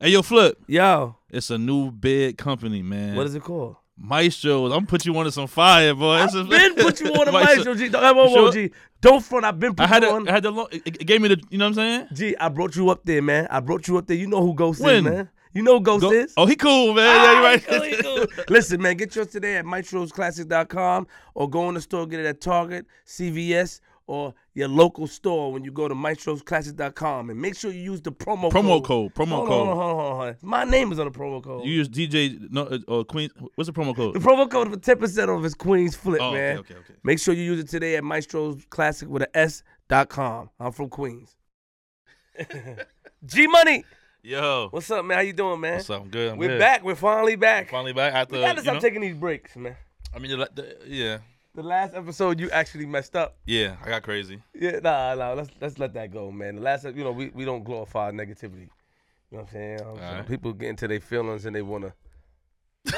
Hey, yo, Flip. Yo, It's a new big company, man. what is it called? Maestro. I'm gonna put you on to some fire, boy. It's a- I've been put you on a Maestro. G. Don't, whoa, whoa, sure? G. Don't front. I've been put I had you to, on. I had to. lo- It, it gave me the. You know what I'm saying? G, I brought you up there, man. I brought you up there. You know who Ghost When? is, man. You know who Ghost Go- is. oh, he cool, man. Ah, yeah, you right. he cool, he cool. Listen, man, get yours today at maestrosclassic.com or go in the store, get it at Target, CVS, or your local store when you go to maestrosclassic.com. And make sure you use the promo, Promo code. code, promo hold code. On, hold on, hold on. My name is on the promo code. You use DJ no uh, or Queen. What's the promo code? the promo code for 10% off is Queens Flip, Oh, okay, man. okay, okay. Make sure you use it today at Maestro's Classic with a S dot com. I'm from Queens. G Money, Yo, what's up, man? How you doing, man? what's up? I'm good. I'm We're good. back. We're finally back. Finally back after. we gotta you stop know? taking these breaks, man. I mean, the, the, yeah, The last episode, you actually messed up. yeah. I got crazy. Yeah, nah, nah. Let's let's let that go, man. The last, you know, we, we don't glorify negativity. You know what I'm saying? Um, so Alright. People get into their feelings and they wanna.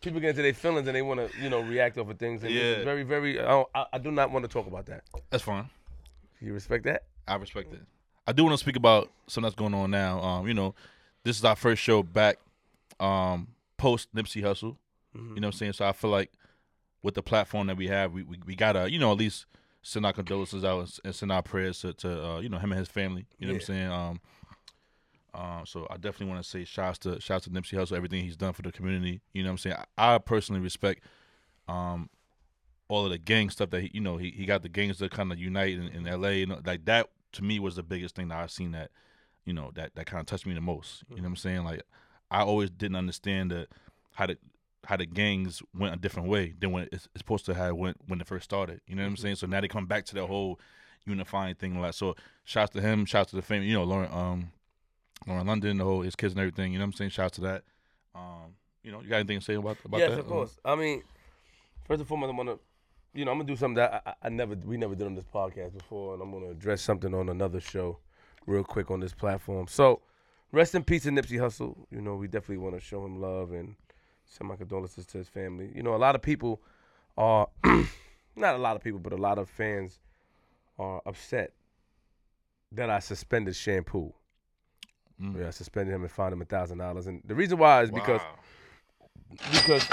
people get into their feelings and they wanna, you know, react over things. And Yeah. very, very. I, don't, I, I do not want to talk about that. That's fine. You respect that? I respect it. I do want to speak about something that's going on now. Um, you know, this is our first show back um post Nipsey Hussle. Mm-hmm. You know what I'm saying? So I feel like with the platform that we have, we we, we gotta, you know, at least send our condolences out and- and send our prayers to, to uh, you know, him and his family. You know what I'm saying? Um um, so I definitely want to say shouts to shouts to Nipsey Hussle, everything he's done for the community. You know what I'm saying? I, I personally respect um all of the gang stuff that he, you know, he, he got the gangs to kind of unite in, in LA. You know, like that to me was the biggest thing that I've seen that, you know, that, that kind of touched me the most. You know what I'm saying? Like I always didn't understand the how the how the gangs went a different way than when it's, it's supposed to have went when it first started. You know what I'm saying? So now they come back to the whole unifying thing. Like so, shouts to him, shouts to the family. You know, Lauren, um, Lauren London, the whole his kids and everything. You know what I'm saying? Shouts to that. Um, you know, you got anything to say about about yes, that? Yes, of course. I mean, first and foremost, I'm gonna, you know, I'm gonna do something that I, I I never, we never did on this podcast before, and I'm gonna address something on another show, real quick on this platform. So, rest in peace to Nipsey Hussle. You know, we definitely want to show him love and send my condolences to his family. You know, a lot of people are, not a lot of people, but a lot of fans are upset that I suspended Shampoo. Mm. Yeah, I suspended him and fined him a thousand dollars, and the reason why is because Wow. because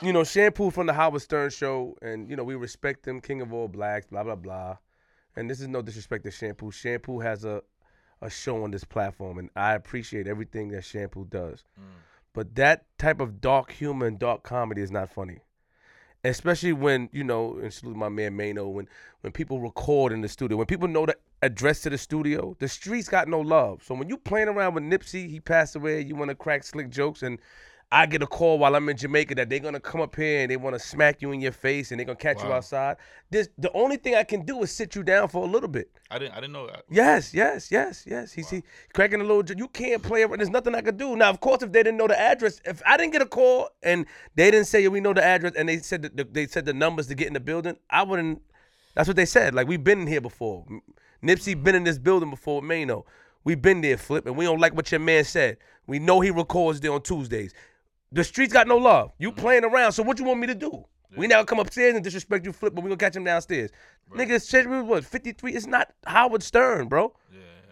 you know shampoo from the Howard Stern show, and you know we respect him, king of all blacks, blah blah blah. And this is no disrespect to shampoo. Shampoo has a a show on this platform, and I appreciate everything that shampoo does. But that type of dark humor and dark comedy is not funny. Especially when, you know, and salute my man Mano, when when people record in the studio, when people know the address to the studio, the streets got no love. So when you playing around with Nipsey, he passed away, you want to crack slick jokes, and I get a call while I'm in Jamaica that they're gonna come up here and they want to smack you in your face and they're gonna catch you outside. This the only thing I can do is sit you down for a little bit. I didn't I didn't know that. Yes, yes, yes, yes. He's he cracking a little. You can't play around. There's nothing I could do. Now, of course, if they didn't know the address, if I didn't get a call and they didn't say we know the address and they said the, they said the numbers to get in the building, I wouldn't. That's what they said. Like we've been in here before. Nipsey mm-hmm. been in this building before with Mano. We've been there, Flip, and we don't like what your man said. We know he records there on Tuesdays. The streets got no love. You playing around. So what you want me to do? We now come upstairs and disrespect you, Flip, but we gonna catch him downstairs. Nigga, Shedrick was what 53. It's not Howard Stern, bro.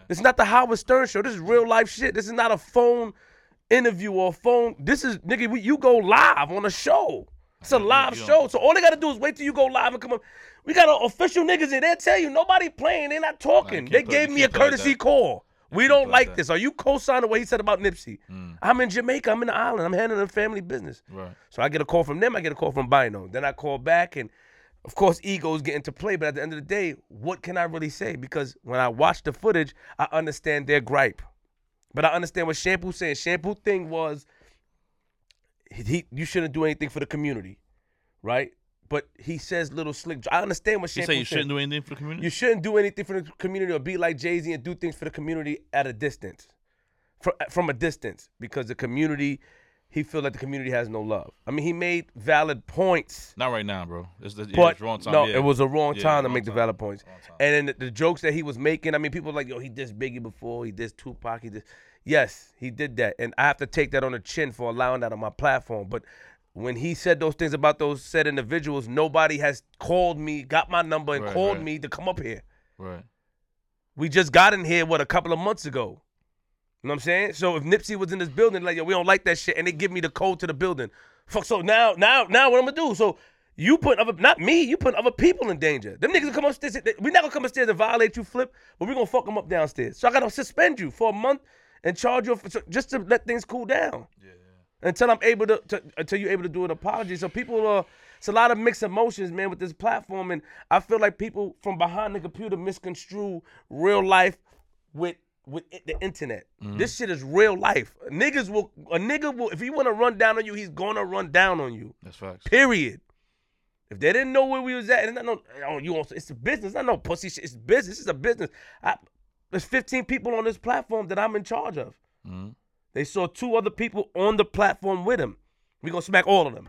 It's not the Howard Stern show. This is real life shit. This is not a phone interview or phone. This is nigga. We, you go live on a show. It's a live show. So all they gotta do is wait till you go live and come up. We got official niggas in there. Tell you nobody playing. They're not talking. can't they gave me a can't like courtesy call. We don't like this. Are you co-signing what he said about Nipsey? Mm. I'm in Jamaica. I'm in the island. I'm handling a family business. Right. So I get a call from them. I get a call from Bino. Then I call back, and of course, egos get into play. But at the end of the day, what can I really say? Because when I watch the footage, I understand their gripe. But I understand what Shampoo saying. Shampoo thing was, he you shouldn't do anything for the community, right? But he says little slick. I understand what You Shampoo say you said. shouldn't do anything for the community? You shouldn't do anything for the community or be like Jay Z and do things for the community at a distance, from uh, from a distance, because the community, he feels like the community has no love. I mean, he made valid points, Not right now, bro. It's the, yeah, but it's wrong time. no, yeah. it was a wrong Yeah, time to wrong make the valid points. And then the, the jokes that he was making, I mean, people were like, yo, he did Biggie before, he did Tupac, he did. Yes, he did that, and I have to take that on the chin for allowing that on my platform. But when he said those things about those said individuals, nobody has called me, got my number, and Right, called right. me to come up here. Right. We just got in here what a couple of months ago. You know what I'm saying? So if Nipsey was in this building, like yo, we don't like that shit, and they give me the code to the building. Fuck. So now, now, now, what I'm gonna do? So you put other, not me, you put other people in danger. Them niggas come upstairs. We're not gonna come upstairs and violate you, flip, but we're gonna fuck them up downstairs. So I gotta suspend you for a month and charge you for, just to let things cool down. Yeah. Until I'm able to, to until you're able to do an apology. So people are it's a lot of mixed emotions, man, with this platform. And I feel like people from behind the computer misconstrue real life with with the internet. This shit is real life. Niggas will a nigga will if he wanna run down on you, he's gonna run down on you. That's facts. Period. If they didn't know where we was at, and it's not no, oh, you want, it's a business, not no pussy shit. It's business. It's a business. I, there's 15 people on this platform that I'm in charge of. Mhm. They saw two other people on the platform with him. We gonna smack all of them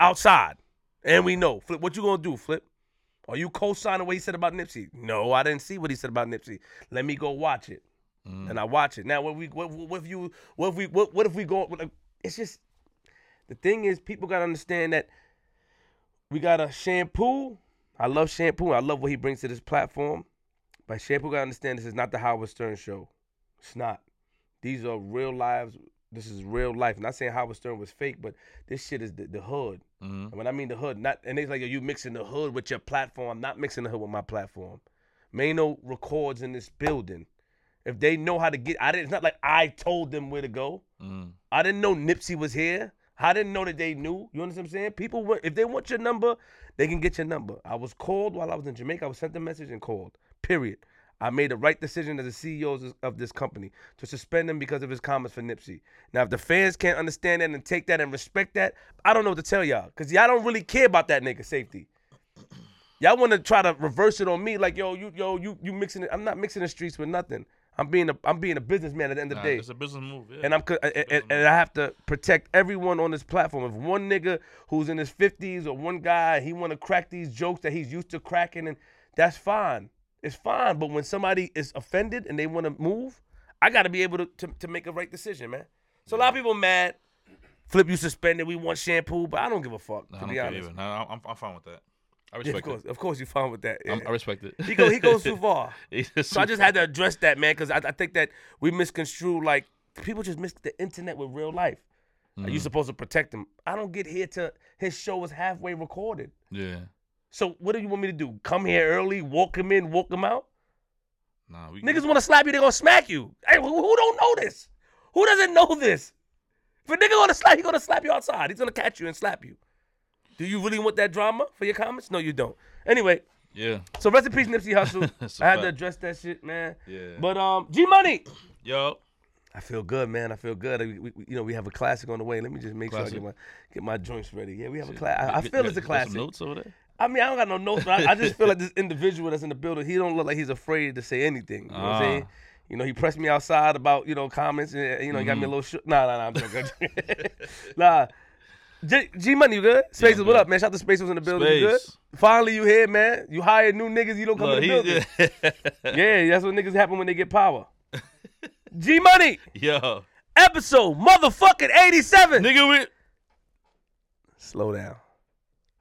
outside, and we know. Flip, what you gonna do, Flip? Are you co-signing what he said about Nipsey? No, I didn't see what he said about Nipsey. Let me go watch it, Mm. and I watch it. Now, what we, what, what if you, what if we, what, what if we go? It's just the thing is, people gotta understand that we got a shampoo. I love shampoo. I love what he brings to this platform. But shampoo gotta understand this is not the Howard Stern show. It's not. These are real lives. This is real life. not saying Howard Stern was fake, but this shit is the, the hood. Mhm. And when I mean the hood, not and they like, Yo, you mixing the hood with your platform. I'm not mixing the hood with my platform. Mano records in this building. If they know how to get, I didn't. It's not like I told them where to go. Mhm. I didn't know Nipsey was here. I didn't know that they knew. You understand what I'm saying? People, want, if they want your number, they can get your number. I was called while I was in Jamaica. I was sent a message and called. Period. I made the right decision as the CEO of this- company to suspend him because of his comments for Nipsey. Now, if the fans can't understand that and take that and respect that, I don't know what to tell y'all because y'all don't really care about that nigga safety. Y'all want to try to reverse it on me, like yo, you, yo, you, you mixing it. I'm not mixing the streets with nothing. I'm being a, I'm being a businessman at the end of Nah, the day it's a business move. Yeah. and I'm and, and, and I have to protect everyone on this platform. If one nigga who's in his fifties or one guy he want to crack these jokes that he's used to cracking, and that's fine. It's fine. But when somebody is offended and they want to move, I got to be able to, to to make a right decision, man. So a lot of people mad. Flip you suspended. We want shampoo, but I don't give a fuck. Nah, to I be don't care honest. Nah, I'm, I'm fine with that. I respect Yeah, of course, it. of course, you're fine with that. I'm, Yeah. I respect it. He go, he goes too far. So I just had to address that, man, because I, I think that we misconstrue like people just miss the internet with real life. Are Mm. you supposed to protect him? I don't get here to his show was halfway recorded. Yeah. So what do you want me to do? Come here early, walk him in, walk him out? Nah, we Niggas want to slap you, they gonna smack you. Hey, who, who don't know this? Who doesn't know this? If a nigga gonna slap, he gonna slap you outside. He's gonna catch you and slap you. Do you really want that drama for your comments? No, you don't. Anyway, Yeah. so rest in peace, Nipsey Hussle. I had to address that shit, man. Yeah. But um, G Money. Yo. I feel good, man. I feel good. We, we, you know, we have a classic on the way. Let me just make Classic. sure I get my get my joints ready. Yeah, we have a class. I, I feel it's a classic. Some notes over there. I mean, I don't got no notes, but I, I just feel like this individual that's in the building, he don't look like he's afraid to say anything. You know what I'm Ah. saying? You know, he pressed me outside about you know comments, and you know, he got me a Mm-hmm. little. Sh- nah, nah, nah, I'm joking. nah. G, G Money, you good? Spaces, I'm what up, man? Shout out to Spaces in the building. You good? Finally, you here, man? You hired new niggas. You don't come Look, to the he- building. yeah. yeah, that's what niggas happen when they get power. G Money Yo. episode motherfucking 87. Nigga, we. Slow down.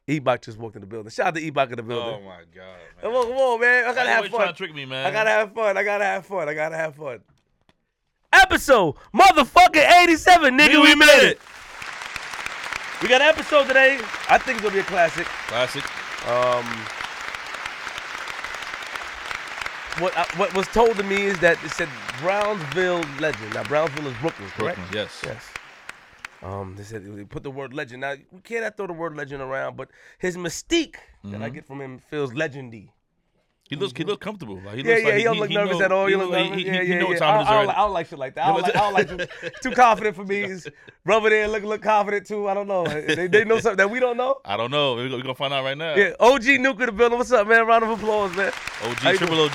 Ebach just walked in the building. Shout out to Ebach in the building. Oh my god. Come Man. on, come on, man. I gotta have always trying fun. to trick me, man. I gotta have fun. I gotta have fun. I gotta have fun. Episode motherfucking 87, nigga. we made it. We got an episode today. I think it's gonna be a classic. Classic. Um, what I, what was told to me is that it said Brownsville legend. Now Brownsville is Brooklyn, correct? Brooklyn. Yes. Yes. Um, they said they put the word legend. Now we can't throw the word legend around, but his mystique that I Mm-hmm. get from him feels legendy. He looks. He looks comfortable. Like, he Yeah, looks yeah, like he don't look nervous know- at all. He, He look know- nervous. he, yeah, he yeah, what yeah. I, I, don't I don't like shit like that. I don't like, I don't like too, too confident for me. He's rub it in, look look confident too. I don't know. They, they know something that we don't know. I don't know. We're gonna, we gonna find out right now. Yeah, OG Nuke in the building. What's up, man? Round of applause, man. OG, triple? OG.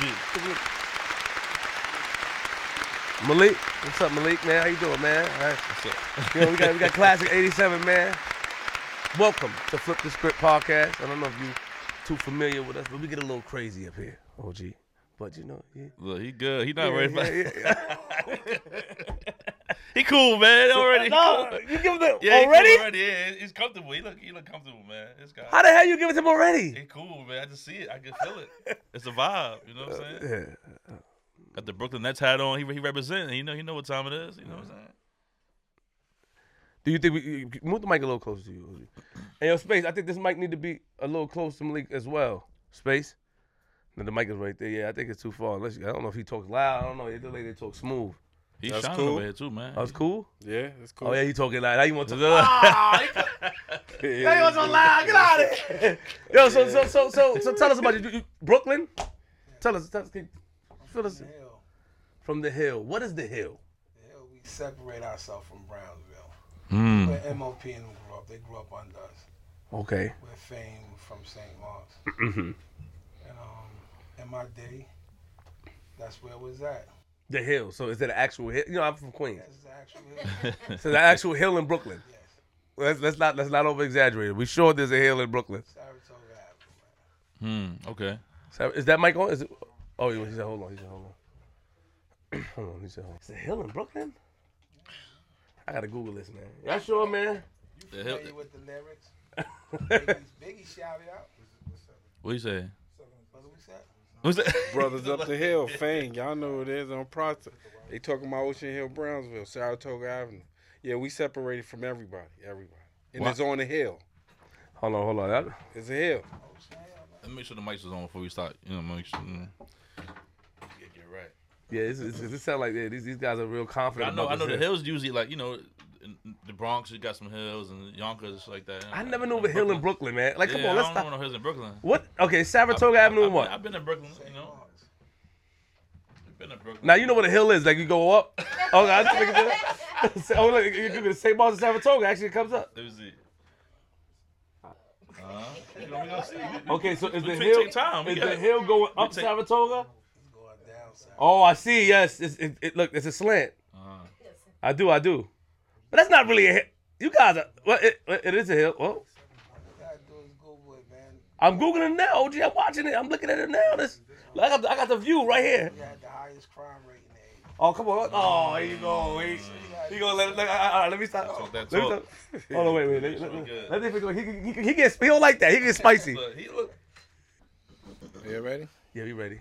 Malik, what's up, Malik, man? How you doing, man? All right. What's up? You know, we got we got classic '87, man. Welcome to Flip the Script podcast. I don't know if you too familiar with us, but we get a little crazy up here, OG. But you know, yeah. Look, he good. He not Yeah, worried about. yeah, yeah. He cool, man. Already. no, cool. you give him the Yeah, he cool already? already. Yeah, he's comfortable. He look. He look comfortable, man. This guy. How the hell you give it to him already? He cool, man. I just see it. I can feel it. It's a vibe. You know what I'm uh, saying? Yeah. Got the Brooklyn Nets hat on. He he represent. You know he know what time it is. You know what I'm saying? Do you think we move the mic a little closer to you? Uzi. And yo, space. I think this mic need to be a little close to Malik as well. Space. No, the mic is right there. Yeah, I think it's too far. Unless I don't know if he talks loud. I don't know. The lady talks smooth. He's That's shining cool. over here too, man. That was cool. Yeah, that's cool. Oh yeah, he talking loud. Now you want to? Ah, he- now you want to loud? Get out of here. Yo, so so so so so tell us about you, you Brooklyn. Tell us. Tell us. can- Fill us Hill. From the hill. What is the hill? The hill, we separate ourselves from Brownsville. Mm. Where MOP and them grew up. They grew up under us. Okay. We're Fame from St. Mark's. Mm-hmm. And um, in my day, that's where it was at. The hill. So is it an actual hill? You know, I'm from Queens. That's the actual hill. So the actual hill in Brooklyn. yes. Let's, let's not let's not over exaggerate. We sure there's a hill in Brooklyn. Saratoga Avenue. Hmm. Okay. So is that mic on? Is it? Oh, he said, hold on. He said, hold on. hold on. He said, hold on. Is there a hill in Brooklyn? I gotta Google this, man. Y'all sure, man? You The hill, Familiar with the lyrics? Biggie's, Biggie shouted out. what you say? What did we say? What's that? Brothers up the hill, Fang. Y'all know what it is on Proctor. They talking about Ocean Hill, Brownsville, Saratoga Avenue. Yeah, we separated from everybody, everybody. And Why- it's on the hill. Hold on, hold on. That, It's a hill. Let me make sure the mics was on before we start. You know, make sure. Mm. Get, get right. yeah, this, this, this sound like yeah, these these guys are real confident. I know. about I know this the hills usually like you know, in the Bronx you got some hills and Yonkers like that. I never knew of a hill in Brooklyn, man. Like, come on, let's I don't stop. know no hills in Brooklyn. What? Okay, Saratoga Avenue I've, and what? I've been in Brooklyn. You know, I've been in Brooklyn. Now you know what a hill is. Like you go up. Oh, I just think it's Oh, look, you Google the St. Mark's and Saratoga. Actually, it comes up. Let me see. Uh, you know, we gonna see. Okay, so is the hill time. Is got- the hill going up take- Saratoga? He's going down south. Oh, I see. Yes, it's, it, it, look, it's a slant. Uh, I do, I do. But that's not really a hill. You guys are. Well, it, it is a hill. Well, All you gotta do is Google it, man. I'm googling it now. OG, I'm watching it. I'm looking at it now. This, I got, the, I got the view right here. We had the highest crime rate in the 80s. Oh, come on. Oh, here you go. He, he gonna let, let, uh, uh, let me stop. Talk that Let me talk. stop. Hold on, wait, wait. Let, let, real let, let me go. He, he, he, he gets. He don't like that. He gets spicy. look, he look. You ready? Yeah, we ready.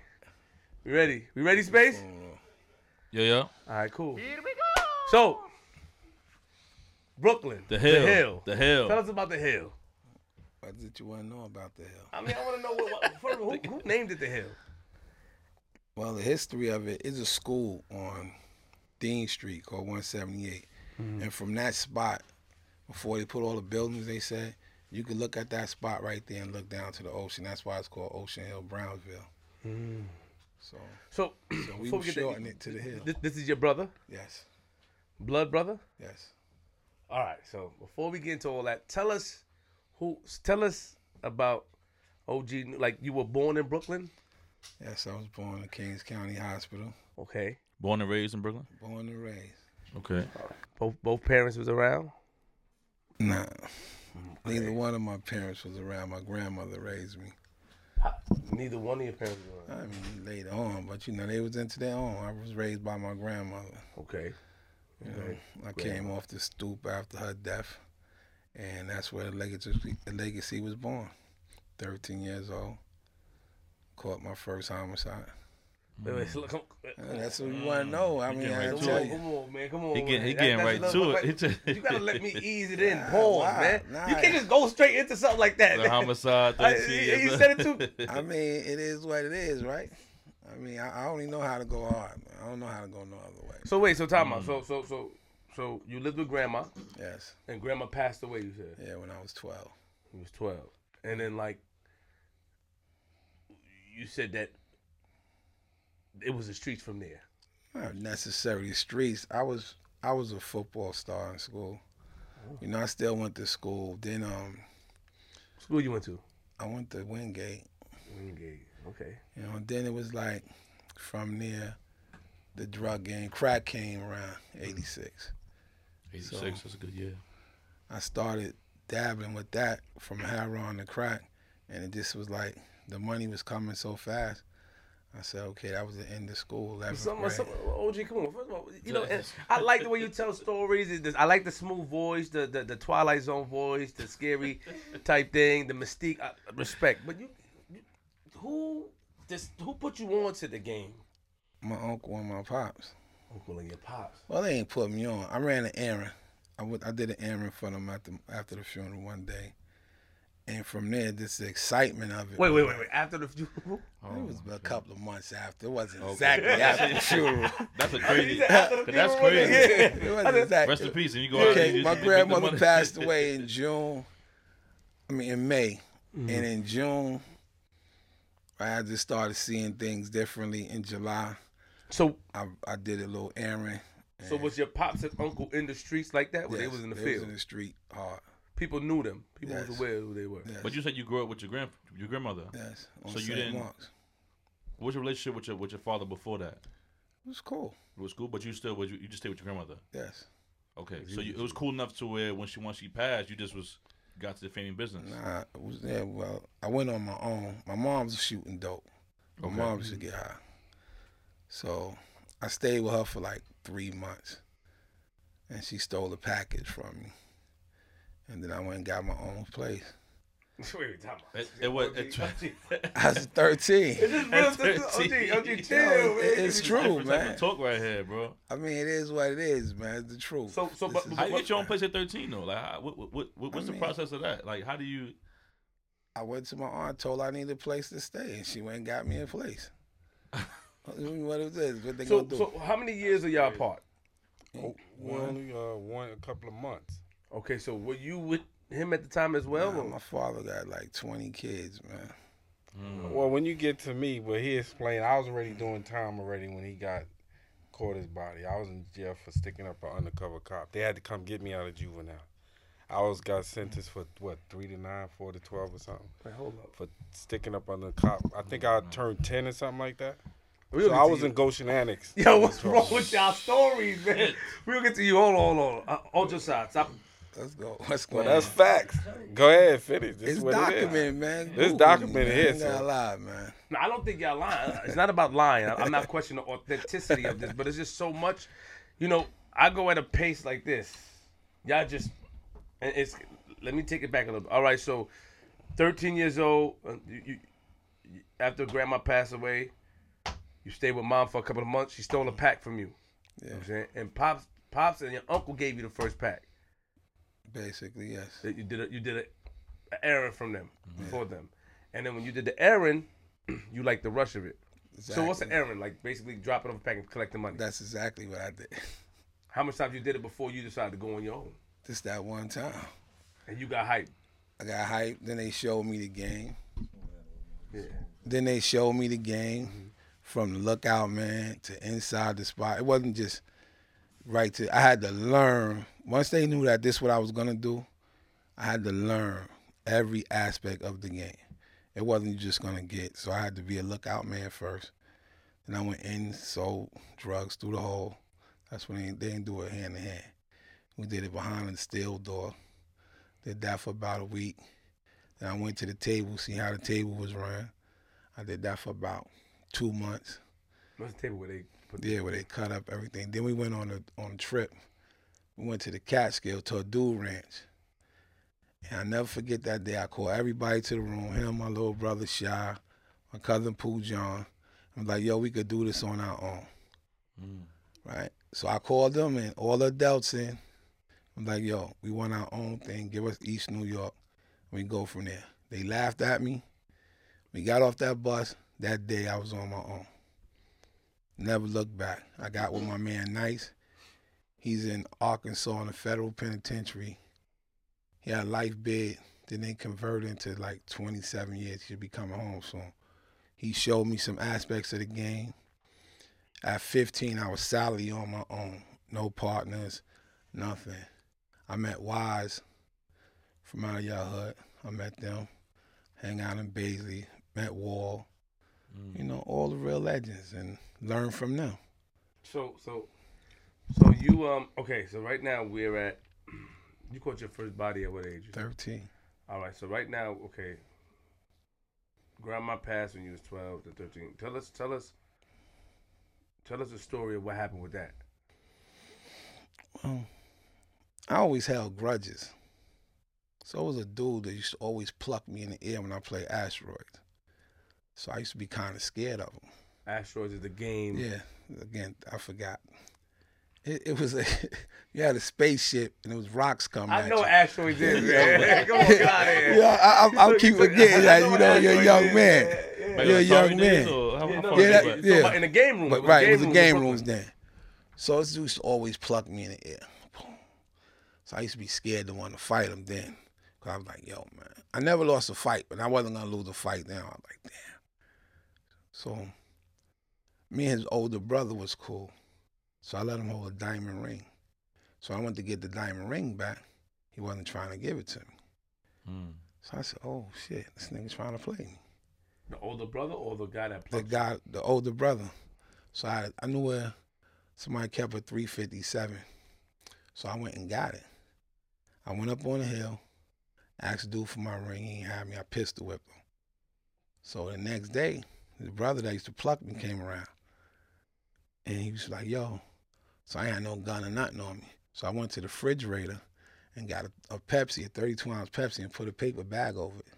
We ready. We ready, space? Yeah, yeah. All right, cool. Here we go. So, Brooklyn, The hill. the hill. The hill. Tell us about the hill. What did you want to know about the hill? I mean, I want to know what, what first of all, who, who named it the hill. Well, the history of it is a school on Dean Street called 178. Mm-hmm. And from that spot, before they put all the buildings, they said, you could look at that spot right there and look down to the ocean. That's why it's called Ocean Hill, Brownsville. Mm. So, So, so we before we shorten there, it to the hill. this, this is your brother, Yes, blood brother. yes. All right. So before we get into all that, tell us who. Tell us about OG. Like you were born in Brooklyn. Yes, I was born in Kings County Hospital, Okay. Born and raised in Brooklyn. born and raised. Okay. Both both parents was around. Nah, neither one of my parents was around. My grandmother raised me. Neither one of your parents was I mean, later on, but you know, they was into their own. I was raised by my grandmother. Okay. You know, Okay. I came off the stoop after her death, and that's where the legacy, the legacy was born. 13 years old, caught my first homicide. Wait, wait, look, come, And that's what you want to know. I You mean, getting I right come, tell on, you. come on, man. Come on. He man. getting- he That- getting that's right to it. wait, He just- you gotta let me ease it in. Nah, Pause, nah, man. nah. You can't just go straight into something like that. The homicide. I- he- he said it too. I mean, it is what it is, right? I mean, I, I only know how to go hard. Man. I don't know how to go no other way. So wait, so time Mm. out. So so so so you lived with grandma, Yes. and grandma passed away. You said Yeah, when I was 12. he was twelve, and then like you said that it was the streets from there. Not necessarily streets. I was I was a football star in school. You know, I still went to school. Then um, School you went to? I went to Wingate. Wingate. Okay. You know, then it was like from there, the drug game, crack came around '86. 86. That's a good year. I started dabbling with that from heroin to crack, and it just was like the money was coming so fast. I said, okay, that was the end of school. 11th Some, some, OG, come on. First of all, you know, and I like the way you tell stories. I like the smooth voice, the, the the Twilight Zone voice, the scary type thing, the mystique. I, respect, but you, you, who just who put you on to the game? My uncle and my pops. Uncle and your pops. Well, they ain't put me on. I ran an errand. I did an errand for them after after the funeral one day, and from there, this the excitement of it. Wait, wait, wait, wait. After the funeral? It was a couple of months after. It wasn't Okay. exactly after the funeral. That's a crazy. After the That's funeral, crazy. it wasn't exactly. Rest in peace. And you go out and Okay, you my you grandmother money. passed away in June. I mean, in May, Mm-hmm. and in June, I just started seeing things differently. In July, So, I I did a little errand. so was your pops and uncle in the streets like that? When they was in the they field? was in the street hard. People knew them. People was Yes. aware who they were. Yes, But you said you grew up with your grand your grandmother. yes. On So you didn't- Mark's. What's your relationship with your with your father before that? It was cool. It was cool, but you still was you, you just stayed with your grandmother. Yes. Okay, so you, it was cool enough to where when she once she passed, you just was got to the family business. Nah, it was yeah. Well, I went on my own. My mom was shooting dope. My Okay. mom used to get high, so I stayed with her for like three months, and she stole a package from me, and then I went and got my own place. Wait, wait, time out. It, it was. OG, It, OG. I was thirteen. Is this real? This is OG, OG, chill, Yo, man. it- it's true, man. talk right here, bro. I mean, it is what it is, man. It's the truth. So- so, This but- is- How you get your own place at thirteen though? Like, how, what, what, what, what's I the process of that? Like, how do you? I went to my aunt, told her I needed a place to stay, and she went and got me a place. what it is? What they So, gonna do? so how many years are y'all apart? We only uh, one a couple of months. Okay, so were you with him at the time as well? Nah, my father got like 20 kids, man. Mm. Well, when you get to me, but he explained, I was already doing time already when he got caught his body. I was in jail for sticking up an undercover cop. They had to come get me out of juvenile. I was got sentenced for what three to nine, four to twelve or something Wait, hold up. for sticking up on the cop. I think I turned ten or something like that. We'll So I was you. in Goshen Annex. Yo, what's wrong with y'all stories, man? We'll get to you. Hold on, hold on. Uh, Ultra side. Stop. Let's go. What's Well, going that's on? facts. Go ahead, finish. This It's is what it is. documented, man. It's Google documented here, man. Ain't so- gotta lie, man. No, I don't think y'all lying. It's not about lying. I- I'm not questioning the authenticity of this, but it's just so much. You know, I go at a pace like this. Y'all just, and it's. Let me take it back a little bit. All right, so, 13 years old. uh, You, you, you- after grandma passed away, you stayed with mom for a couple of months. She stole a pack from you. You know what I'm saying? And pops, pops, and your uncle gave you the first pack. Basically, yes. that you did a, you did a, a errand from them mm-hmm. for them, and then when you did the errand, you like the rush of it. So what's the Exactly. errand like? Basically, dropping off a pack and collecting money. That's exactly what I did. How much times you did it before you decided to go on your own, Just that one time. and you got hyped? I got hyped. Then they showed me the game. Yeah. Then they showed me the game mm-hmm. from the lookout man to inside the spot. It wasn't just right to. I had to learn. Once they knew that this is what I was gonna do, I had to learn every aspect of the game. It wasn't just gonna get. So I had to be a lookout man first. Then I went in, sold drugs through the hole. That's when they, they didn't do it hand in hand. We did it behind the steel door. Did that for about a week. Then I went to the table, see how the table was run. I did that for about two months. What's the table where they Yeah, where they cut up everything. Then we went on a on a trip. We went to the Catskill to a dude ranch. And I never forget that day. I called everybody to the room. Him, my little brother Shy, my cousin Pooh John. I'm like, yo, we could do this on our own. Mm. Right? So I called them and all the adults in. I'm like, yo, we want our own thing. Give us East New York. We go from there. They laughed at me. We got off that bus. That day I was on my own. Never looked back. I got with my man Nice. He's in Arkansas in a federal penitentiary. He had a life bid. Then they converted into like 27 years. He should be coming home soon. He showed me some aspects of the game. At 15, I was solidly on my own. No partners, nothing. I met Wise from out of your hood. I met them. Hang out in Baisley. Met Wall. You know, all the real legends and learn from them. So so so you um okay. So right now we're at. You caught your first body at what age? 13. All right. So right now, okay. Grandma passed when you was twelve to thirteen. Tell us, tell us, tell us the story of what happened with that. Well, I always held grudges. So it was a dude that used to always pluck me in the ear when I played asteroids. So I used to be kind of scared of them. Asteroids is the game. Yeah, again, I forgot. It, it was a you had a spaceship and it was rocks coming. I at know you. asteroids is, man. Come on, get out. Yeah, I, I, I'll keep forgetting that. You know, you're a young is, man. yeah, Like You're a young man. or how- Yeah, how no, far Yeah, is that- it back? so yeah. In the game room. But the right, it was the game in rooms Brooklyn. then. So this used to always pluck me in the air. So I used to be scared to want to fight him then. Cause I was like, yo, man. I never lost a fight, but I wasn't gonna lose a fight now. I was like, damn. So me and his older brother was cool. So I let him hold a diamond ring. So I went to get the diamond ring back. He wasn't trying to give it to me. Mm. So I said, oh shit, this nigga's trying to play me. The older brother or the guy that the guy, the older brother. So I, I knew where somebody kept a 357. So I went and got it. I went up on the hill, asked dude for my ring. He ain't have me. I pistol whipped him. So the next day, the brother that used to pluck me came around. And he was like, yo. So I had no gun or nothing on me. So I went to the refrigerator and got a, a Pepsi, a 32 ounce Pepsi, and put a paper bag over it.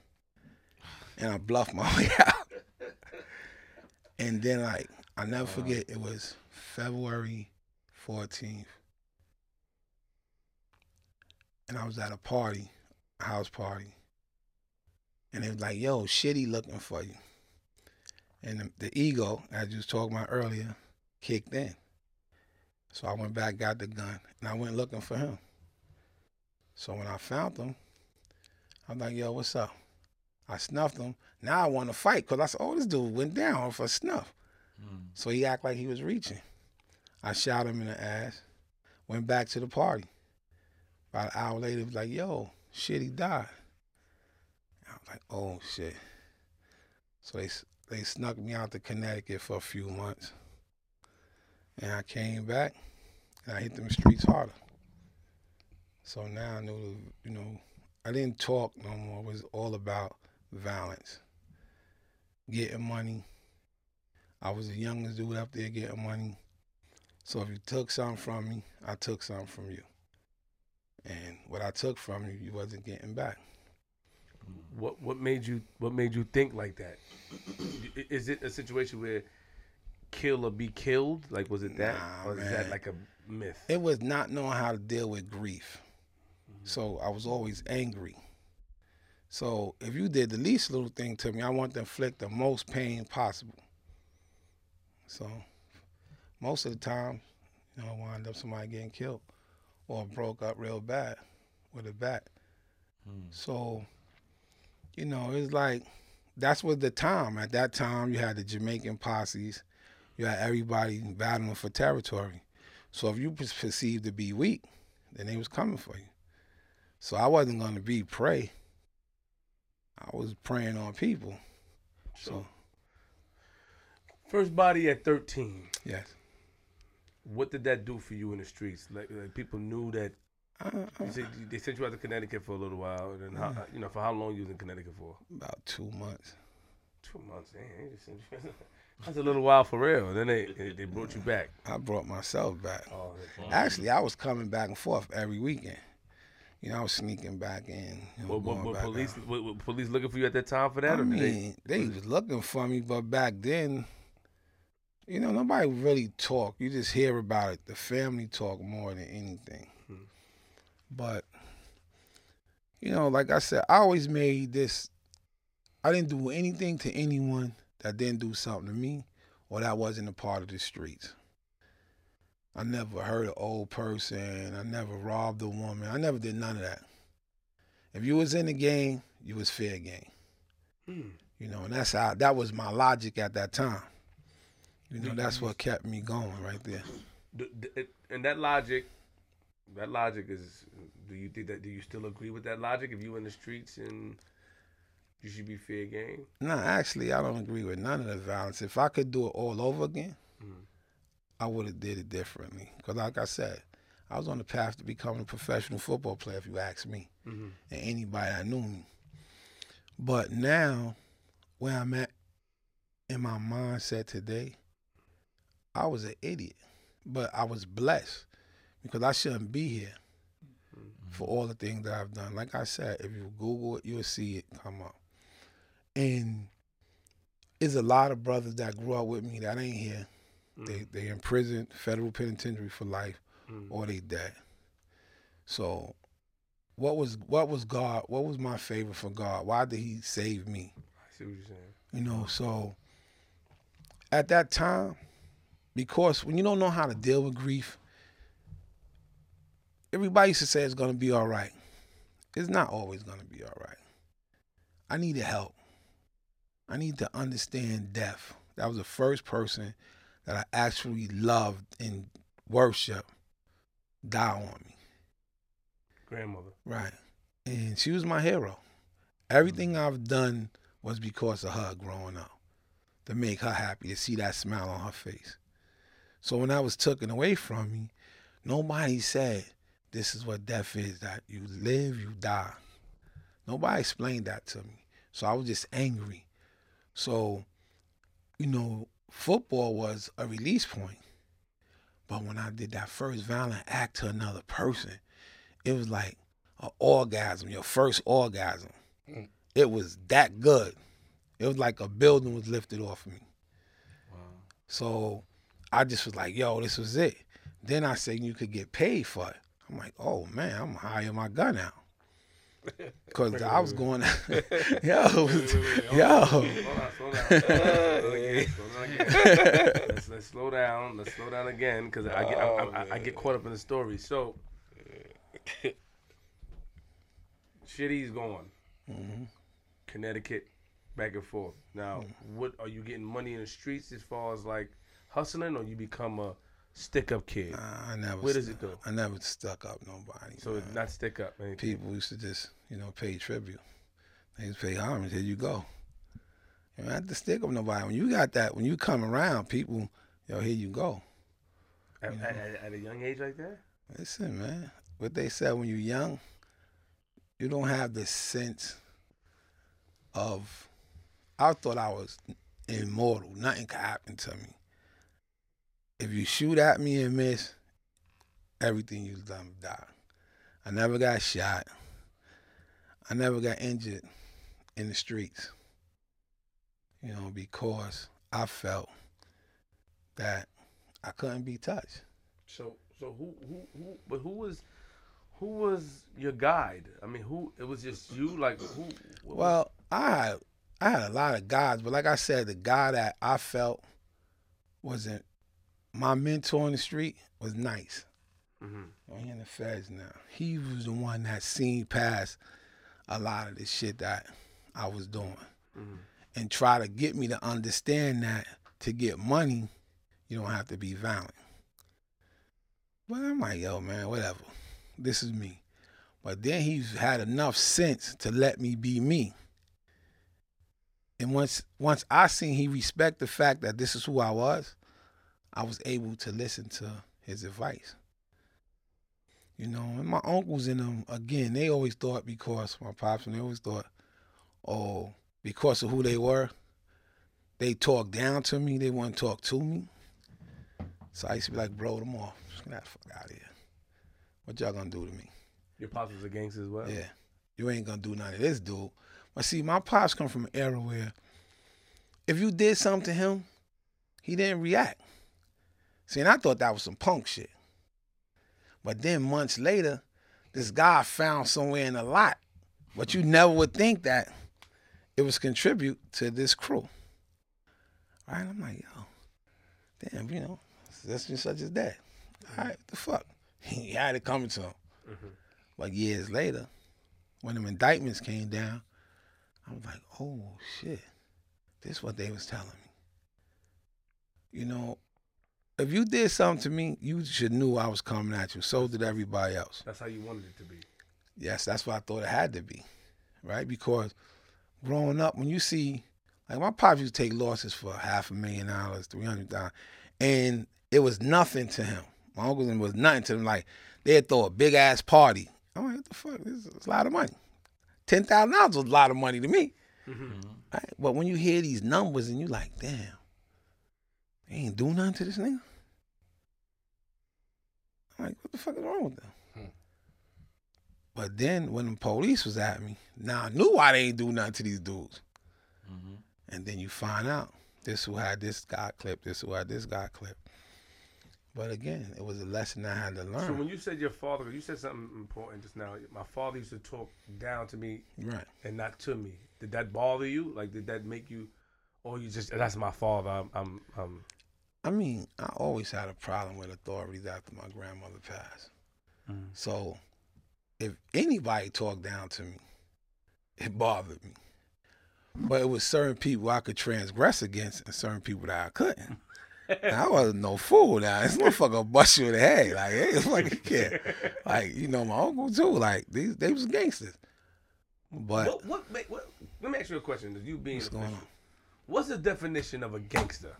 And I bluffed my way out. And then like I never forget it was February 14th. And I was at a party, a house party. And they was like, yo, shitty looking for you. And the, the ego, as you was talking about earlier, kicked in. So I went back, got the gun, and I went looking for him. So when I found him, I'm like, yo, what's up? I snuffed him. Now I want to fight because I said, oh, this dude went down for snuff. Mm. So he act like he was reaching. I shot him in the ass. Went back to the party. About an hour later, he was like, "Yo, shit, he died." I was like, "Oh shit." So they they snuck me out to Connecticut for a few months, and I came back, and I hit them streets harder. So now I knew, you know, I didn't talk no more. It was all about violence, getting money. I was the youngest dude up there getting money. So if you took something from me, I took something from you. And what I took from you, you wasn't getting back. What what made you what made you think like that? Is it a situation where kill or be killed? Like was it that, Nah, or is that like a myth? It was not knowing how to deal with grief. So I was always angry. So if you did the least little thing to me, I want to inflict the most pain possible. So most of the time, you know, I wind up somebody getting killed or broke up real bad with a bat. Mm. So, you know, it's like that's what the time. At that time, you had the Jamaican posses, you had everybody battling for territory. So if you was perceived to be weak, then they was coming for you. So I wasn't going to be prey. I was preying on people. So First body at thirteen. yes, What did that do for you in the streets? Like, like people knew that uh, uh, you said, they sent you out to Connecticut for a little while, and then how, you know for how long you was in Connecticut for? about two months. Two months. Damn, they just sent you- that's a little while for real. Then they they, brought you back. I brought myself back. Oh, Actually, I was coming back and forth every weekend. You know, I was sneaking back in. You What, what, what back police what, what police looking for you at that time for that? I or did they- mean, they was looking for me, but back then, you know, nobody really talk. You just hear about it. The family talk more than anything. But you know, like I said, I always made this. I didn't do anything to anyone that didn't do something to me, or that wasn't a part of the streets. I never hurt an old person. I never robbed a woman. I never did none of that. If you was in the game, you was fair game. Hmm. You know, and that's how that was my logic at that time. You know, that's what kept me going right there. D- d- it- and that logic, that logic is. Do you think that? Do you still agree with that logic? If you in the streets and you should be fair game. No, actually, I don't agree with none of the violence. If I could do it all over again, Mhm. I would have did it differently. Because, like I said, I was on the path to becoming a professional football player. If you ask me, Mm-hmm. and anybody that knew me. But now, where I'm at in my mindset today, I was an idiot, but I was blessed because I shouldn't be here for all the things that I've done. Like I said, if you Google it, you'll see it come up. And there's a lot of brothers that grew up with me that ain't here They they in prison, federal penitentiary for life, Mm. or they dead. So, what was what was God? What was my favor for God? Why did He save me? I see what you're saying. You know, so at that time, because when you don't know how to deal with grief, everybody used to say it's gonna be all right. It's not always gonna be all right. I needed help. I need to understand death. That was the first person that I actually loved and worship die on me. Grandmother. Right. And she was my hero. Everything mm. I've done was because of her growing up. To make her happy, to see that smile on her face. So when I was taken away from me, nobody said this is what death is, that you live, you die. Nobody explained that to me. So I was just angry. So, you know, football was a release point. But when I did that first violent act to another person, it was like an orgasm, your first orgasm. Mm. It was that good. It was like a building was lifted off of me. So I just was like, yo, this was it. Then I said you could get paid for it. I'm like, oh man, I'm hire my gun out. Cause I was going, yo, yo, Hold on, slow down. Slow down again, slow down again. let's, let's slow down. Let's slow down again because I get I, I, I get oh, caught up in the story. So, Shitty's gone. Mm-hmm. Connecticut, back and forth. Now, mm. what are you getting money in the streets as far as like hustling, or you become a stick up kid? I never. Where does it go? I never stuck up nobody. So man. not stick up. anything. people used to just, you know, pay tribute. They used to pay homage. Here you go. You don't have to stick up nobody. When you got that, when you come around, people, yo, here you go. at, at, at- at a young age like that. Listen, man. What they said when you're young, you don't have the sense of. I thought I was immortal. Nothing could happen to me. If you shoot at me and miss, everything you've done die. I never got shot. I never got injured in the streets. You know, because I felt that I couldn't be touched. So so who who who but who was who was your guide? I mean, who it was just you like who Well, I had I had a lot of guys, but like I said, the guy that I felt wasn't my mentor on the street was nice. Mhm. Oh, he in the feds now. He was the one that seen past a lot of the shit that I was doing, Mhm. and try to get me to understand that to get money, you don't have to be violent. But I'm like, yo, man, whatever. This is me. But then he's had enough sense to let me be me. And once once I seen he respect the fact that this is who I was, I was able to listen to his advice. You know, and my uncles and them, again, they always thought because my pops and they always thought, oh, because of who they were, they talk down to me, they to talk to me. So I used to be like, bro, them off. Get the fuck out of here. What y'all gonna do to me? your pops was a gangster as well. Yeah. You ain't gonna do none of this, dude. But see, my pops come from an era where if you did something to him, he didn't react. See, and I thought that was some punk shit. But then months later, this guy found somewhere in the lot. But you never would think that it was contribute to this crew. Right? I'm like, yo, damn, you know, that's just such as that. All right, what the fuck? He had it coming to him. Mm-hmm. Like years later, when them indictments came down, I was like, oh shit, this is what they was telling me. You know, if you did something to me, you should knew I was coming at you. So did everybody else. That's how you wanted it to be. Yes, that's what I thought it had to be, right? Because growing up, when you see, like my pops used to take losses for half a million dollars, three hundred dollars, and it was nothing to him. My uncle was nothing to them. Like they'd throw a big ass party. I'm like, what the fuck? This is a lot of money. Ten thousand dollars was a lot of money to me. Mm-hmm. Right? But when you hear these numbers and you like, damn, they ain't do nothing to this nigga. I'm like, what the fuck is wrong with them? Hmm. But then when the police was at me, now I knew why they ain't do nothing to these dudes. Mm-hmm. And then you find out this who had this guy clipped, this who had this guy clipped. But again, it was a lesson I had to learn. So when you said your father, you said something important just now. My father used to talk down to me right. and not to me. Did that bother you? Like, did that make you, or you just that's my father? I'm, I'm, I'm I mean, I always had a problem with authorities after my grandmother passed. Mm. So if anybody talked down to me, it bothered me. But it was certain people I could transgress against and certain people that I couldn't. I wasn't no fool now. This motherfucker bust you in the head. Like, hey, it's fucking kid. Like, you know, my uncle too. Like, these they was gangsters. But what, what, what? Let me ask you a question. You being what's official, what's the definition of a gangster?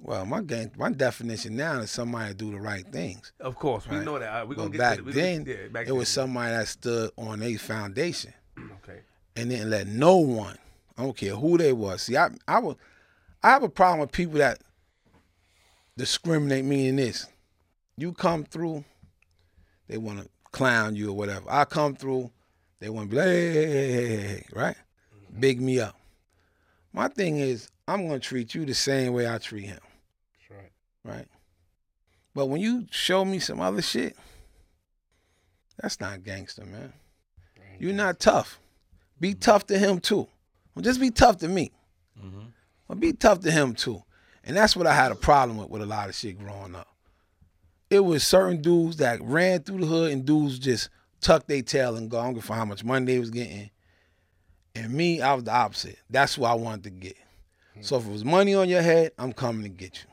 Well, my gang my definition now is somebody do the right things. Of course, we know that. Right, we're But gonna get back to the, then, yeah, back it was somebody that stood on a foundation. Okay. and didn't let no one, I don't care who they was. See, I I would I have a problem with people that discriminate me in this. You come through, they want to clown you or whatever. I come through, they want to be like, hey, hey, hey, hey, hey, hey, right? Mm-hmm. Big me up. My thing is, I'm gonna treat you the same way I treat him, That's right. right? But when you show me some other shit, that's not gangster, man. You're not tough. Be tough to him too. Well, just be tough to me. Mm-hmm. Well, be tough to him too. And that's what I had a problem with with a lot of shit growing up. It was certain dudes that ran through the hood and dudes just tucked their tail and go, I don't give a how much money they was getting. And me, I was the opposite. That's what I wanted to get. So if it was money on your head, I'm coming to get you.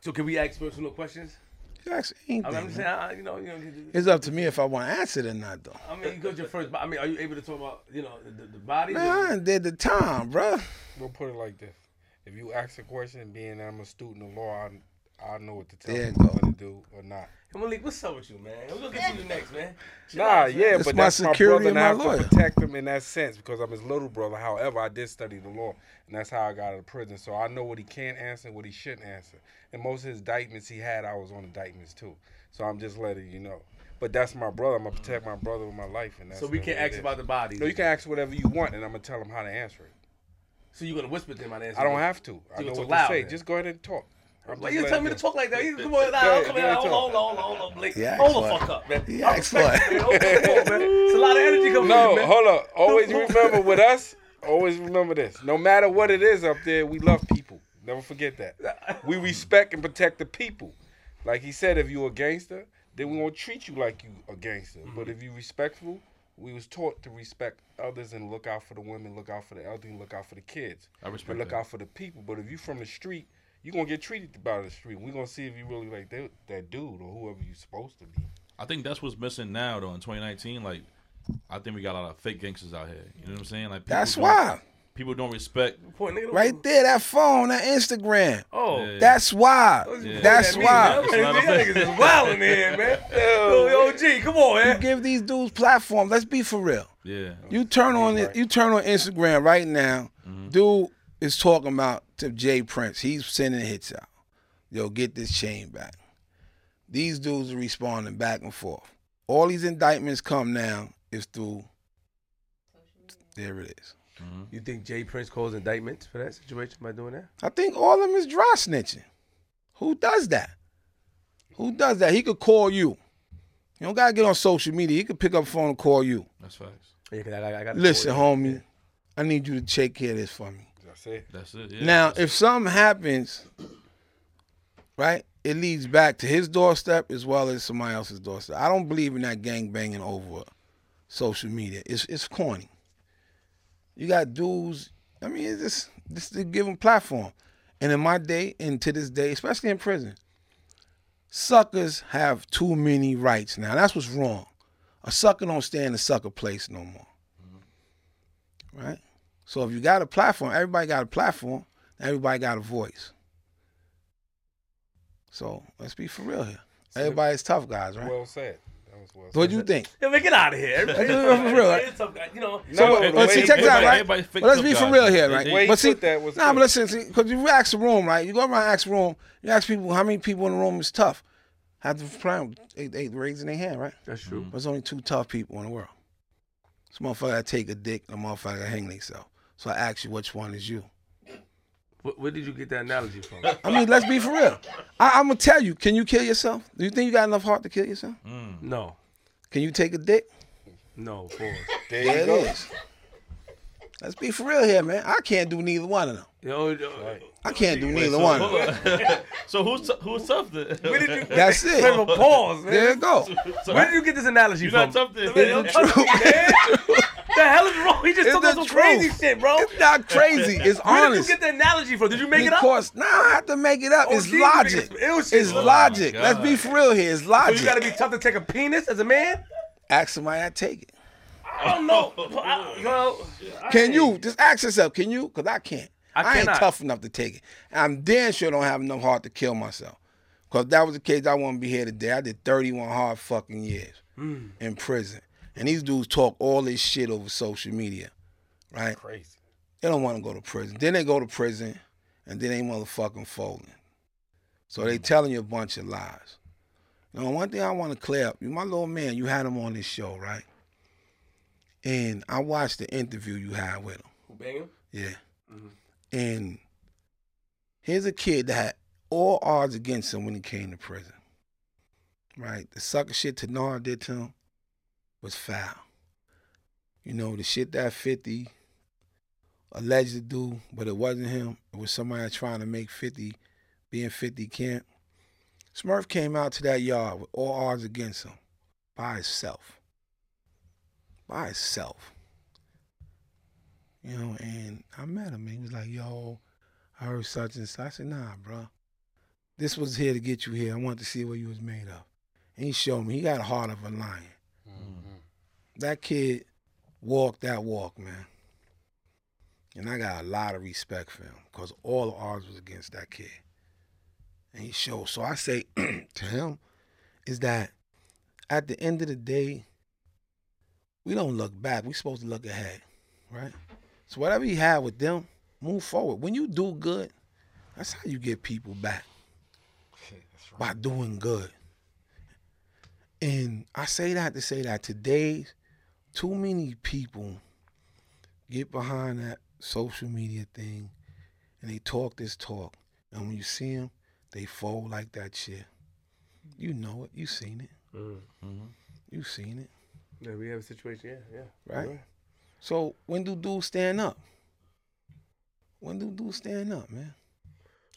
So can we ask personal questions? You ask anything, I mean, I'm just man. saying, I, you know, you know. It's up to me if I want to answer it or not, though. I mean, you got your first. I mean, are you able to talk about, you know, the, the bodies? Man, I done did the time, bruh. We'll put it like this: If you ask a question, being I'm a student of law, I I know what to tell There you you what to do or not. Hey, Malik, what's up with you, man? We're gonna get to you next, man. Chill Nah, out, yeah, That's but my that's my security brother, and and I my have lawyer. to protect him in that sense because I'm his little brother. However, I did study the law, and that's how I got out of prison. So I know what he can answer, and what he shouldn't answer. And most of his indictments he had, I was on indictments too. So I'm just letting you know. But that's my brother. I'm gonna protect my brother with my life, and that's So we can way ask about the bodies. No, you can ask whatever you want, and I'm gonna tell him how to answer it. So you're gonna whisper to him and answer. I don't them. have to. I you know gonna what talk to loud say. then? Just go ahead and talk. I'm Why you telling me to talk like that? You come on, Go now, ahead, come go here. Hold on, hold on, hold on, hold Blake. Yeah, hold the fuck up, man. Yeah, I ask respect man. Hold- on, man. It's a lot of energy coming No, in, man. hold up. Always remember with us, always remember this. No matter what it is up there, we love people. Never forget that. We respect and protect the people. Like he said, if you a gangster, then we won't treat you like you a gangster. But mm-hmm. if you respectful, we was taught to respect others and look out for the women, look out for the elderly, look out for the kids. I respect And look that. out for the people. But if you from the street, you gonna get treated about the street. We're gonna see if you really like that, that dude or whoever you're supposed to be. I think that's what's missing now though in 2019. Like, I think we got a lot of fake gangsters out here. You know what I'm saying? Like, That's why. people don't respect. Right there, that phone, that Instagram. Oh. Yeah. That's why. Yeah. That's That me, why. man. That's what I'm Y'all niggas is wild in here, man. Yo, yo, G, come on, man. You give these dudes platform. Let's be for real. Yeah. You turn on it. You turn on Instagram right now. Mm-hmm. Dude is talking about to J Prince. He's sending hits out. Yo, get this chain back. These dudes are responding back and forth. All these indictments come now is through. There it is. Mm-hmm. You think J Prince calls indictments for that situation by doing that? I think all of them is dry snitching. Who does that? Who does that? He could call you. You don't gotta get on social media. He could pick up the phone and call you. That's facts. Yeah, 'cause I, I, I Listen, homie, I need you to take care of this for me. That's it. That's it. Yeah. Now, if something happens, right, it leads back to his doorstep as well as somebody else's doorstep. I don't believe in that gang banging over social media. It's it's corny. You got dudes. I mean, it's just just to give them platform. And in my day, and to this day, especially in prison, suckers have too many rights now. That's what's wrong. A sucker don't stay in the sucker place no more. Right? So if you got a platform, everybody got a platform, everybody got a voice. So let's be for real here. Everybody's tough guys, right? Well said. Well what do you think? Yo, man, get out of here. Let's do it for real, right? It's some guy, You know, So, the but, way see, check this out, that- right? everybody fake But let's be for guys. real here, right? they- Way he but see, that was nah, good. but listen, because you ask the room, right? You go around and ask the room, you ask people how many people in the room is tough. Have to plan, they, they raising their hand, right? that's true. There's only two tough people in the world. This motherfucker that take a dick and a motherfucker that hang themselves. So I ask you, which one is you? Where, where did you get that analogy from? I mean, let's be for real. I, I'm gonna tell you. Can you kill yourself? Do you think you got enough heart to kill yourself? Mm. no, Can you take a dick? no, pause. There There you it go. is. Let's be for real here, man. I can't do neither one of them. Yo, yo, I can't do neither one of them. so who's t- who's tough then? where did you? That's Wait, it. pause, man. There you go. So- Where did you get this analogy You're from? not tough then. It's the truth. The hell is wrong? He just It's took us the some crazy shit, bro. It's not crazy. It's Where honest. did you get the analogy from? Did you make it up? Of course, now I have to make it up. Oh, it's geez, logic. it- ew, shit. It's Oh, logic. Let's be for real here. It's So logic. you gotta be tough to take a penis as a man? Ask somebody I take it. I don't know. I, yo, I Can ain't- you just ask yourself? Can you? Because I can't. I I, ain't tough enough to take it. I'm damn sure don't have enough heart to kill myself. Because if that was the case, I wouldn't be here today. I did 31 hard fucking years Hmm. in prison, and these dudes talk all this shit over social media, right? Crazy. They don't want to go to prison. Then they go to prison, and then they motherfucking folding. So they mm. telling you a bunch of lies. Now, one thing I want to clear up, you my little man, you had him on this show, right? And I watched the interview you had with him. Who bang him? Yeah. Mm-hmm. And here's a kid that had all odds against him when he came to prison. Right? The sucker shit Tanar did to him was foul. You know, the shit that 50 alleged to do, but it wasn't him. It was somebody trying to make 50 being 50 can't. Smurf came out to that yard with all odds against him by himself. By himself. You know, and I met him. And he was like, "Yo, I heard such and such." I said, "Nah, bro. This was here to get you here. I wanted to see what you was made of." And he showed me. He got a heart of a lion. Mm-hmm. That kid walked that walk, man. And I got a lot of respect for him because all the odds was against that kid. And he showed. So I say to him is that at the end of the day, we don't look back. We're supposed to look ahead, right? So whatever you have with them, move forward. When you do good, that's how you get people back by doing good. And I say that to say that today, too many people get behind that social media thing and they talk this talk. And when you see them, they fold like that shit. You know it. You seen it. Mm. You seen it. Yeah, we have a situation. Yeah, yeah. Right? So when do dudes stand up? When do dudes stand up, man?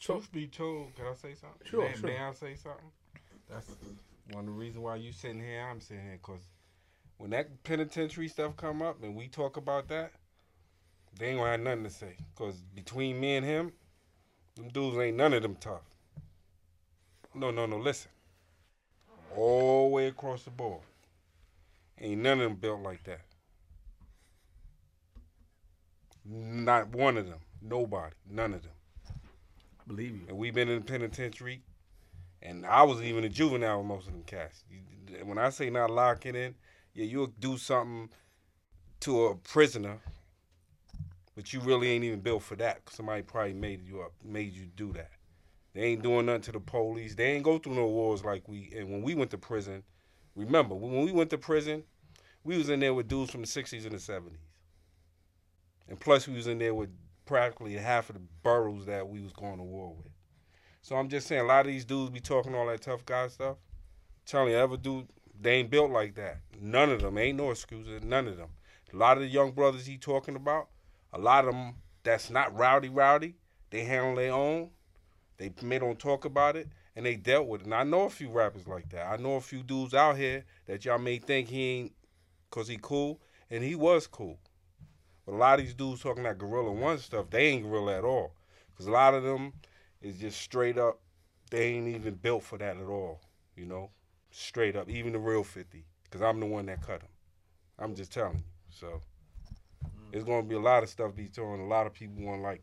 Truth be told, can I say something? Sure, may, sure. may I say something? That's one of the reasons why you sitting here. I'm sitting here because when that penitentiary stuff come up and we talk about that, they ain't gonna have nothing to say. Cause between me and him, them dudes ain't none of them tough. No, no, no. Listen, all the way across the board, ain't none of them built like that. Not one of them. Nobody. None of them I believe you. and we've been in the penitentiary, and I was even a juvenile with most of them cats. When I say not locking in, yeah, you'll do something to a prisoner, but you really ain't even built for that. somebody probably made you up, made you do that. They ain't doing nothing to the police. They ain't go through no wars like we. And when we went to prison, remember when we went to prison, we was in there with dudes from the '60s and the '70s, and plus we was in there with practically half of the boroughs that we was going to war with. So I'm just saying, a lot of these dudes be talking all that tough guy stuff. Telling you, ever dude, they ain't built like that. None of them ain't no excuses. None of them. A lot of the young brothers he talking about, a lot of them that's not rowdy, rowdy. They handle their own. They may don't talk about it, and they dealt with it. And I know a few rappers like that. I know a few dudes out here that y'all may think he ain't, cause he cool, and he was cool. But a lot of these dudes talking that Gorilla One stuff, they ain't Gorilla at all. Because a lot of them is just straight up, they ain't even built for that at all. You know? Straight up. Even the real 50. Because I'm the one that cut them. I'm just telling you. So, mm. it's going to be a lot of stuff be throwing. A lot of people want, like,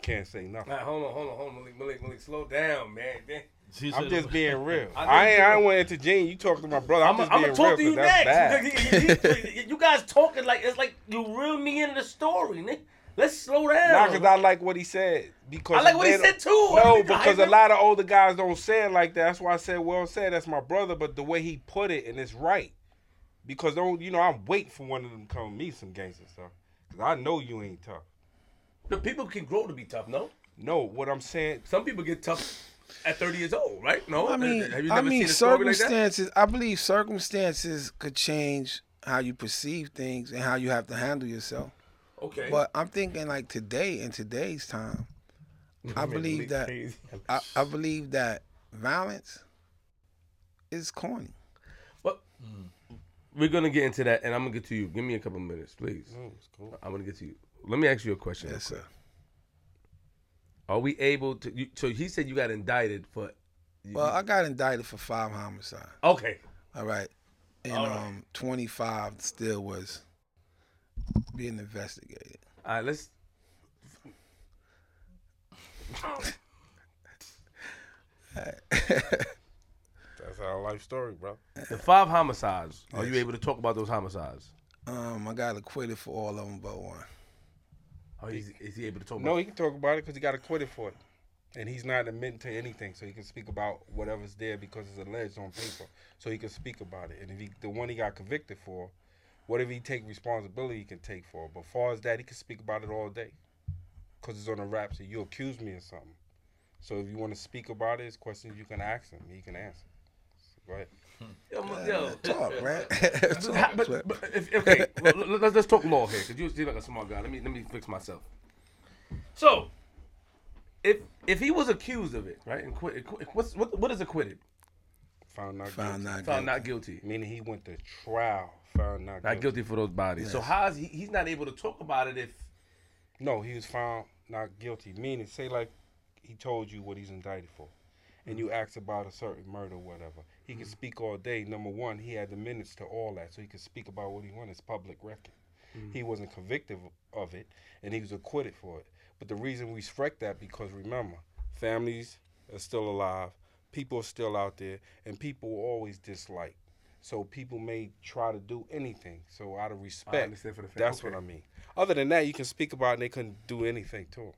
can't say nothing. Nah, hold on, hold on, hold on, Malik, Malik, Malik, slow down, man. She I'm just being real. I I, ain't, I ain't went into Gene. You talking to my brother. I'm, I'm just gonna being talk to real you 'cause that's bad. next. You- you- you guys talking like it's like you reel me into the story, nigga. Let's slow down. Not because I like what he said. Because I like what he said too. No, because a lot of older guys don't say it like that. That's why I said, well said, that's my brother. But the way he put it, and it's right. Because don't you know, I'm waiting for one of them to come me some gangster stuff. Because I know you ain't tough. The people can grow to be tough, no? No, what I'm saying, Some people get tough at 30 years old, right? No, I mean, have you I mean, seen a story like that? circumstances. I believe circumstances could change how you perceive things and how you have to handle yourself. Okay, But I'm thinking like today, in today's time, I believe that I, I believe that violence is corny. but we're gonna get into that, and I'm gonna get to you. Give me a couple minutes, please. No, cool. I'm gonna get to you. Let me ask you a question. Yes, sir. Are we able to? You, so he said you got indicted for. Well, I got indicted for five homicides. okay. All right, and All right. um, 25 still was being investigated. All right. Let's. That's our life story, bro. The five homicides. Are you able to talk about those homicides? Um, I got acquitted for all of them but one. Are he, is he able to talk No, about? he can talk about it because he got acquitted for it, and he's not admitting to anything, so he can speak about whatever's there because it's alleged on paper, so he can speak about it. And if he, the one he got convicted for, whatever he take responsibility, he can take for. it. But far as that, he can speak about it all day, because it's on the rap. So you accuse me of something. So if you want to speak about it, it's questions you can ask him. He can answer. So go ahead. Yo, mo- yo. Talk, man. But, Talk, but, Flip. but if, okay, let- let's, let's talk law here, because you seem like a smart guy. Let me let me fix myself. So, if if he was accused of it, right, and quit, what's what what is acquitted? Found not Found guilty. not Found guilty. not guilty. Meaning he went to trial. Found not, Not guilty for those bodies. So how is he? He's not able to talk about it if. No, he was found not guilty. Meaning, say like he told you what he's indicted for, and you asked about a certain murder, or whatever. He could mm-hmm. speak all day. Number one, he had the minutes to all that, so he could speak about what he wanted. It's public record. Mm-hmm. He wasn't convicted of it, and he was acquitted for it. But the reason we strike that because remember, families are still alive, people are still out there, and people will always dislike. So people may try to do anything. So out of respect, understand for the that's okay. what I mean. Other than that, you can speak about it and they couldn't do anything to him.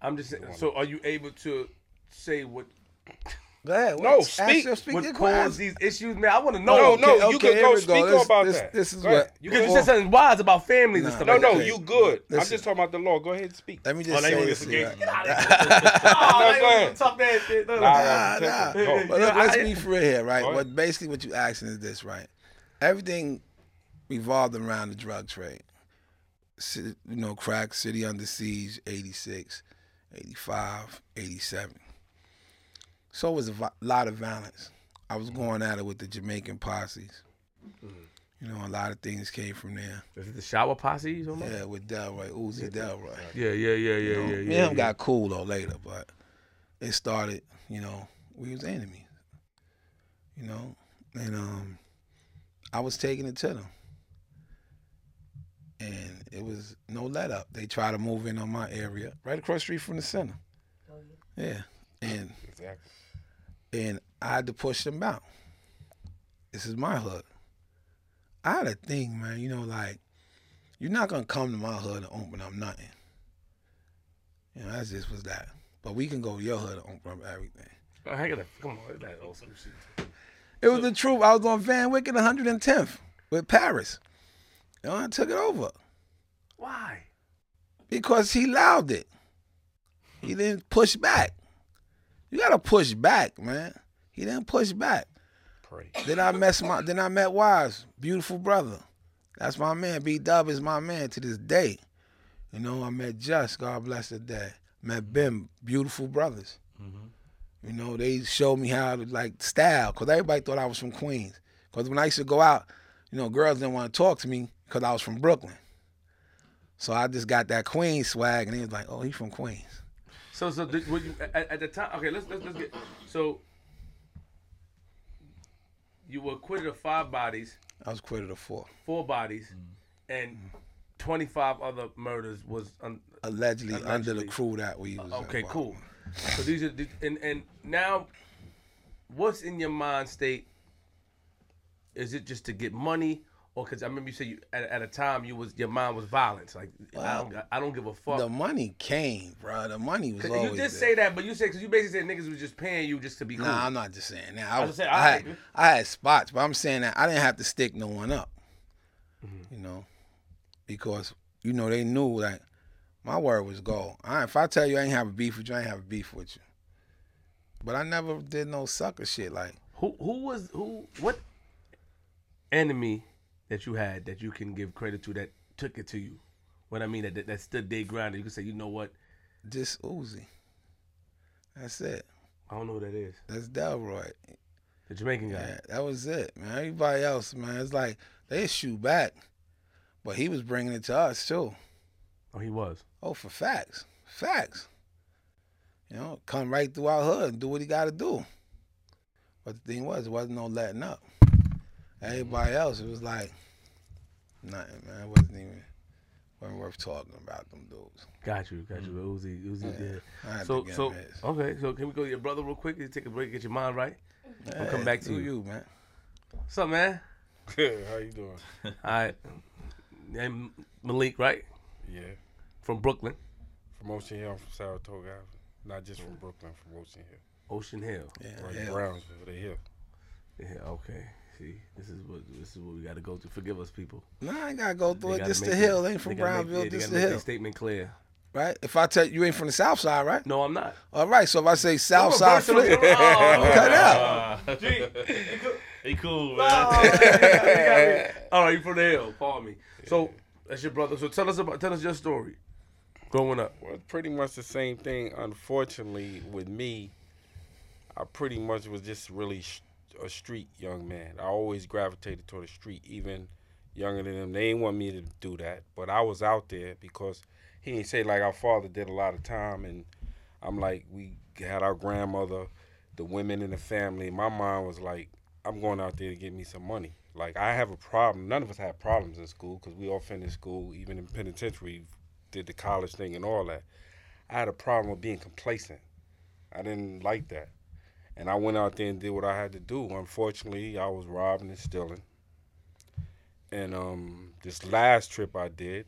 I'm just saying. So are you able to say what Go ahead. No, what- speak. Ask, speak what your caused these issues, man? I want to know. no, okay, you okay, can here go we go. speak This- about this- that. this is Go what- You can you said something wise about families and Nah. stuff No, like no, that. you good. I'm just talking about the law. Go ahead and speak. Let me Oh, just now you say this. to to you get right get out of here. Oh, No, now you go want ahead. to Tough ass shit. No, no. Nah, Nah, nah, nah. protect it. Go. But look, let's be for real here, right? What basically what you asking is this, right? Everything revolved around the drug trade. You know, crack, city under siege, 86, 85, 87. So it was a vi- lot of violence. I was going at it with the Jamaican posses. You know, a lot of things came from there. Is it the shower posse? You? Yeah, with Delroy, Uzi Delroy. Yeah, yeah, yeah, yeah, You know, yeah, me yeah. and yeah. got cool though later, but it started, you know, we was enemies. You know, and um, I was taking it to them, and it was no let up. They tried to move in on my area, right across the street from the center. Yeah, and Exactly. And I had to push them out. This is my hood. I had a thing, man. You know, like you're not gonna come to my hood and open up nothing. You know, that just was that. But we can go to your hood and open up everything. Oh, hang on. Come on. That also. It was the truth. I was on Van Wyck at 110th with Paris. Know, I took it over Why? because he allowed it. He didn't push back. You gotta push back, man. He didn't push back. Pray. Then I met my then I met Wise, beautiful brother. That's my man. B Dub is my man to this day. You know, I met Just, God bless the day. Met Bim, beautiful brothers. Mm-hmm. You know, they showed me how to like style, cause everybody thought I was from Queens. Cause when I used to go out, you know, girls didn't want to talk to me because I was from Brooklyn. So I just got that Queens swag, and he was like, "Oh, he's from Queens." So, so did, you at, at the time? Okay, let's let's let's get. So, you were acquitted of five bodies, I was acquitted of four. four bodies, and twenty-five other murders was. Un, Allegedly, under the crew that we was. Uh, okay, involved cool. So these are and and now, what's in your mind state? Is it just to get money, or because I remember you said you at, at a time you was your mind was violence. Like I don't I don't give a fuck. The money came, bro. The money was always you just there. say that, but you say because you basically said niggas was just paying you just to be cool. Nah, I'm not just saying that. I, was was, saying, I, alright. had, I had spots, but I'm saying that I didn't have to stick no one up. Mm-hmm. You know, because you know they knew that My word was gold. I, if I tell you I ain't have a beef with you, I ain't have a beef with you. But I never did no sucker shit. Like Who who was who what enemy that you had that you can give credit to that took it to you? What I mean that that, that stood their ground. You can say, you know what? just Uzi. That's it. I don't know what that is. That's Delroy. The Jamaican guy. Yeah, that was it, man. Everybody else, man, it's like they shoot back, but he was bringing it to us too. Oh, he was. Oh, for facts, facts. You know, come right through our hood and do what he got to do. But the thing was, it wasn't no letting up. Everybody else, it was like nothing, man. It wasn't even wasn't worth talking about them dudes. Got you, got you. Uzi, Uzi, yeah. Mm. I had So, to so his. okay. So can we go to your brother real quick? You take a break, get your mind right. Hey, come back to you. you, man. What's up, man? Good. How you doing? All right. Name Malik, right? Yeah. From Brooklyn, From Ocean Hill, from Saratoga Avenue. Not just from Brooklyn, from Ocean Hill. Ocean Hill. Yeah, Right, yeah. Brownsville, they here. Yeah. Okay. See, this is what this is what we got to go through. Forgive us, people. No, I ain't gotta go through They it. gotta the their- hill. Ain't from gotta make- Brownsville. yeah, they the hill, statement clear. right? If I tell you you ain't from the South Side, right? No, I'm not. All right. So if I say South I'm Side gonna flip, Oh, cut out. He cool, oh, man. Oh, you got me. You got me. All right, you from the hill. Call me. So that's your brother. So tell us about tell us your story. Growing up. Well, it's pretty much the same thing. Unfortunately, with me, I pretty much was just really sh- a street young man. I always gravitated toward the street, even younger than them. They didn't want me to do that, but I was out there because he didn't say like our father did a lot of time, and I'm like we had our grandmother, the women in the family. My mind was like, I'm going out there to get me some money. Like I have a problem. None of us had problems in school because we all finished school, even in penitentiary, did the college thing and all that. I had a problem with being complacent. I didn't like that. And I went out there and did what I had to do. Unfortunately, I was robbing and stealing. And um, this last trip I did,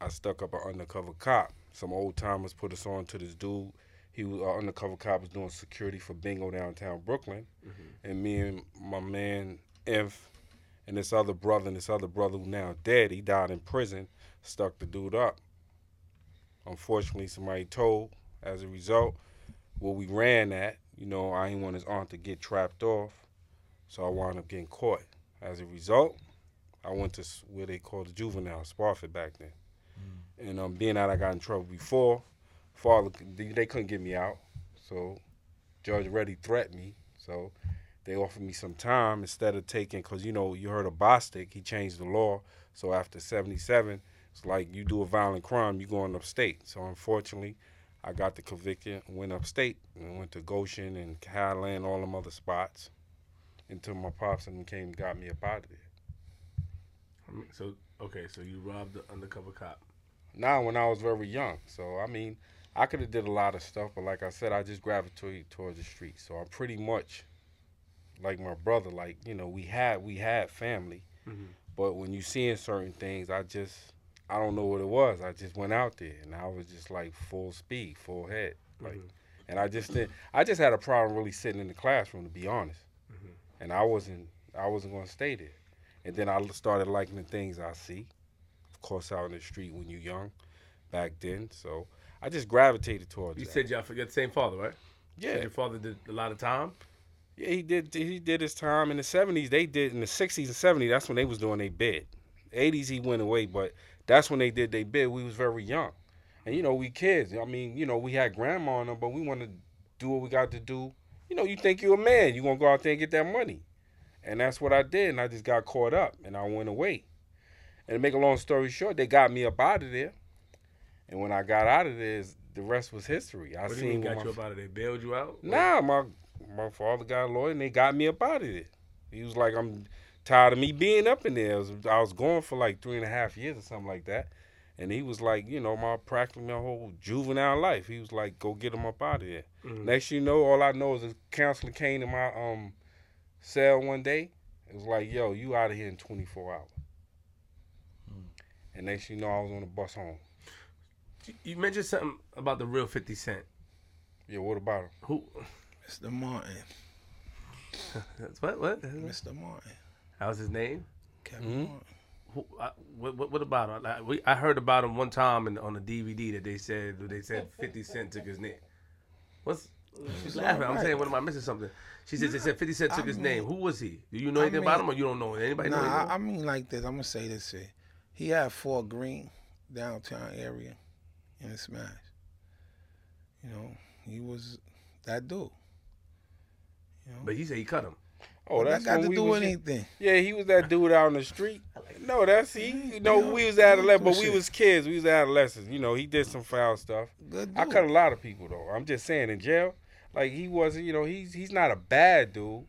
I stuck up an undercover cop. Some old timers put us on to this dude. He was uh, undercover cop was doing security for Bingo downtown Brooklyn, and me and my man Inf and this other brother and this other brother who now dead. He died in prison. Stuck the dude up. Unfortunately, somebody told. As a result, where we ran at, you know, I didn't want his aunt to get trapped off, so I wound up getting caught. As a result, I went to where they called the juvenile, Spofford back then. And um, being that I got in trouble before, father they they couldn't get me out, so Judge Reddy threatened me. So they offered me some time instead of taking, cause you know you heard of Bosket, he changed the law. So after '77, it's like you do a violent crime, you're going upstate. So unfortunately, I got the conviction, went upstate, and went to Goshen and Highland, all them other spots, until my pops and came and got me up out of there. So okay, so you robbed the undercover cop. Now, when I was very young, so I mean, I could have did a lot of stuff, but like I said, I just gravitated towards the streets. So I'm pretty much like my brother. Like you know, we had we had family, mm-hmm. but when you seeing certain things, I just I don't know what it was. I just went out there and I was just like full speed, full head, like, mm-hmm. and I just didn't. I just had a problem really sitting in the classroom, to be honest, mm-hmm. and I wasn't I wasn't gonna stay there. And then I started liking the things I see, of course, out in the street when you're young, back then. So I just gravitated towards You that. said y'all forget the same father, right? Yeah, Your father did a lot of time. yeah, he did. He did his time in the '70s. They did in the '60s and '70s. That's when they was doing their bid. '80s he went away, but that's when they did their bid. We was very young, and you know we kids. I mean, you know we had grandma on them, but we want to do what we got to do. You know, you think you're a man, you gonna go out there and get that money, and that's what I did. And I just got caught up, and I went away. And to make a long story short, they got me up out of there. And when I got out of there, the rest was history. I What do you seen mean what got my you up out of there? Bailed you out? Nah, my my father got a lawyer and they got me up out of there. He was like, I'm tired of me being up in there. I was, I was going for like three and a half years or something like that. And he was like, you know, my practically my whole juvenile life. He was like, go get him up out of here. Mhm. Next you know, all I know is a counselor came to my um cell one day. It was like, yo, you out of here in 24 hours. And next you know, I was on the bus home. You- You mentioned something about the real 50 Cent. Yeah, what about him? Who? Mr. Martin, That's what? What? Mr. Martin, That was his name? Kelvin Mhm. Who, I, what, what, what about him? Like, we, I heard about him one time in, on a DVD that they said they said Fifty Cent took his name. What's she's laughing? I'm saying, what am I missing something? She said they said Fifty Cent took I his mean- name. Who was he? Do you know I anything about him, or you don't know? Anybody know? Nah, anything? I, I mean like this. I'm gonna say this here. He had Fort Greene downtown area in a smash. You know, he was that dude. You know, but he said he cut him. Oh, that that's got to do was, anything. Yeah, he was that dude out on the street. No, that's he. You know, we was adolescents, but we was kids. We was adolescents. You know, he did some foul stuff. Good dude. I cut a lot of people though. I'm just saying in jail, like he wasn't. You know, he's he's not a bad dude,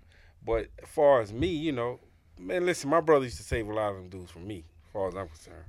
but as far as me, you know, man, listen, my brother used to save a lot of them dudes from me. As far as I'm concerned,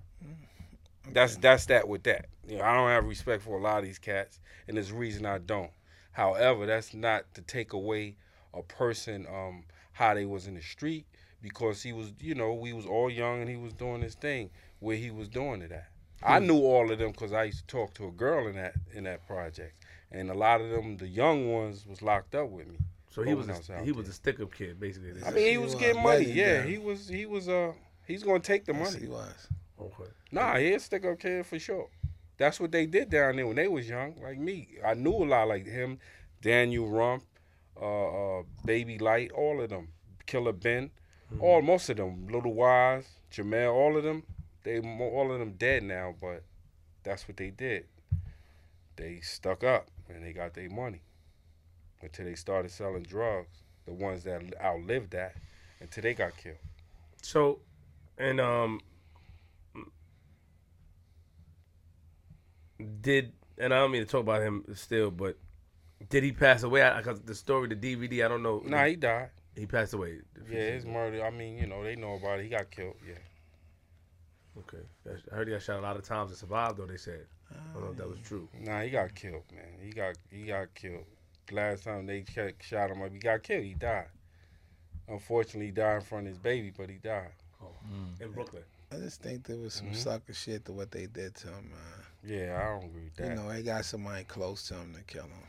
that's that's that with that. You know, I don't have respect for a lot of these cats, and there's a reason I don't. However, that's not to take away a person um how they was in the street because he was, you know, we was all young and he was doing his thing where he was doing it at. I knew all of them because I used to talk to a girl in that in that project, and a lot of them, the young ones, was locked up with me. So he was when a, I was out he was a stick up kid, basically. I mean, he He was was getting money. Yeah, legendary. he was. He was. Uh, he's gonna take the Yes, money. he was. okay. Nah, he a stick up kid for sure. That's what they did down there when they was young, like me. I knew a lot like him, Daniel Rump, uh, uh, Baby Light, all of them, Killer Ben, all most of them, Little Wise, Jamel, all of them. They all of them dead now, but that's what they did. They stuck up and they got their money until they started selling drugs. The ones that outlived that until they got killed. So, and um, did and I don't mean to talk about him still, but did he pass away? Because the story, the DVD, I don't know. Nah, he died. he passed away. Yeah, his murder. I mean, you know, they know about it. He got killed. Yeah. Okay, I heard he got shot a lot of times and survived. Though they said, I don't know if that was true. Nah, he got killed, man. He got he got killed. Last time they ch- shot him up, he got killed. He died. Unfortunately, he died in front of his baby, but he died. Oh, In Brooklyn. I just think there was some Mhm. sucker shit to what they did to him, man. Yeah, I don't agree with that. You know, they got somebody close to him to kill him,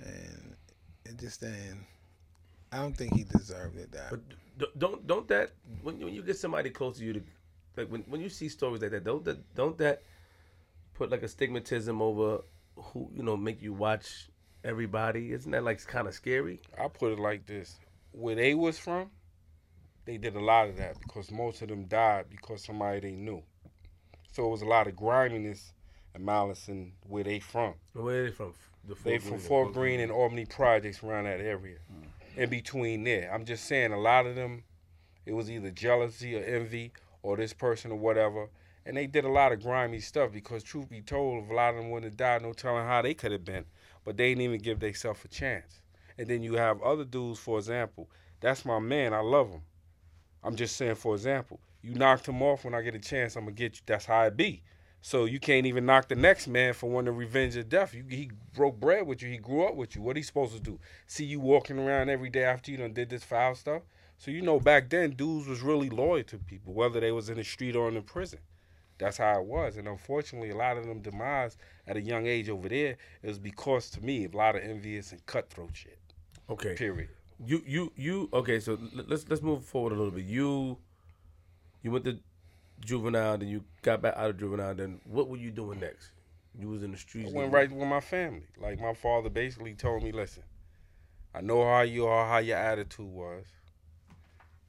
and it just didn't. I don't think he deserved it. That But don't don't that when you, when you get somebody close to you to like when when you see stories like that don't that don't that put like a stigmatism over who you know make you watch everybody? Isn't that like kind of scary? I put it like this: where they was from, they did a lot of that because most of them died because somebody they knew. So it was a lot of griminess and malice in where they from. Where are they from? The They from Fort Greene and Albany projects around that area. In between there. I'm just saying a lot of them it was either jealousy or envy or this person or whatever. And they did a lot of grimy stuff because truth be told, if a lot of them wouldn't have died, no telling how they could have been. But they didn't even give themselves a chance. And then you have other dudes, for example, that's my man, I love him. I'm just saying, for example, you knocked him off when I get a chance, I'm gonna get you. That's how it be. So you can't even knock the next man for wanting to revenge your death. You, he broke bread with you. He grew up with you. What he supposed to do? See you walking around every day after you done did this foul stuff. So you know back then dudes was really loyal to people, whether they was in the street or in the prison. That's how it was. And unfortunately, a lot of them demise at a young age over there is because to me, a lot of envious and cutthroat shit. Okay. Period. You you you okay? So let's let's move forward a little bit. You you went to juvenile, then you got back out of juvenile. Then what were you doing next? You was in the streets. I went right with my family. Like my father basically told me, listen, I know how you are, how your attitude was.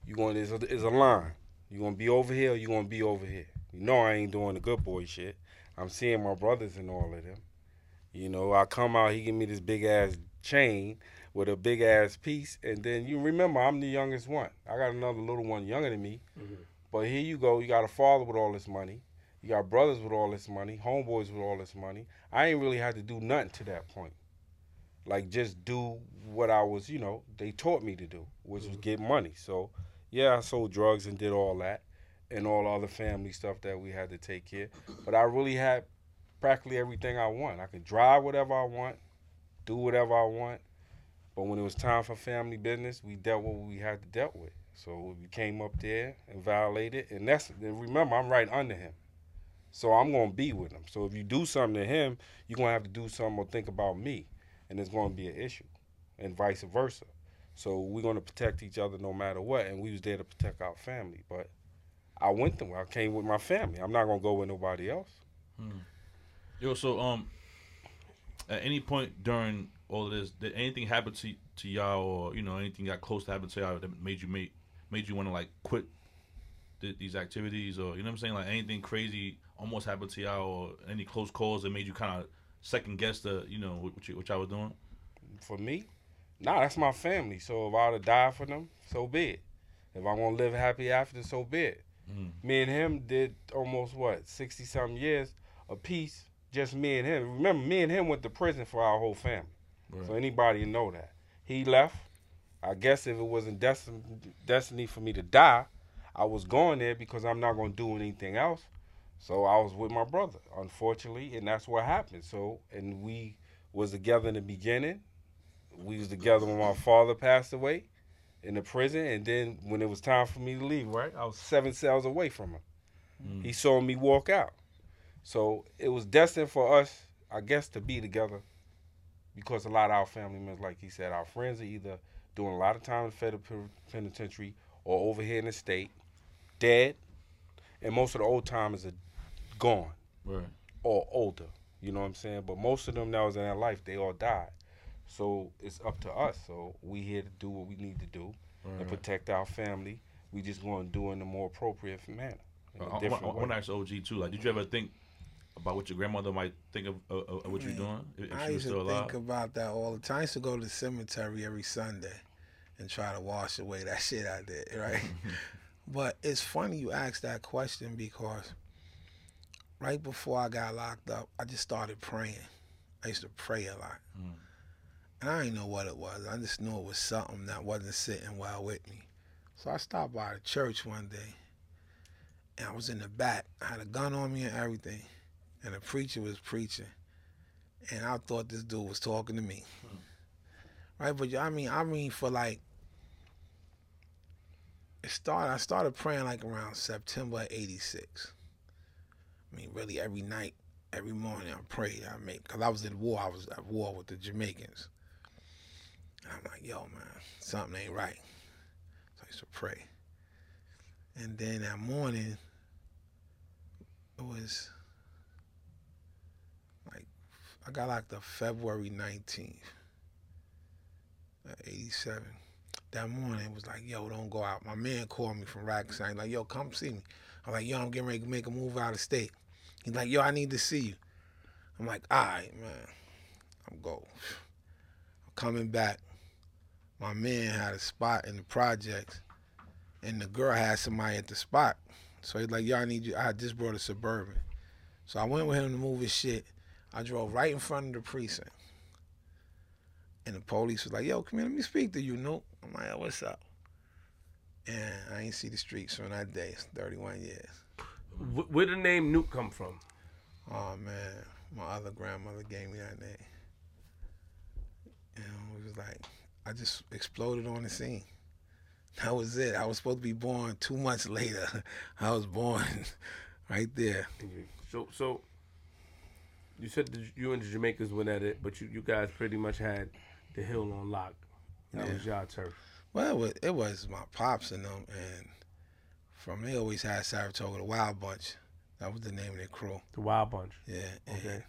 You going a, there's a line. You gonna be over here, or you gonna be over here. You know I ain't doing the good boy shit. I'm seeing my brothers and all of them. You know, I come out, he give me this big ass chain with a big ass piece, and then you remember I'm the youngest one. I got another little one younger than me. Mm-hmm. But here you go, you got a father with all this money. You got brothers with all this money, homeboys with all this money. I ain't really had to do nothing to that point. Like just do what I was, you know, they taught me to do, which was mm-hmm. get money. So yeah, I sold drugs and did all that and all the other family stuff that we had to take care. But I really had practically everything I want. I could drive whatever I want, do whatever I want. But when it was time for family business, we dealt with what we had to deal with. So we came up there and violated, and that's and remember I'm right under him, so I'm gonna be with him. So if you do something to him, you're gonna have to do something or think about me, and it's gonna be an issue, and vice versa. So we're gonna protect each other no matter what, and we was there to protect our family. But I went them. I came with my family. I'm not gonna go with nobody else. Yo, so um, at any point during all of this, did anything happen to to y'all, or you know, anything got close to happen to y'all that made you make made you want to like quit th- these activities, or you know what I'm saying, like anything crazy almost happened to y'all, or any close calls that made you kind of second guess the you know what you what y'all was doing? For me, nah, that's my family. So if I would to die for them, so be it. If I want to live happy after, so be it. Mm. Me and him did almost what sixty something years a piece, just me and him. Remember, me and him went to prison for our whole family. So anybody know that he left. I guess if it wasn't destined destiny for me to die, I was going there because I'm not gonna do anything else. So I was with my brother, unfortunately, and that's what happened. So and we was together in the beginning. We was together when my father passed away in the prison, and then when it was time for me to leave, right, I was seven cells away from him. Mm. He saw me walk out. So it was destined for us, I guess, to be together because a lot of our family members, like he said, our friends are either doing a lot of time in federal penitentiary or over here in the state, dead, and most of the old timers are gone Right. or older. You know what I'm saying? But most of them that was in their life, they all died. So it's up to us. So we here to do what we need to do Right. and protect our family. We just going to do it in a more appropriate manner. In I, a uh, I, different I, I want to ask OG too. Like, did you ever think about what your grandmother might think of, of, of what you're doing if, if I she was used still to alive? think about that all the time. I used to go to the cemetery every Sunday and try to wash away that shit I did, right? but it's funny you ask that question because right before I got locked up, I just started praying. I used to pray a lot. Mm. And I didn't know what it was. I just knew it was something that wasn't sitting well with me. So I stopped by the church one day and I was in the back. I had a gun on me and everything. And the preacher was preaching and I thought this dude was talking to me. Right, but I mean, I mean, for like, it started. I started praying like around September '86. I mean, really every night, every morning, I prayed. I made because I was at war. I was at war with the Jamaicans. And I'm like, yo, man, something ain't right. So I used to pray. And then that morning, it was like I got locked up February 19th, uh, 87. That morning, it was like, yo, don't go out. My man called me from. He's like, yo, come see me. I'm like, yo, I'm getting ready to make a move out of state. He's like, yo, I need to see you. I'm like, all right, man. I'm go. I'm coming back. My man had a spot in the projects, and the girl had somebody at the spot. So he's like, yo, I need you. I just brought a Suburban. So I went with him to move his shit. I drove right in front of the precinct. And the police was like, yo, come here, let me speak to you, Nope. I'm like, yo, what's up? And I ain't see the streets from that day. It's 31 years. Wh- Where the name Nuke come from? Oh, man. My other grandmother gave me that name. Know, it was like, I just exploded on the scene. That was it. I was supposed to be born two months later. I was born right there. So, so you said you and the Jamaicans went at it, but you, you guys pretty much had the hill on lock. That Yeah. was y'all turf. Well, it was, it was my pops and them, and from they always had Saratoga, the Wild Bunch. That was the name of their crew. The Wild Bunch. Yeah. and Okay.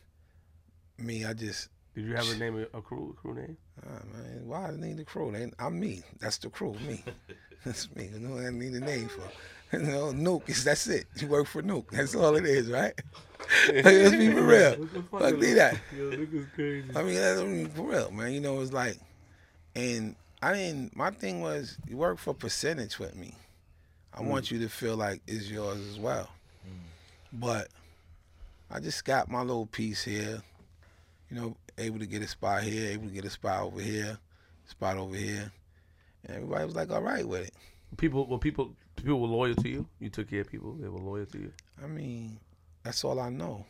Me, I just, Did you have a name, a crew, a crew name? ah, man, why I need the crew? They, I'm me. That's the crew, me. That's me. You know what I need a name for? You know, Nuke is that's it. You work for Nuke. That's all it is, right? Let's be for real. Fuck do that. Yo, niggas crazy. I mean, that's I mean, for real, man. You know, it's like, and I didn't. My thing was, you work for percentage with me. I want mm. you to feel like it's yours as well. Mm. But I just got my little piece here. You know, able to get a spot here, able to get a spot over here, spot over here, and everybody was like, all right with it. People, well, people, people were loyal to you. You took care of people. They were loyal to you. I mean, that's all I know.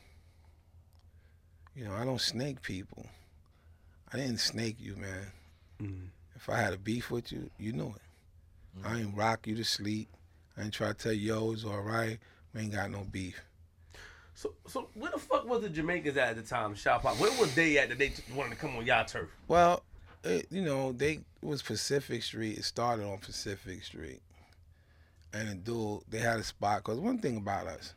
You know, I don't snake people. I didn't snake you, man. Mm. If I had a beef with you, you knew it. I ain't rock you to sleep. I ain't try to tell you, yo, it's all right. We ain't got no beef. So, so where the fuck was the Jamaicans at the time? Shop Pop. Where was they at that they wanted to come on y'all turf? Well, it, you know, they it was Pacific Street. It started on Pacific Street. and a dude, they had a spot. Cause one thing about us,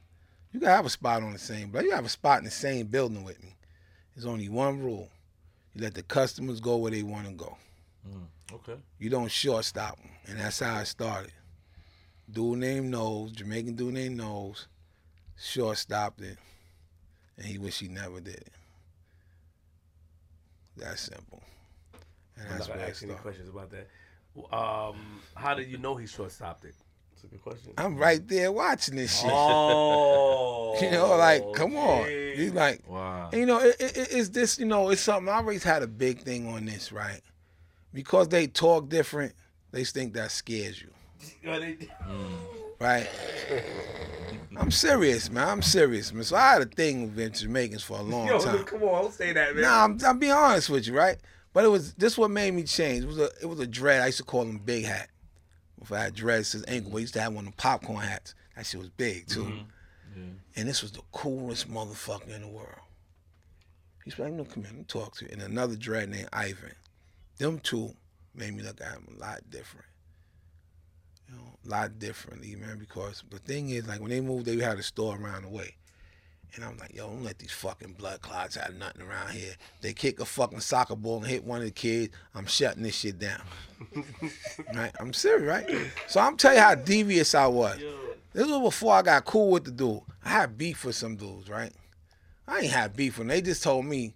you can have a spot on the same, but you have a spot in the same building with me. There's only one rule: you let the customers go where they want to go. Okay. You don't shortstop them, and that's how I started. Dude named Nose, Jamaican dude named Nose, shortstopped it, and he wish he never did it. That's simple. And I'm that's not where ask any questions about that. Um, how did you know he short stopped it? That's a good question. I'm right there watching this shit. Oh, You know, like, come on. okay. You like, Wow. and, you know, it, it, it's this, you know, it's something. I always had a big thing on this, right? Because they talk different, they think that scares you, Yeah, right? I'm serious, man. I'm serious, man. So I had a thing with Jamaicans for a long Yo, time. come on, don't say that, man. Nah, I'm, I'm being honest with you, right? But it was this what made me change. It was a it was a dread. I used to call him Big Hat. If I had dreads his ankle, We used to have one of the popcorn hats. That shit was big too. Mm-hmm. And this was the coolest motherfucker in the world. He's like, no, come here, let me talk to you. And another dread named Ivan. Them two made me look at him a lot different. You know, a lot differently, man, because the thing is, like, when they moved, they had a store around the way. And I'm like, yo, don't let these fucking blood clots have nothing around here. They kick a fucking soccer ball and hit one of the kids, I'm shutting this shit down. right? I'm serious, right? So I'm tell you how devious I was. This was before I got cool with the dude. I had beef with some dudes, right? I ain't had beef with them. They just told me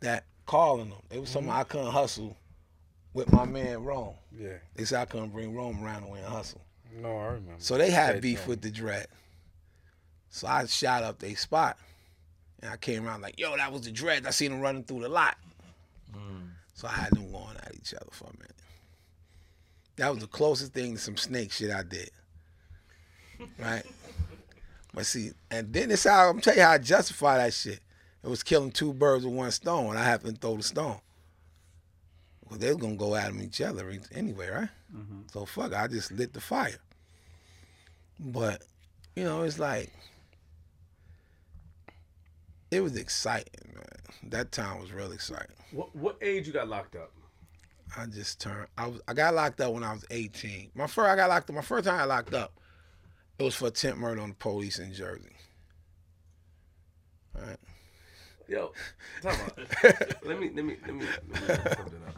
that calling them. It was something mm-hmm. I couldn't hustle with my man Rome. Yeah. They said I couldn't bring Rome around the way and hustle. No, I remember. So they had beef joint. with the dread. So I shot up their spot. And I came around like, yo, that was the dread. I seen them running through the lot. So I had them going at each other for a minute. That was the closest thing to some snake shit I did. Right? But see, and then it's how I'm tell you how I justify that shit. It was killing two birds with one stone, and I happened to throw the stone. Well, they was gonna go at them each other anyway, right? Mm-hmm. So fuck, I just lit the fire. But you know, it's like it was exciting, man. That time was real exciting. What what age you got locked up? I just turned. I was. I got locked up when I was 18. My first. I got locked up. My first time I locked up, it was for attempt murder on the police in Jersey. All right. Yo, talk about. let me let me let me let me something up.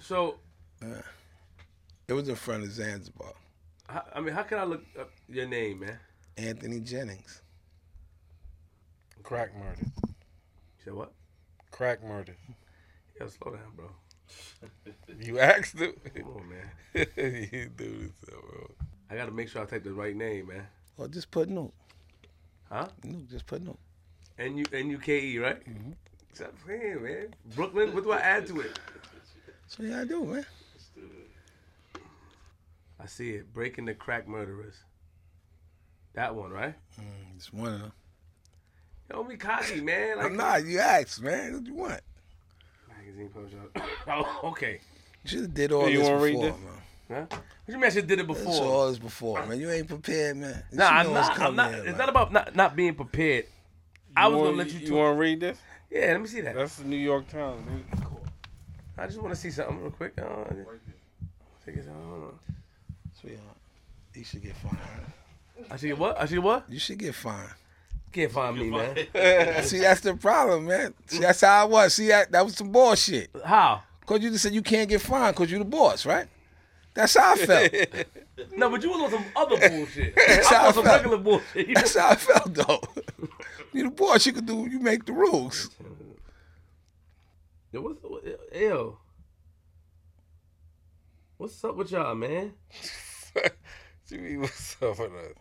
So, It was in front of Zanzibar. how, I mean, how can I look up your name, man? Anthony Jennings. Crack murder. You said what? Crack murder. Yo, slow down, bro. You asked him. Come on, man. you do this, bro. I gotta make sure I type the right name, man. Well, just put no. Huh? No, just put no. N U N U K E, right? Mm-hmm. Stop playing, man. Brooklyn. What do I add to it? So yeah, I do, man. I see it. Breaking the crack murderers. That one, right? Mm, it's one of them. Don't be cocky, man. Like I'm not. You asked, man. What you want? magazine poster. oh, okay. You should have did all You this wanna before, read this? man. Huh? What you mean I should did it You should before? all this before, man. You ain't prepared, man. You Nah, I'm not. I'm not. here, It's man. not about not, not being prepared. I was wanna, gonna let you. You talk. want to read this? Yeah, let me see that. That's the New York Times. dude. I just want to see something real quick. Uh, take it down. Hold on. Sweetheart, you should get fined. I should get what? I should get what? You should get fined. Can't find me, man. See, that's the problem, man. See, that's how I was. See, that, that was some bullshit. How? Cause you just said you can't get fined cause you the boss, right? That's how I felt. No, but you was on some other bullshit. That's I how was on some I felt. regular bullshit. You know? That's how I felt, though. you the boss. You can do. You make the rules. Yo, what's what, ew? What's up with y'all, man? Jimmy, what's up with us?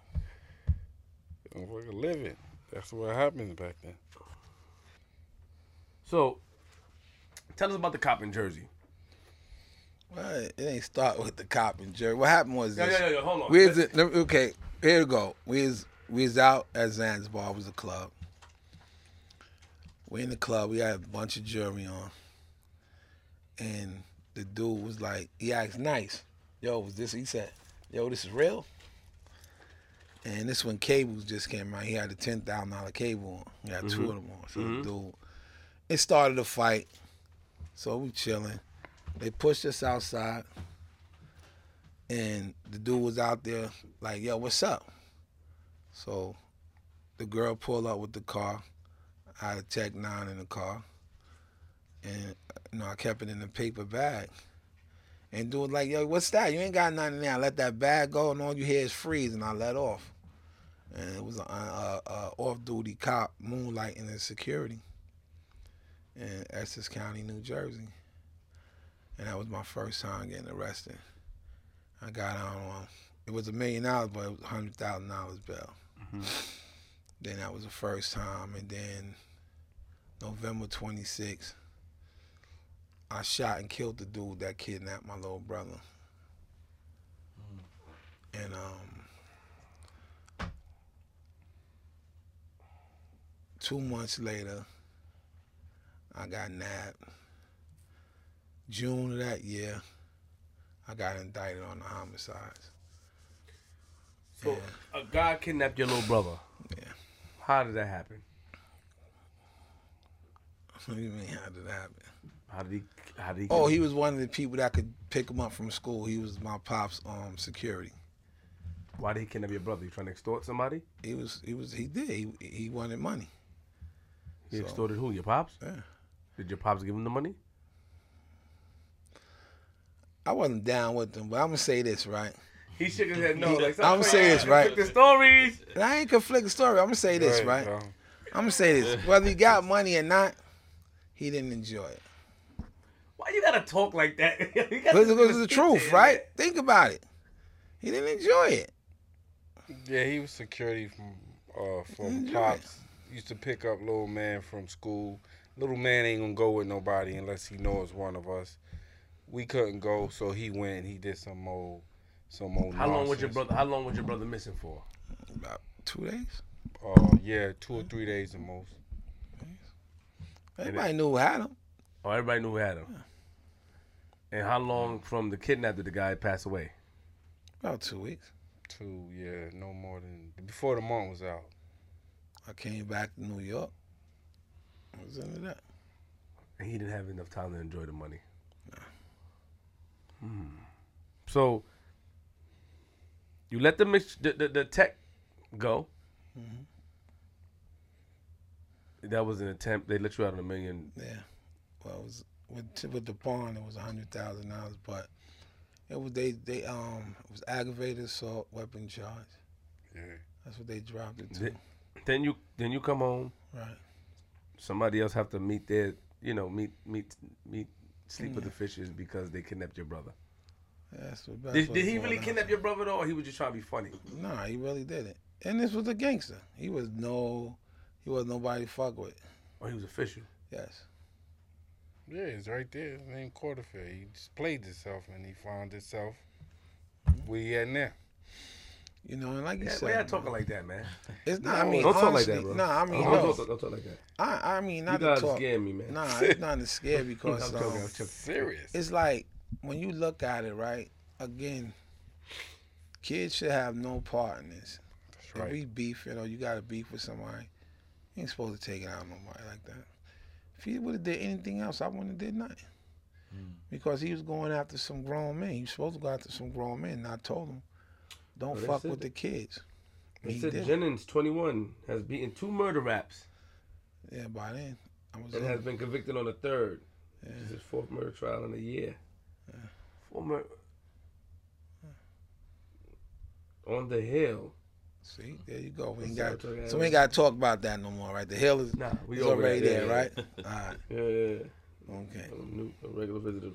I'm fucking living. That's what happened back then. So, tell us about the cop in Jersey. Well, it ain't start with the cop in Jersey. What happened was Yo, this. yo, yo, yo, hold on. We was at- okay. Here we go. We was we was out at Zanzibar. It was a club. We in the club. We had a bunch of jewelry on, and the dude was like, he asked, "Nice, yo, was this?" He said, "Yo, this is real." And this when cables just came out. He had a ten thousand dollar cable on. He had two mm-hmm. of them on. So the dude, it started a fight. So we chilling. They pushed us outside. and the dude was out there like, "Yo, what's up?" So the girl pulled up with the car. I had a Tech Nine in the car, and you know I kept it in the paper bag. And dude was like, "Yo, what's that? You ain't got nothing in there." I let that bag go, and all you hear is freeze, and I let off. And it was an off-duty cop moonlighting in security in Essex County, New Jersey. And that was my first time getting arrested. I got out on it was a million dollars, but it was a hundred thousand dollars bail. Then that was the first time, and then November twenty sixth, I shot and killed the dude that kidnapped my little brother. And um, two months later, I got nabbed. June of that year, I got indicted on the homicides. So a guy kidnapped your little brother. Yeah. How did that happen? What do you mean? How did that happen? How did he? How did he? Oh, he was one of the people that could pick him up from school. He was my pop's um security. Why did he kidnap your brother? You trying to extort somebody? He was he was he did he he wanted money. He So- extorted who? Your pops? Yeah. Did your pops give him the money? I wasn't down with them, but I'm gonna say this right. He shook his head no. Like, I'm saying this, right? The stories. And I ain't conflicting story. I'm gonna say this right. bro. I'm gonna say this. Whether he got money or not, he didn't enjoy it. Why you gotta talk like that? Because gotta it was the the truth, in right? Think about it. He didn't enjoy it. Yeah, he was security from uh from Enjoy pops. Used to pick up little man from school. Little man ain't gonna go with nobody unless he knows one of us. We couldn't go, so he went. and He did some more, some more. How long was your brother? How long was your brother missing for? About two days. Uh, yeah, two or three days at most. Everybody knew who had him. Oh, everybody knew who had him. And how long from the kidnap did the guy pass away? About two weeks. Two, yeah, no more than before the month was out. I came back to New York. I was into that. And he didn't have enough time to enjoy the money. Hmm. So you let the mix the, the, the tech go. That was an attempt. They let you out on a million. Yeah. Well, it was with with the pawn. It was a hundred thousand dollars, but it was they they um it was aggravated assault weapon charge. Yeah. That's what they dropped it to. Th- Then you then you come home. Right. Somebody else have to meet their you know meet meet meet sleep with the mm. fishes because they kidnapped your brother. That's what. That's Did, did he really kidnap your brother though, or he was just trying to be funny? Nah, he really did it. And this was a gangster. He was no, he was nobody to fuck with. Or he was official? Yes. Yeah, it's right there. His name Quarterfield. He just played himself and he found himself mm-hmm. where he at now. You know, and like you Yeah, said, why y'all talking like that, man? it's not. I mean, don't talk like that, bro. Nah, I mean, don't, no. don't, don't, don't talk like that. I, I mean, not You not to guys talk. scaring me, man. Nah, it's not to scare I'm because joking, um, I'm joking. Serious. it's like when you look at it, right? Again, kids should have no part in this. That's If we beef, you know, you got to beef with somebody. You ain't supposed to take it out on nobody like that. If he would have did anything else, I wouldn't have did nothing. Because he was going after some grown men. He was supposed to go after some grown men. And I told him, don't Well, fuck with the kids. They He said did. Jennings, 21, has beaten two murder raps Yeah, by then I was. and in- has been convicted on a third. Yeah. This is his fourth murder trial in a year. Four mur- On the hill. See, there you go. We ain't got, what I'm talking so we ain't got to talk about that no more, right? The hill is Nah, we is already. Yeah, there, right? All right, Yeah, yeah, yeah. okay. A new, a regular visitor.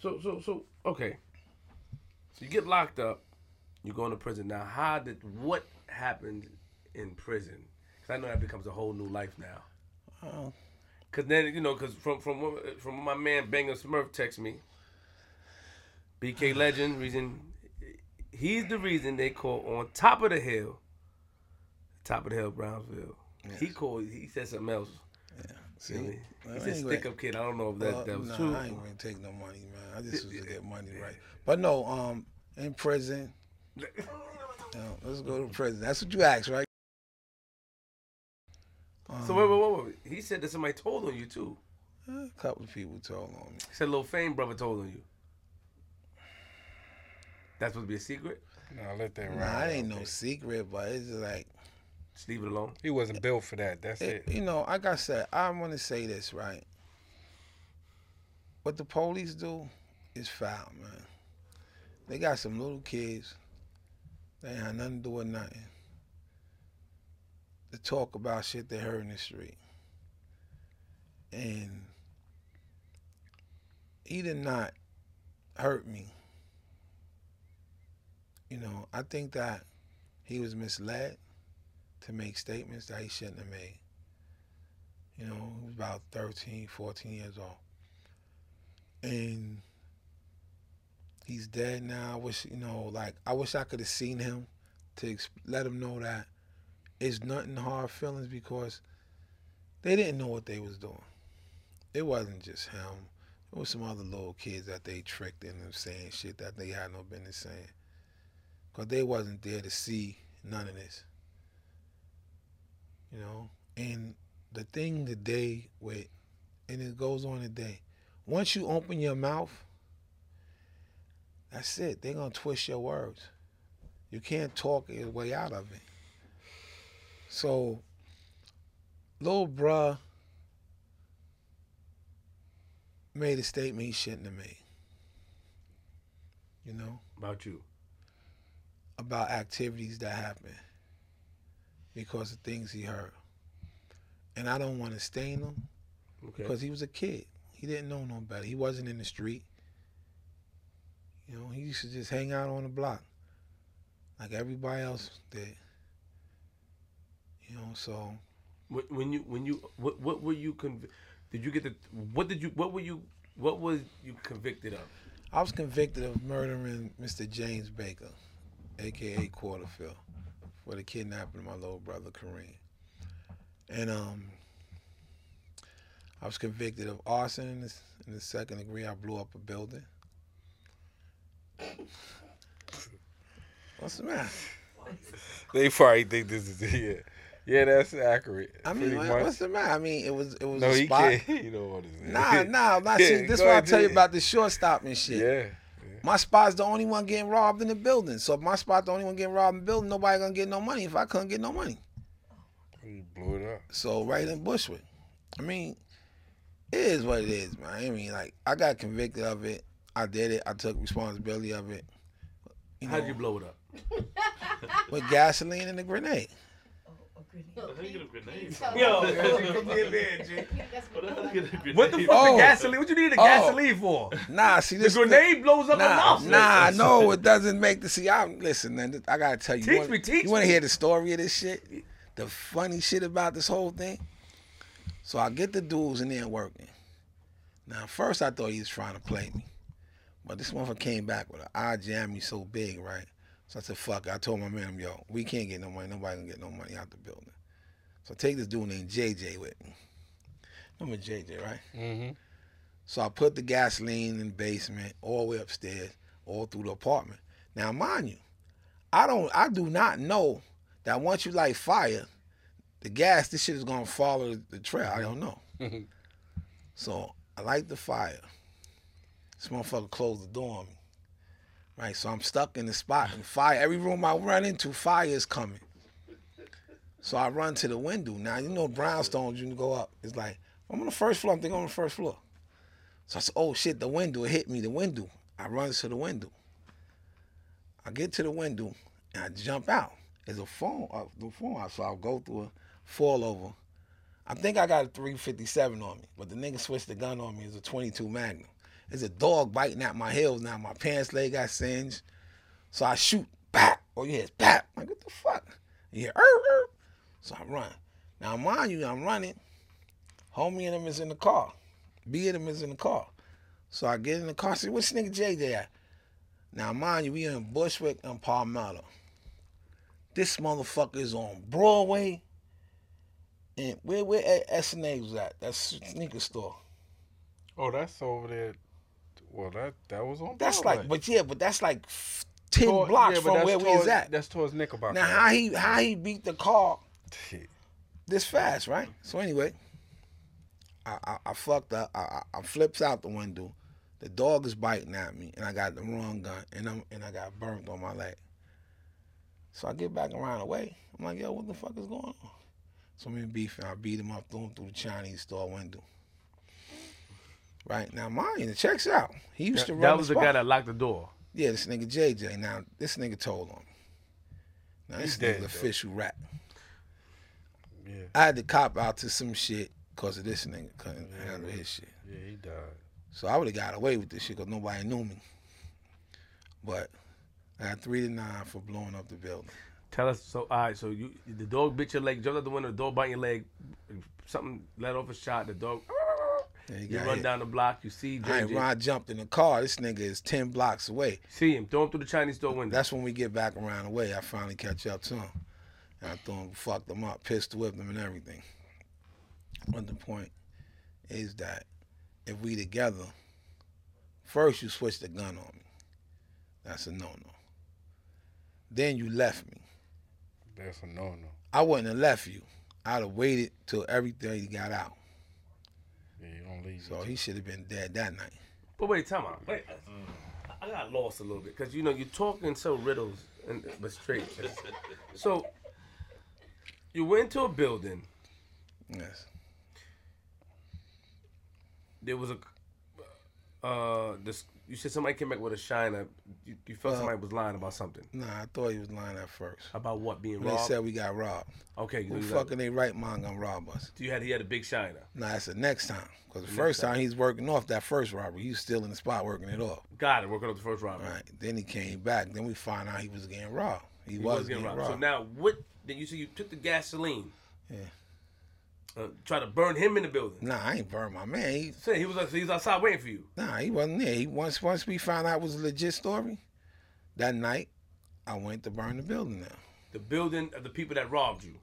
So, so, so, okay. So you get locked up. You go into prison. Now, how did what happened in prison? Because I know that becomes a whole new life now. Oh, Cause then you know, cause from from from my man Banger Smurf text me, BK Legend reason, he's the reason they call on top of the hill, top of the hill Brownsville. He called. He said something else. See, Really. He Well, said stick up kid. I don't know if that Well, that was nah, true. I ain't gonna take no money, man. I just was to get money right. But no, um, in prison, you know, let's go to prison. That's what you asked, right? So wait, wait, wait, wait. He said that somebody told on you too. A couple of people told on me. He said Lil Fame brother told on you. That's supposed to be a secret? No, let that ride. Nah, it ain't no secret, but it's just like Just leave it alone. He wasn't built for that. That's it, it. you know, like I said, I want to say this right. What the police do is foul, man. They got some little kids. They ain't had nothing to do with nothing. To talk about shit they heard in the street. And he did not hurt me. You know, I think that he was misled to make statements that he shouldn't have made. You know, he was about 13, 14 years old. And he's dead now. I wish, you know, like, I wish I could have seen him to ex- let him know that it's nothing hard feelings because they didn't know what they was doing. It wasn't just him. It was some other little kids that they tricked into saying shit that they had no business saying. Because they wasn't there to see none of this you know. And the thing today with, and it goes on today, once you open your mouth, that's it. They're gonna twist your words. You can't talk your way out of it. So, little bruh made a statement he shouldn't have made. You know, About you. about activities that happened because of things he heard. And I don't want to stain him Okay. because he was a kid. He didn't know no better. He wasn't in the street. You know, he used to just hang out on the block like everybody else did. You know, so When when you when you what what were you conv- did you get the what did you what were you what was you convicted of? I was convicted of murdering Mr. James Baker, aka Quarterfield, for the kidnapping of my little brother Kareem. And um, I was convicted of arson in the, in the second degree. I blew up a building. What's the matter? They probably think this is yeah. Yeah, that's accurate. I mean, what- what's the matter? I mean, it was it was no, a he spot. can't. You don't want to say. Nah, nah, nah. Yeah, see, this is what I tell you about the shortstop and shit. Yeah. My spot's the only one getting robbed in the building. So if my spot's the only one getting robbed in the building, nobody gonna get no money if I couldn't get no money. You blew it up. So right in Bushwick. I mean, it is what it is, man. I mean, like I got convicted of it. I did it. I took responsibility of it. You How know, you blow it up? with gasoline and a grenade. Yo, oh. what the fuck Oh. the gasoline? What you need the Oh. gasoline for? Nah, see The this. grenade blows up my Nah, mouth. nah, no, it doesn't make the see. I'm listen, man. I gotta tell you. Teach you wanna, me, teach You want to hear the story of this shit? The funny shit about this whole thing. So I get the dudes in there working. Now, first I thought he was trying to play me, but this motherfucker came back with an eye jam me so big, right? So I said, "Fuck!" I told my man, "Yo, we can't get no money. Nobody gonna get no money out the building." So I take this dude named JJ with me. Remember JJ, right? Mm-hmm. So I put the gasoline in the basement, all the way upstairs, all through the apartment. Now, mind you, I don't, I do not know that once you light fire, the gas, this shit is gonna follow the trail. I don't know. so I light the fire. This motherfucker closed the door on me. Right, so I'm stuck in the spot and fire. Every room I run into, fire is coming. So I run to the window. Now you know brownstones, you can go up. It's like I'm on the first floor. I'm thinking I'm on the first floor. So I said, oh shit, the window it hit me, the window. I run to the window. I get to the window and I jump out. There's a phone, uh, the phone so I'll go through a fall over. I think I got a 357 on me, but the nigga switched the gun on me. It's a 22 Magnum. There's a dog biting at my heels now. My pants leg got singed. So I shoot, bap. Oh yeah, it's bap. I'm like, what the fuck? Yeah, er, er. So I run. Now mind you, I'm running. Homie and him is in the car. B and him is in the car. So I get in the car. Say, what's nigga JJ at? Now mind you, we in Bushwick and Palmetto. This motherfucker is on Broadway. And where where SNA was at? That sneaker store. Oh, that's over there. Well, that that was on. That's Broadway. like, but yeah, but that's like ten Toward- blocks yeah, from where we towards, was at. That's towards Knickerbocker. Now how he how he beat the car this fast, right? So anyway, I, I, I fucked up. I, I, I flips out the window. The dog is biting at me, and I got the wrong gun, and I'm and I got burnt on my leg. So I get back around the way. I'm like, yo, what the fuck is going on? So me and beef, and I beat him up, threw him through the Chinese store window. Right now, mine checks out. He used to run That was the spot. guy that locked the door. Yeah, this nigga JJ. Now this nigga told on me. Now this He nigga though. official rap. Yeah, I had to cop out to some shit because of this nigga couldn't Yeah. handle his shit. yeah, he died. So I would have got away with this shit because nobody knew me. But I got three to nine for blowing up the building. Tell us. So all right. So you the dog bit your leg, jumped out the window. The dog bite your leg. Something let off a shot. The dog. And he You run hit. down the block. You see I ain't JJ. run, I jumped in the car. This nigga is ten blocks away. See him. Throw him through the Chinese store window. That's when we get back around the way. I finally catch up to him. And I threw him, fucked him up, pistol whipped him and everything. But the point is that if we together, first you switch the gun on me. That's a no-no. Then you left me. That's a no no. I wouldn't have left you. I'd have waited till everything got out. Yeah, you don't leave. So he should have been dead that night. But wait, time out. Wait, I I got lost a little bit because you know you're talking so riddles and but straight. so you went to a building. Yes. There was a uh this. You said somebody came back with a shiner. You, you felt Well- somebody was lying about something. Nah, I thought he was lying at first. About what being They robbed? They said we got robbed. okay, Who fucking they right mind gonna rob us? you had he had a big shiner. Nah, that's the next time. Because the The first next time he's working off that first robbery, he's still in the spot working it off. Got it. Working up the first robbery. Right. Then he came back. Then we find out he was getting robbed. He, He was, was getting, robbed. So now what? Then you say you took the gasoline. Yeah. Uh, try to burn him in the building. nah, I ain't burn my man. He, Say he was he was outside waiting for you. nah, he wasn't there. He once once we found out it was a legit story, that night I went to burn the building down. The building of the people that robbed you.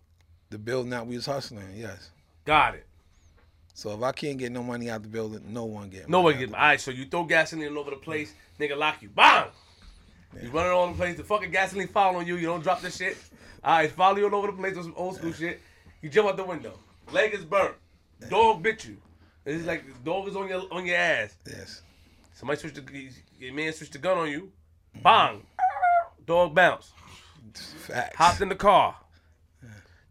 The building that we was hustling, yes. Got it. So if I can't get no money out the building, no one get No one get. All right, so you throw gasoline all over the place, nigga lock you. Bang! You running all over the place. The fucking gasoline following you. You don't drop the shit. All right, follow you all over the place with some old school shit. You jump out the window. Leg is burnt. Dog bit you. It's like the dog is on your on your ass. Yes. Somebody switched the your man switched the gun on you. Bang! Dog bounce. Facts. Hopped in the car.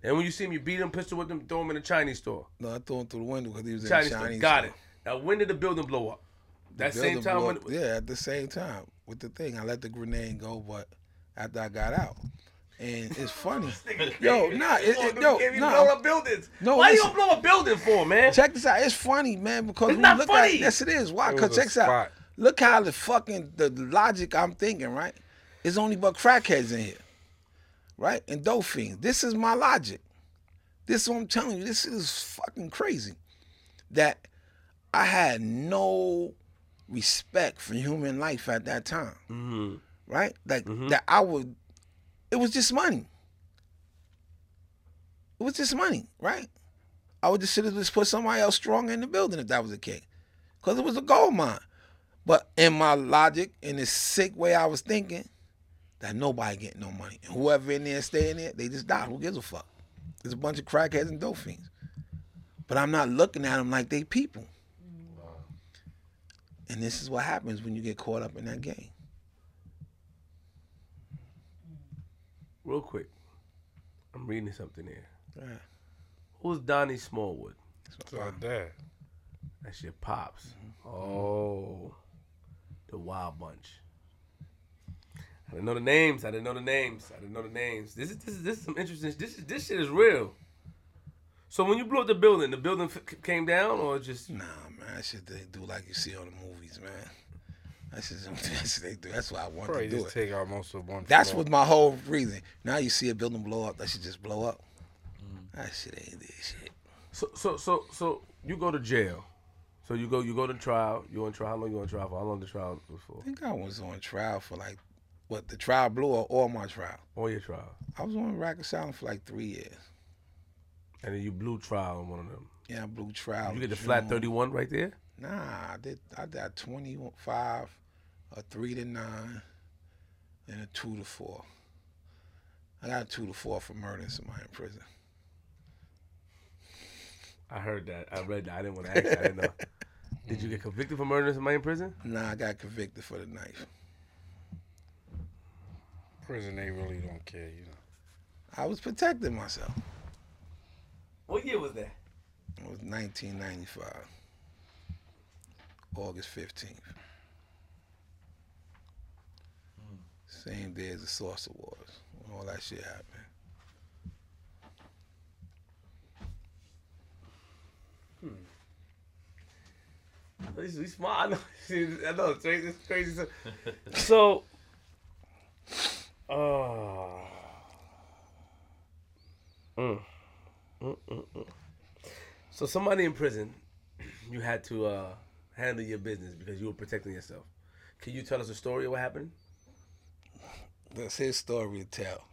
And when you see him, you beat him, pistol with him, throw him in a Chinese store. No, I threw him through the window because he was Chinese, in the store. Chinese Got store. it. Now when did the building blow up? That same time blew when up- yeah, at the same time with the thing. I let the grenade go, but after I got out, and it's funny. yo, nah, it, it, yo, Can't even nah. blow up buildings. No, Why you gonna blow a building for, man? Check this out. It's funny, man, because It's not look funny. at yes, it is. Why? Because was a check this out. Look how the fucking the logic I'm thinking, right? It's only but crackheads in here, right? And dope fiends. This is my logic. This is what I'm telling you. This is fucking crazy. That I had no respect for human life at that time, Mm-hmm. right? Like that I would. It was just money. It was just money, right? I would just should have just put somebody else stronger in the building if that was the case. Because it was a gold mine. But in my logic, in this sick way I was thinking, that nobody getting no money. And whoever in there staying there, they just die. Who gives a fuck? There's a bunch of crackheads and dope fiends. But I'm not looking at them like they people. Mm. And this is what happens when you get caught up in that game. Real quick, I'm reading something here. Right. Who's Donnie Smallwood? It's our dad. That's your pops. Mm-hmm. Oh, the Wild Bunch. I didn't know the names. I didn't know the names. I didn't know the names. This is this is this is some interesting. This is this shit is real. So when you blew up the building, the building f- came down, or just Nah, man, that shit they do like you see on the movies, man. That's just that's what they do. That's why I want Probably to do just it. take out most of one. That's what my whole reason. Now you see a building blow up, that should just blow up. Mm. That shit ain't this shit. so so so so you go to jail. So you go you go to trial. You on trial? How long you on trial for? How long the trial was for? I think I was on trial for like what the trial blew or all my trial. On your trial, I was on Rikers Island for like three years. and then you blew trial on one of them. Yeah, I blew trial. You get the June. flat thirty one right there. Nah, I did. I did twenty five, a three to nine, and a two to four. I got a two to four for murdering somebody in prison. I heard that. I read that. I didn't want to ask. That. I didn't know. Did you get convicted for murdering somebody in prison? Nah, I got convicted for the knife. Prison, they really don't care, you know. I was protecting myself. What year was that? It was 1995, August 15th. Same day as the Source Awards, when all that shit happened. He's, he's smart. I know. I know. It's crazy. It's crazy. So, uh, mm, mm, mm, mm. so somebody in prison, you had to uh, handle your business because you were protecting yourself. Can you tell us a story of what happened? That's his story to tell.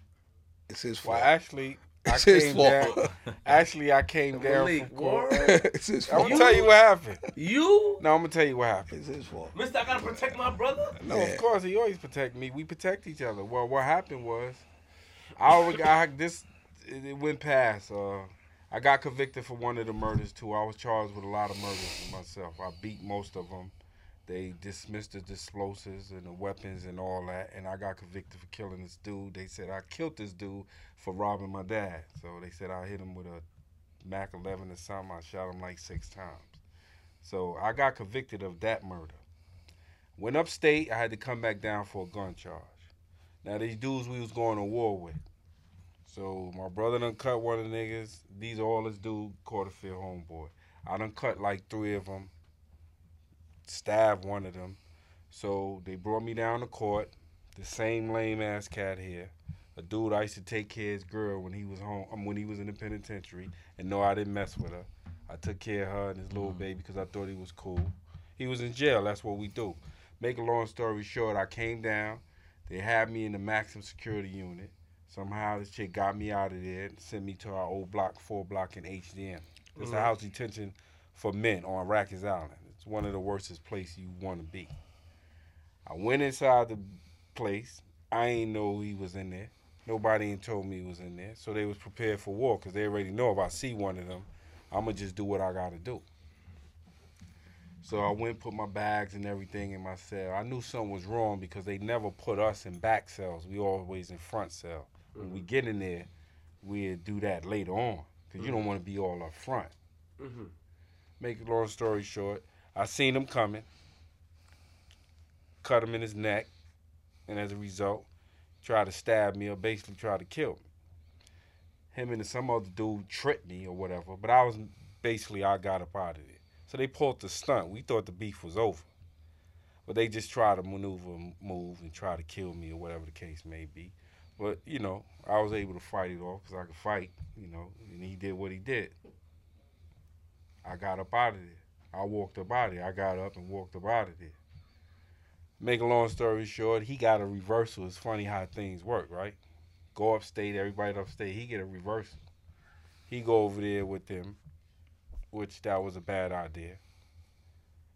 It's his fault. Well, fault. actually, I It's his came fault. down. Actually, I came down Malik, from court. word? it's his fault. I'm gonna tell you what happened. You, No, I'm gonna tell you what happened. It's his fault. Mister, I gotta protect my brother. No, Yeah. of course he always protect me. We protect each other. Well, what happened was, I already I, this it, it went past. Uh, I got convicted for one of the murders too. I was charged with a lot of murders myself. I beat most of them. They dismissed the explosives and the weapons and all that, and I got convicted for killing this dude. They said I killed this dude for robbing my dad. So they said I hit him with a Mac 11 or something. I shot him like six times. So I got convicted of that murder. Went upstate, I had to come back down for a gun charge. Now these dudes we was going to war with. So my brother done cut one of the niggas. These are all this dude Quarterfield homeboy. I done cut like three of them. Stabbed one of them. So they brought me down to court. The same lame ass cat here. A dude I used to take care of his girl when he was home, um, when he was in the penitentiary, and no, I didn't mess with her. I took care of her and his little baby because I thought he was cool. He was in jail. That's what we do. Make a long story short, I came down. They had me in the maximum security unit. Somehow this chick got me out of there and sent me to our old block, four block in HDM. It's a house detention for men on Rikers Island. It's one of the worstest places you want to be. I went inside the place. I ain't know he was in there. Nobody ain't told me he was in there. So they was prepared for war because they already know if I see one of them, I'm going to just do what I got to do. So I went put my bags and everything in my cell. I knew something was wrong because they never put us in back cells. We always in front cell. When we get in there, we'd do that later on because you don't want to be all up front. Mm-hmm. Make a long story short, I seen him coming, cut him in his neck, and as a result, tried to stab me or basically tried to kill me. Him and some other dude tripped me or whatever, but I was basically I got up out of it. So they pulled the stunt. We thought the beef was over, but they just tried to maneuver, and move, and try to kill me or whatever the case may be. But you know, I was able to fight it off because I could fight. You know, and he did what he did. I got up out of there. I walked of there. I got up and walked out of there. Make a long story short, he got a reversal. It's funny how things work, right? Go upstate, everybody upstate, he get a reversal. He go over there with them, which that was a bad idea.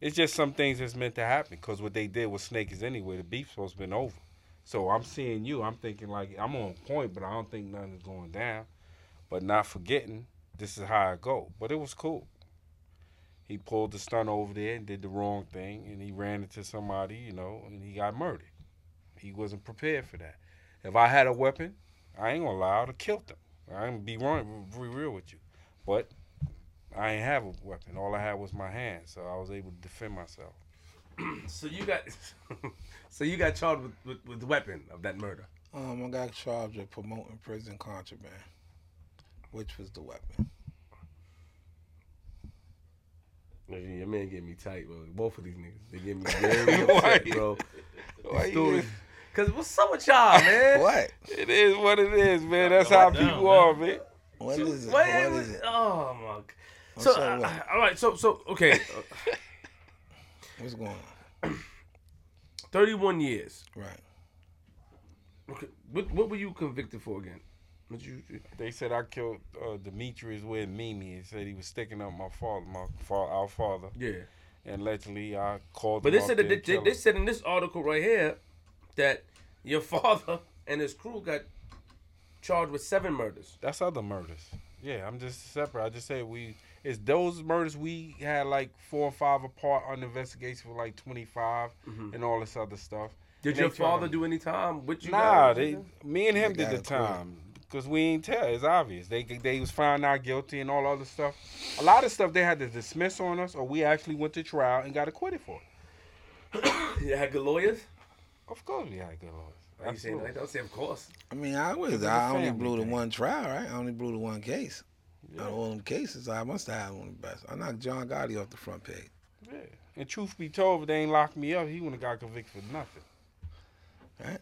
It's just some things that's meant to happen because what they did with Snake is anyway, the beef's supposed to been over. So I'm seeing you, I'm thinking like I'm on point, but I don't think nothing's going down. But not forgetting, this is how I go. But it was cool he pulled the stunt over there and did the wrong thing and he ran into somebody, you know, and he got murdered. He wasn't prepared for that. If I had a weapon, I ain't gonna lie, I'd have killed him. I ain't be wrong, be real with you. But I ain't have a weapon. All I had was my hand, so I was able to defend myself. So you got, so you got charged with, with, with the weapon of that murder. Um, I got charged with promoting prison contraband, which was the weapon. Man, Your man get me tight, bro. Both of these niggas, they get me very upset, bro. Why you- Stories. Cause what's up with y'all, man? What? It is what it is, man. That's how down, people man. are, man. What is it? Wait, What wait, is it? Oh my. g- What's So up, what? uh, all right, so so okay, uh, What's going on? thirty-one years. Right. Okay, what what were you convicted for again? What you? They said I killed uh, Demetrius with Mimi and said he was sticking up my father, my fa- our father. Yeah, And allegedly, I called. but him they up said that they, they, they said in this article right here that your father and his crew got charged with seven murders. That's other murders. Yeah, I'm just separate. I just say we. It's those murders we had like four or five apart on investigation for like 25 and all this other stuff. Did And your father do any time with you? Nah, guys? they, me and him did the got acquitted. time because we ain't tell. It's obvious. They they was found not guilty and all other stuff. A lot of stuff they had to dismiss on us, or we actually went to trial and got acquitted for. You had good lawyers. Of course, we had good lawyers. Why you saying Absolutely. that? Don't say of course. I mean, I was. I only family blew the one trial, right? I only blew the one case. Out of all them cases, I must have had one of the best. I knocked John Gotti off the front page. Yeah. And truth be told, if they ain't locked me up, he wouldn't have got convicted for nothing. Right?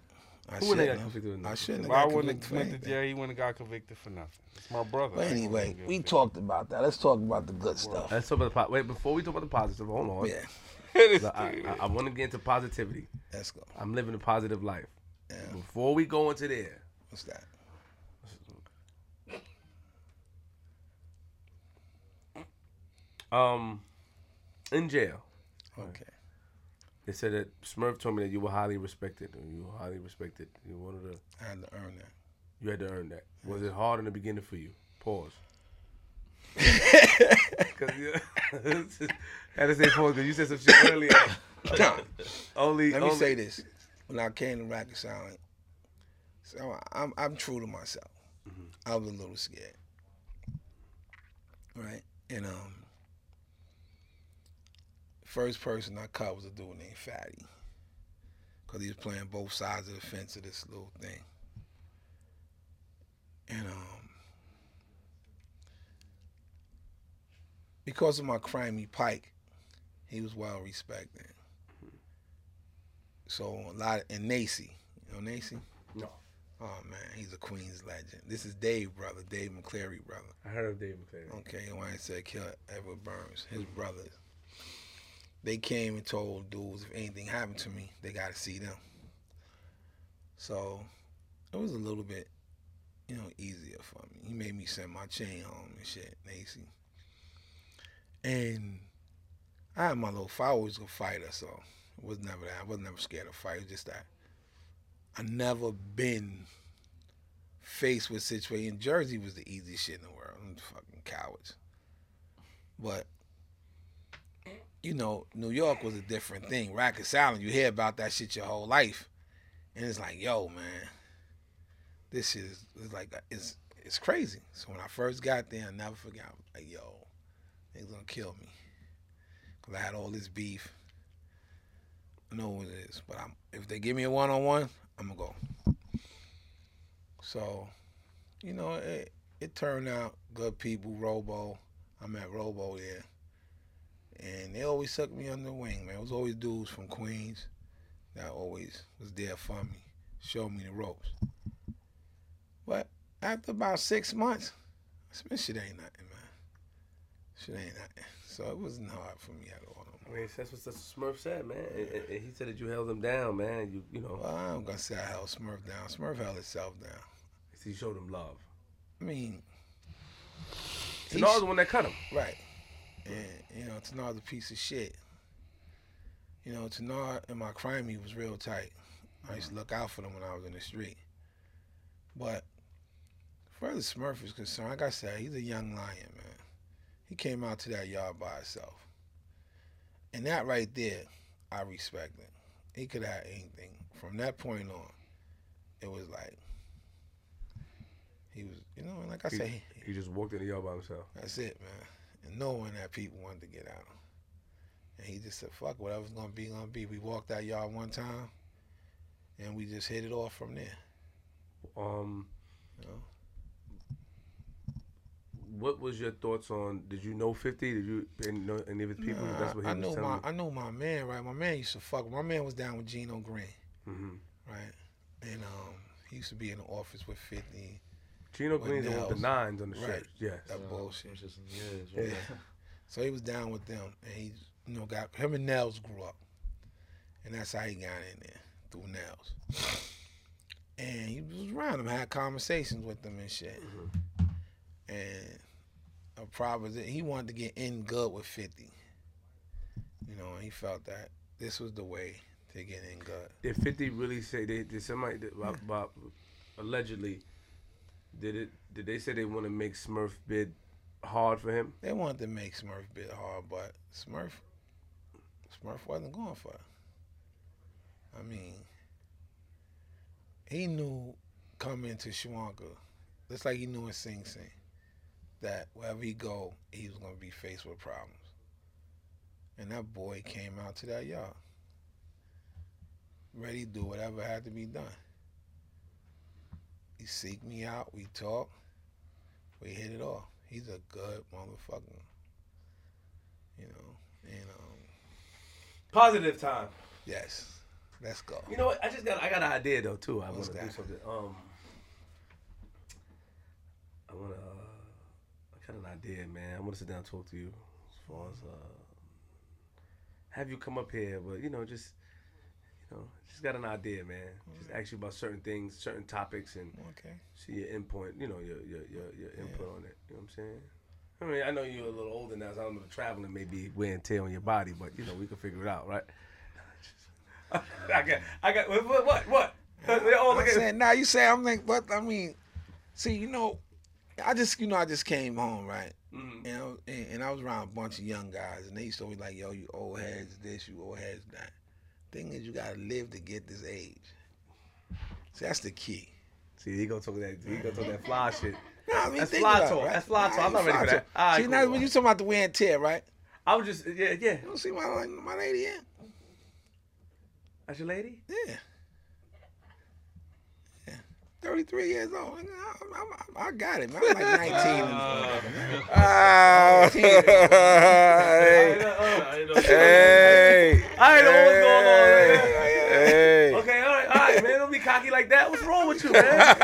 I Who wouldn't have shouldn't got have. convicted with I shouldn't If have I got wouldn't convicted have for went to anything. jail, he wouldn't have got convicted for nothing. It's my brother. But I ain't anyway, gonna we get talked about that. Let's talk about the good stuff. Let's talk about the po- wait before we talk about the positive. Hold on. Yeah, convicted. I, I, I want to get into positivity. let's go. I'm living a positive life. Yeah. Before we go into there, What's that? um, in jail, Okay. They said that Smurf told me that you were highly respected. and You were highly respected. You wanted to. I had to earn that. You had to earn that. Was it hard in the beginning for you? Pause. Cause you, had to say pause because you said some shit earlier. only, Let me only- say this: when I came to Rikers Island, so I'm I'm true to myself. I was a little scared, right? And um, first person I cut was a dude named Fatty, cause he was playing both sides of the fence of this little thing. And um, because of my crimey pike, he was well respected. So a lot of, and Nacy, you know Nacy? No. Oh man, he's a Queens legend. This is Dave, brother, Dave McCleary, brother. I heard of Dave McClary. Okay, when I said kill Edward Burns, his brothers. They came and told dudes if anything happened to me, they got to see them. So it was a little bit, you know, easier for me. He made me send my chain home and shit, Nacy. And I had my little always a fighter, so it was never that. I was never scared of fight. It was just that I never been faced with situation. Jersey was the easiest shit in the world. I'm fucking cowards. But you know, New York was a different thing. Rikers Island, you hear about that shit your whole life, and it's like, yo, man, this is, is like it's it's crazy. So when I first got there, I never forgot. I like, yo, they're gonna kill me, cause I had all this beef. I know what it is, but I'm, if they give me a one on one, I'm gonna go. So, you know, it it turned out good people. Robo, I met Robo there, and they always took me under the wing. Man, it was always dudes from Queens that always was there for me, showed me the ropes. But after about six months, I said, "This shit ain't nothing, man. Shit ain't nothing." So it wasn't hard for me at all. No I mean, that's what that's what Smurf said, man. And, and- and he said that you held him down, man. You you know, Well, I'm gonna say I held Smurf down. Smurf held itself down. he showed him love. I mean, So he was the one that cut him. Right. And you know, Tanar's a piece of shit. You know, Tanar and my crime he was real tight. I used to mm. look out for them when I was in the street. But further Smurf is concerned, like I said, he's a young lion, man. He came out to that yard by himself. And that right there, I respect it. He could have anything. From that point on, it was like he was, you know, like I He- said, he, He just walked in the yard by himself. that's it, man. And knowing that people wanted to get out. And he just said, fuck, whatever's gonna be, gonna be. We walked that yard one time and we just hit it off from there. Um, You know? what was your thoughts on? Did you know Fifty? Did you and know any of his people? Nah, That's what he I was know telling my. I know my man, right? My man used to fuck. My man was down with Gino Green, hmm right? And um he used to be in the office with fifty. Gino With Green's the one with the nines on the Right. shirt. Yes. That bullshit. Yeah. yeah. So he was down with them and he you know got him and Nels grew up. And that's how he got in there, through Nels. And he was around them, had conversations with them and shit. Mm-hmm. And a problem is that he wanted to get in good with 50. You know, and he felt that this was the way to get in good. Did Fifty really say? They, did somebody did, Bob, Bob, allegedly? Did it? Did they say they want to make Smurf bid hard for him. They wanted to make Smurf bit hard, but Smurf, Smurf wasn't going for it. I mean, he knew coming into Shawangunk, just like he knew in Sing Sing, that wherever he go, he was gonna be faced with problems. And that boy came out to that yard, ready to do whatever had to be done. He seek me out. We talk. We hit it off. He's a good motherfucker. You know, and um, Positive time. yes, let's go. You know what? I just got I got an idea though too. I want to do something. Um, I want to. Uh, I got an idea, man. I want to sit down and talk to you as far as uh, have you come up here, but you know, just you know, just got an idea, man. Just ask you about certain things, certain topics, and Okay. see your input. You know, your your your, your input on it. You know what I'm saying? I mean, I know you're a little older now, so I don't know the traveling may be wear and tear on your body, but you know, we can figure it out, right? I got, I got, what, what, what? what? They all look at- saying now you say I'm like, but I mean, see, you know, I just you know I just came home right, Mhm. you know, and, and I was around a bunch of young guys, and they used to be like, yo, you old heads this, you old heads that. Thing is, you gotta live to get this age. See, that's the key. See, he gonna talk that, he gonna talk that fly shit. No, I mean, That's fly about talk. right? That's fly talk. I'm not ready for that. All right, See, cool. now when you talking about the wear and tear, right? I was just, yeah, yeah. You don't see my my lady here? That's your lady? Yeah. Yeah. 33 years old. Nigga, I, I, I got it, man. I'm like 19. Ah, hey, hey, I ain't know what's going on, man. hey. Okay, all right, all right, man. Don't be cocky like that. What's wrong with you, man?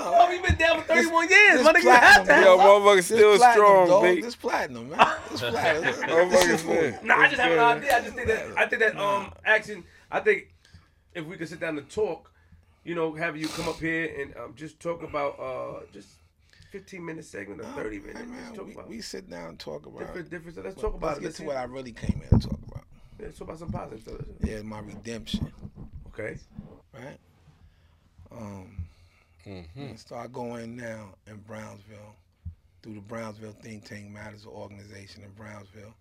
oh, you been down for 31 years. this My nigga, you have to platinum, have Yo, fun. motherfucker This still platinum, strong, dog. big. This platinum, man. This platinum. Motherfucker still. Nah, I just have an idea. I just think that I think that um action. I think if we could sit down and talk, you know, have you come up here and um, just talk about uh just 15 minute segment or 30 minutes. Hey, just man, talk we, about we sit down and talk about different different. Let's Let's talk about Let's it. get Let's to see- what I really came here to talk about. Let's talk about some positive stuff. Yeah, my redemption, Okay. right? Um, Mhm. start going now in Brownsville through the Brownsville Think Tank Matters organization in Brownsville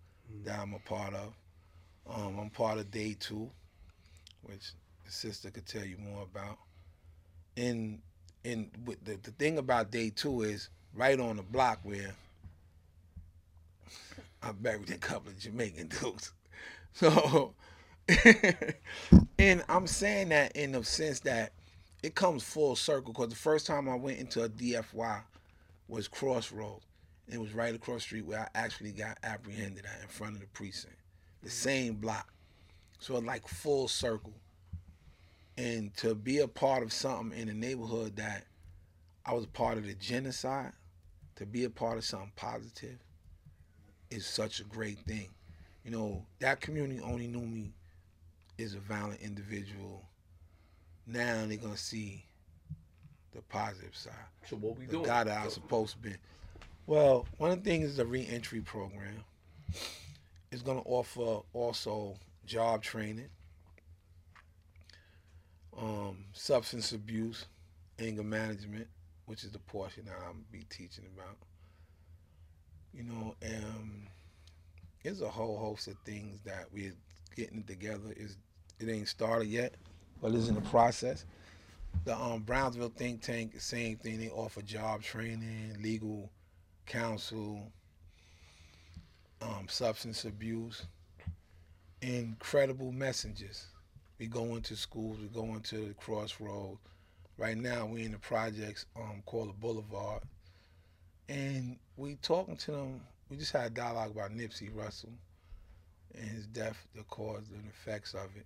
that I'm a part of. Um, I'm part of Day Two, which the sister could tell you more about. And and the, the thing about Day Two is right on the block where I buried a couple of Jamaican dudes. So, and I'm saying that in the sense that it comes full circle because the first time I went into a DFY was Crossroads. It was right across the street where I actually got apprehended at in front of the precinct. The mm-hmm. same block. So like full circle. And to be a part of something in the neighborhood that I was a part of the genocide, to be a part of something positive is such a great thing. You know, that community only knew me as a violent individual. Now they're gonna see the positive side So what we the doing? guy that I was supposed to be. Well, one of the things is the reentry program. It's going to offer also job training, um, substance abuse, anger management, which is the portion that I'm be teaching about. You know, um, there's a whole host of things that we're getting together. Is it ain't started yet, but it's in the process. The um, Brownsville think tank, same thing. They offer job training, legal counsel, um, substance abuse, incredible messengers. We go into schools, we go into the crossroad. Right now, we're in the projects um, called the Boulevard, and we talking to them. We just had a dialogue about Nipsey Hussle and his death, the cause and effects of it.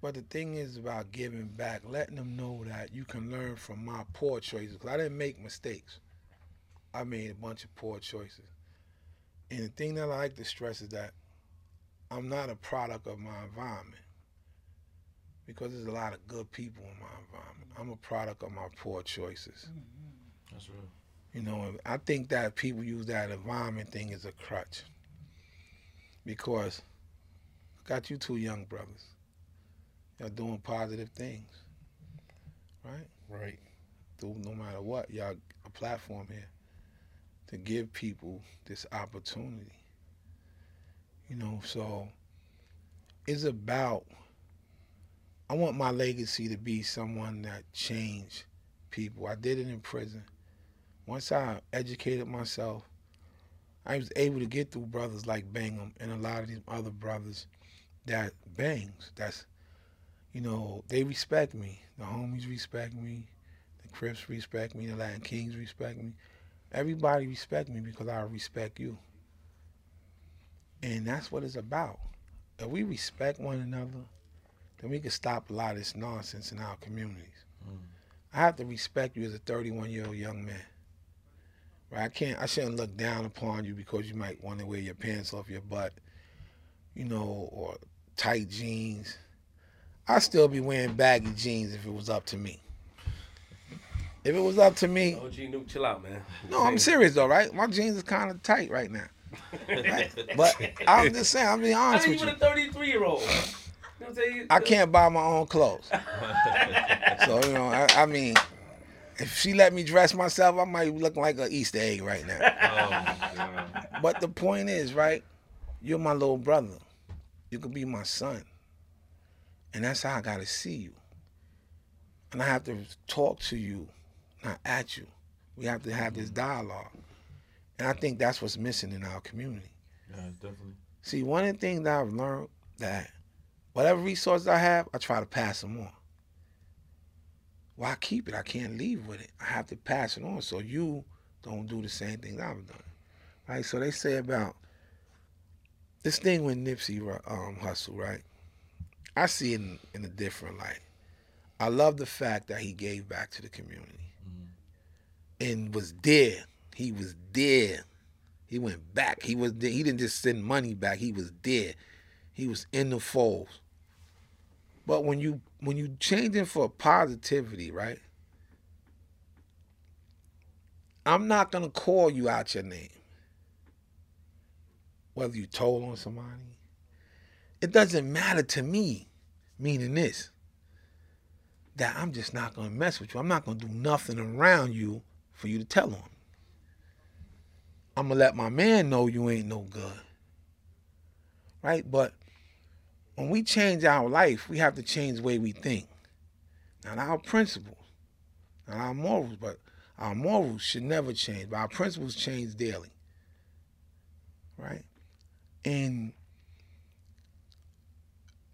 But the thing is about giving back, letting them know that you can learn from my poor choices. Because I didn't make mistakes. I made a bunch of poor choices. And the thing that I like to stress is that I'm not a product of my environment. Because there's a lot of good people in my environment. I'm a product of my poor choices. That's real. You know, I think that people use that environment thing as a crutch. Because I got you two young brothers. Y'all doing positive things. Right? Right. Do no matter what, y'all a platform here. to give people this opportunity. You know, so it's about I want my legacy to be someone that changed people. I did it in prison. Once I educated myself, I was able to get through brothers like Bangham and a lot of these other brothers that bangs. That's you know, they respect me. The homies respect me. The Crips respect me. The Latin Kings respect me. Everybody respect me because I respect you. And that's what it's about. If we respect one another, then we can stop a lot of this nonsense in our communities. I have to respect you as a 31 year old young man. Right? I can't. I shouldn't look down upon you because you might want to wear your pants off your butt, you know, or tight jeans. I'd still be wearing baggy jeans if it was up to me. If it was up to me, OG Nuke, chill out, man. no, I'm serious though, right? My jeans is kind of tight right now. Right? But I'm just saying, I'm being I honest mean, with even a 33 year old. You I'm saying? I can't buy my own clothes. so, you know, I, I mean, if she let me dress myself, I might look like an Easter egg right now. Oh. But the point is, right? You're my little brother. You could be my son. And that's how I gotta see you. And I have to talk to you, not at you. We have to have this mm-hmm. dialogue. And I think that's what's missing in our community. Yeah, definitely. See, one of the things that I've learned that whatever resources I have, I try to pass them on. Why I keep it? I can't leave with it. I have to pass it on so you don't do the same things I've done. Right? So they say about this thing with Nipsey um, Hussle, right? I see it in, in a different light. I love the fact that he gave back to the community and was there. He was there. He went back. He was there. He didn't just send money back. He was there. He was in the fold. But when you when you change it for positivity, right? I'm not gonna call you out your name. Whether you told on somebody. It doesn't matter to me, meaning this. That I'm just not gonna mess with you. I'm not gonna do nothing around you for you to tell on. I'm gonna let my man know you ain't no good. Right? But when we change our life, we have to change the way we think. Not our principles, not our morals, but our morals should never change. But our principles change daily. Right? And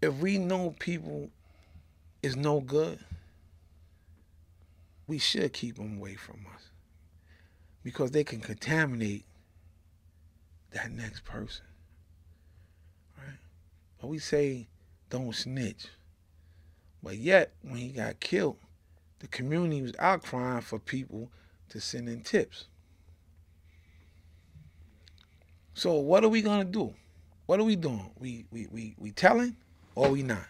if we know people is no good, we should keep them away from us because they can contaminate that next person. We say don't snitch. But yet, when he got killed, the community was out crying for people to send in tips. So what are we gonna do? What are we doing? We we we we telling or we not?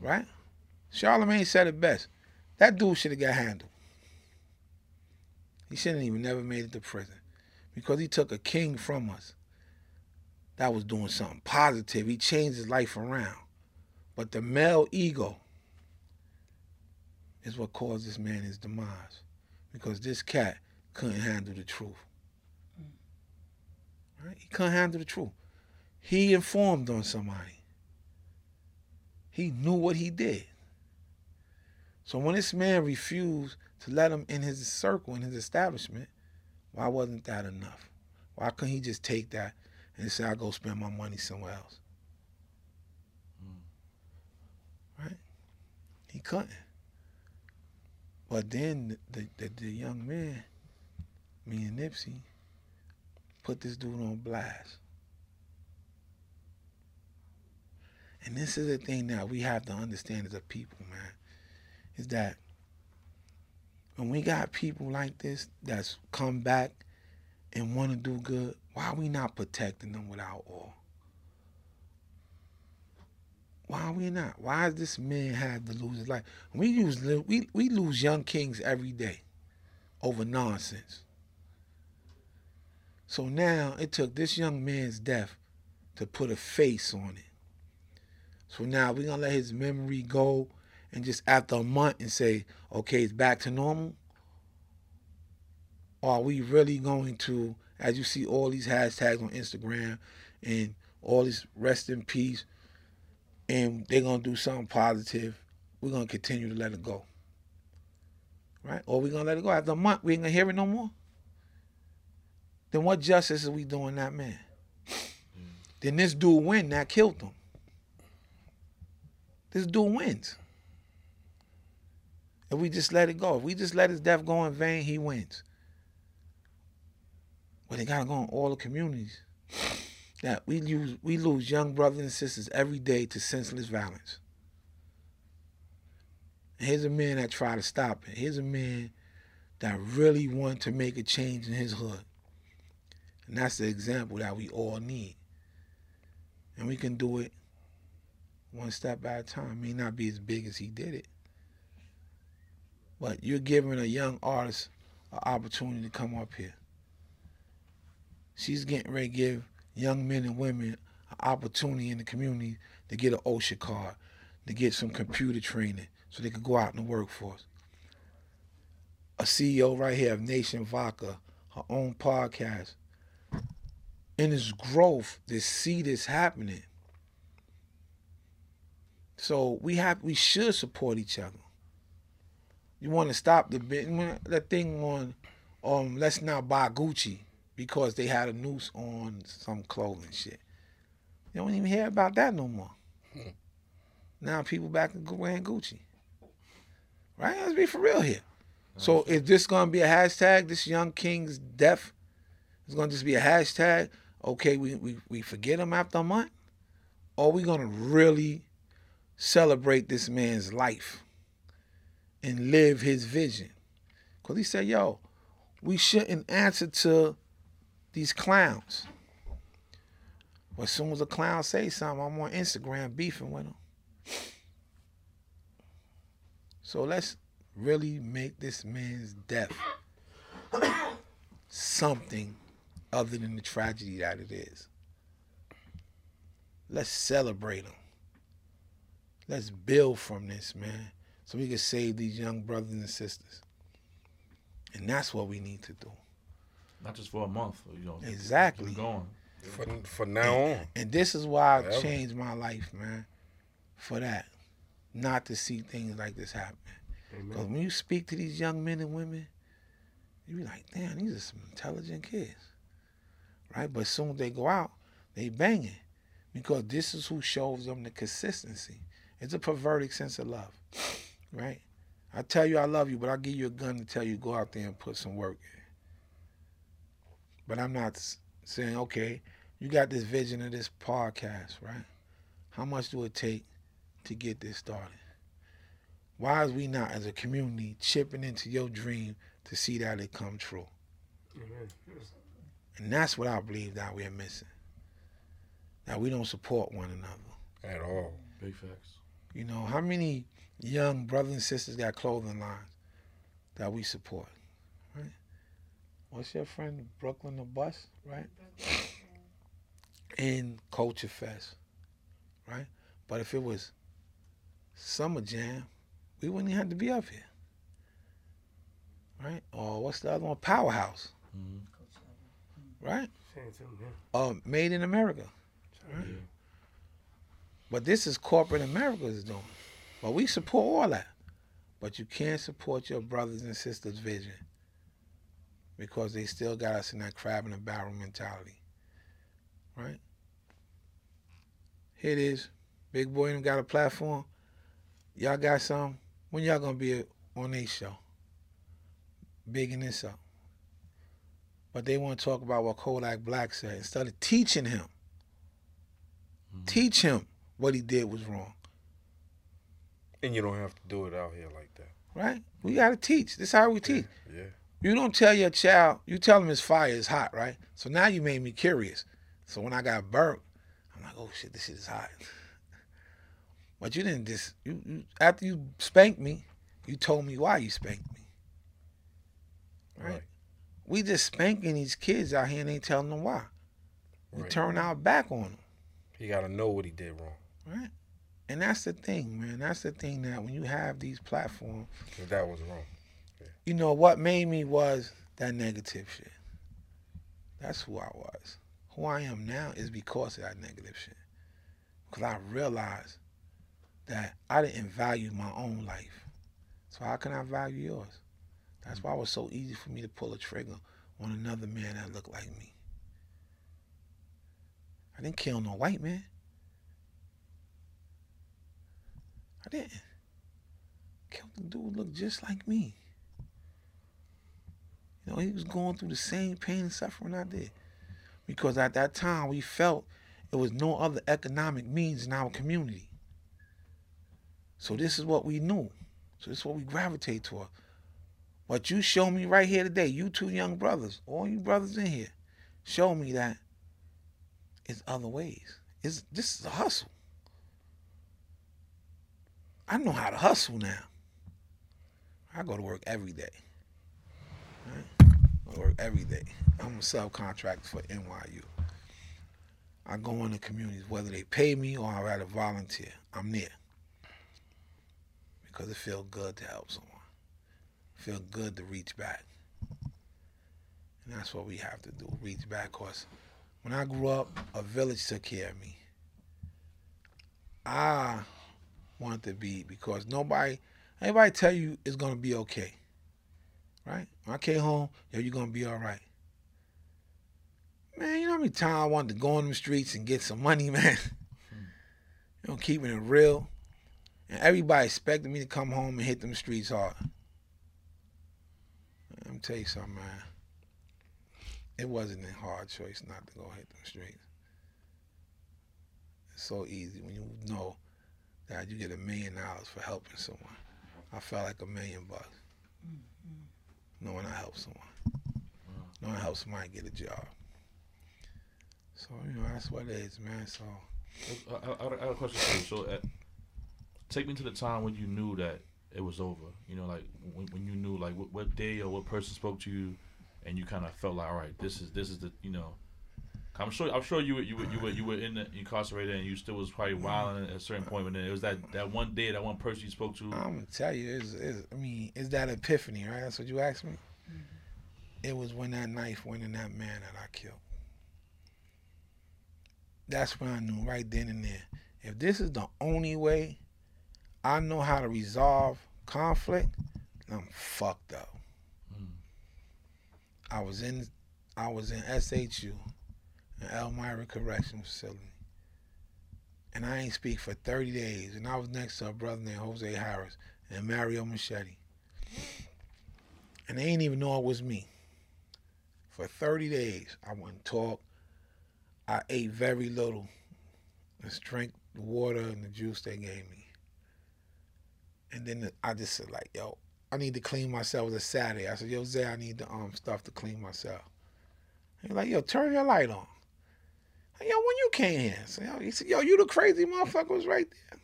Right? Charlemagne said it best. That dude should have got handled. He shouldn't even never made it to prison because he took a king from us that was doing something positive. He changed his life around. But the male ego is what caused this man his demise because this cat couldn't handle the truth. Right? He couldn't handle the truth. He informed on somebody. He knew what he did. So when this man refused to let him in his circle, in his establishment, why wasn't that enough? Why couldn't he just take that and say, I'll go spend my money somewhere else? Hmm. Right? He couldn't. But then the, the, the young man, me and Nipsey, put this dude on blast. And this is the thing that we have to understand as a people, man, is that when we got people like this that's come back and want to do good, why are we not protecting them with our all? Why are we not? Why does this man have to lose his life? We use we we lose young kings every day over nonsense. So now it took this young man's death to put a face on it. So now we're gonna let his memory go and just after a month and say, okay, it's back to normal. Or are we really going to, as you see all these hashtags on Instagram and all this rest in peace, and they're gonna do something positive, we're gonna continue to let it go. Right? Or we're gonna let it go. After a month, we ain't gonna hear it no more. Then what justice are we doing that man? Mm. Then this dude win, that killed him. This dude wins. If we just let it go, if we just let his death go in vain, he wins. But it gotta go in all the communities. That we lose we lose young brothers and sisters every day to senseless violence. Here's a man that tried to stop it. Here's a man that really want to make a change in his hood. And that's the example that we all need. And we can do it one step at a time. May not be as big as he did it. But you're giving a young artist an opportunity to come up here. She's getting ready to give young men and women an opportunity in the community to get an OSHA card, to get some computer training so they can go out in the workforce. A CEO right here of Nation Vodka, her own podcast. In this growth, to see this happening. So we have we should support each other. You want to stop the bit that thing on um let's not buy Gucci because they had a noose on some clothing shit. You don't even hear about that no more. Hmm. Now people back in wearing Gucci. Right? Let's be for real here. So is this gonna be a hashtag, this young king's death? is gonna just be a hashtag. Okay, we, we, we forget him after a month? Or we gonna really celebrate this man's life and live his vision? Cause he said, yo, we shouldn't answer to these clowns. But as soon as a clown say something, I'm on Instagram beefing with him. So let's really make this man's death something other than the tragedy that it is. Let's celebrate him. Let's build from this, man, so we can save these young brothers and sisters. And that's what we need to do. Not just for a month, you know. Exactly. Keep going. For, for now on. And this is why I've changed my life, man. For that. Not to see things like this happen. Because when you speak to these young men and women, you be like, damn, these are some intelligent kids. Right? But soon as they go out, they banging. Because this is who shows them the consistency. It's a perverted sense of love. Right? I tell you I love you, but I'll give you a gun to tell you go out there and put some work in. But I'm not saying, okay, you got this vision of this podcast, right? How much do it take to get this started? Why is we not, as a community, chipping into your dream to see that it come true? And that's what I believe that we're missing. That we don't support one another. At all. Big facts. You know, how many young brothers and sisters got clothing lines that we support? What's your friend Brooklyn the Bus, right? In Culture Fest, right? But if it was Summer Jam, we wouldn't even have to be up here, right? Or what's the other one? Powerhouse, right? Uh, Made in America. Right? But this is corporate America is doing. But we support all that. But you can't support your brothers and sisters' vision because they still got us in that crab in a barrel mentality. Right? Here it is. Big boy them got a platform. Y'all got some. When y'all gonna be on a show? Bigging this up. But they want to talk about what Kodak Black said instead of teaching him. Mm-hmm. Teach him what he did was wrong. And you don't have to do it out here like that. right? We gotta teach. This is how we teach. Yeah. You don't tell your child, you tell him his fire is hot, right? So now you made me curious. So when I got burnt, I'm like, oh shit, this shit is hot. But you didn't just you, you after you spanked me, you told me why you spanked me. Right? Right. We just spanking these kids out here and ain't telling them why. We Right. turn our back on them. He got to know what he did wrong. Right? And that's the thing, man. That's the thing that when you have these platforms, that was wrong. You know what made me was that negative shit. That's who I was. Who I am now is because of that negative shit. Because I realized that I didn't value my own life. So how can I value yours? That's why it was so easy for me to pull a trigger on another man that looked like me. I didn't kill no white man. I didn't. Killed the dude looked just like me. Know, he was going through the same pain and suffering I did. Because at that time we felt there was no other economic means in our community. So this is what we knew. So this is what we gravitate toward. What you show me right here today, you two young brothers, all you brothers in here, show me that it's other ways. It's this is a hustle. I know how to hustle now. I go to work every day. Right? I go to work every day. I'm a subcontractor for NYU. I go into communities, whether they pay me or I rather volunteer. I'm there. Because it feels good to help someone. It feels good to reach back. And that's what we have to do, reach back. Because when I grew up, a village took care of me. I wanted to be because nobody, anybody tell you it's gonna be okay, right? When I came home, yo, you're gonna be all right. Man, you know how many times I wanted to go on the streets and get some money, man. you know, keeping it real. And everybody expected me to come home and hit them streets hard. Let me tell you something, man. It wasn't a hard choice not to go hit them streets. It's so easy when you know that you get a million dollars for helping someone. I felt like a million bucks. Knowing I helped someone. Knowing I helped somebody get a job. So, you know, that's what it is, man. So, I, I, I a question for you. So, uh, take me to the time when you knew that it was over. You know, like when, when you knew, like what, what day or what person spoke to you, and you kind of felt like, all right, this is this is the you know. I'm sure I'm sure you were you were you were you were in the, incarcerated and you still was probably mm. wilding at a certain point. But then it was that that one day, that one person you spoke to. I'm gonna tell you, it's, it's, I mean, it's that epiphany, right? That's what you asked me. Mm-hmm. It was when that knife went in that man that I killed. That's when I knew right then and there. If this is the only way I know how to resolve conflict, I'm fucked up. Mm. I was in I was in SHU, Elmira Correctional Facility. And I ain't speak for 30 days. And I was next to a brother named Jose Harris and Mario Machete. And they ain't even know it was me. For 30 days, I wouldn't talk. I ate very little. Just drank the water and the juice they gave me. And then I just said, like, yo, I need to clean myself. It was a Saturday. I said, yo, Zay, I need the um stuff to clean myself. He's like, yo, turn your light on. Hey, yo, when you came here, so, yo, he said, yo, you the crazy motherfucker was right there.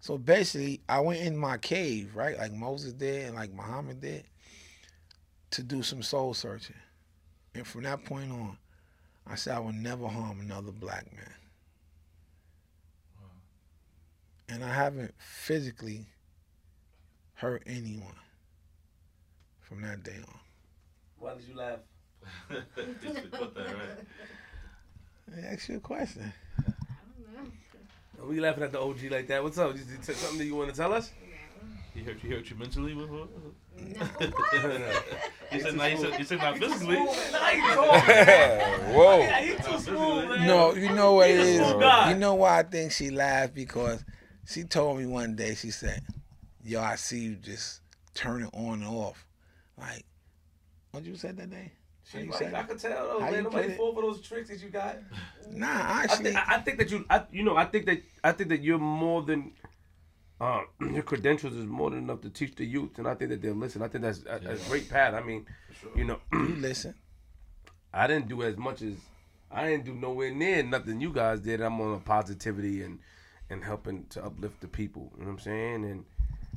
So basically, I went in my cave, right, like Moses did and like Muhammad did, to do some soul searching. And from that point on, I said I would never harm another black man. And I haven't physically hurt anyone from that day on. Why did you laugh? Put that right. I ask you a question. Are we laughing at the OG like that? What's up? Is there something that you want to tell us? He hurt you, he hurt you mentally before? No, what? He said, not, he said, he said not physically. Whoa. he too smooth, man. No, you know what it He's a is. smooth guy. You know why I think she laughed because she told me one day. She said, "Yo, I see you just turning on and off." Like, what you said that day? How She you like, said I it? could tell though, How man. you Nobody put fall for those tricks that you got. Nah, I actually, think, I think that you, I, you know, I think that I think that you're more than uh, your credentials is more than enough to teach the youth, and I think that they'll listen. I think that's a, a great path. I mean, you know, you listen. I didn't do as much as I didn't do nowhere near nothing you guys did. I'm on a positivity and and helping to uplift the people. You know what I'm saying? And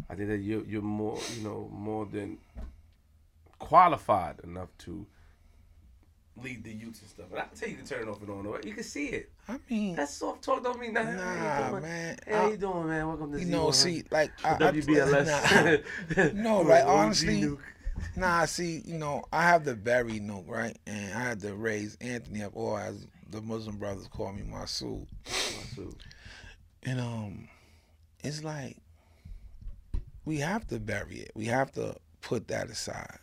I think that you're you're more you know more than qualified enough to lead the youth and stuff. And I can tell you to turn it off and on. You can see it. I mean, That's soft talk. Don't mean nothing. How you nah, doing? man. Hey, how I- you doing, man? Welcome to you Z100. know, see, like I, I- WBLS. nah. No, like, OG honestly. Nah, see, you know, I have the Berry note, right? And I had to raise Anthony up, or as the Muslim brothers call me, Masood. Masood. And um, it's like we have to bury it. We have to put that aside.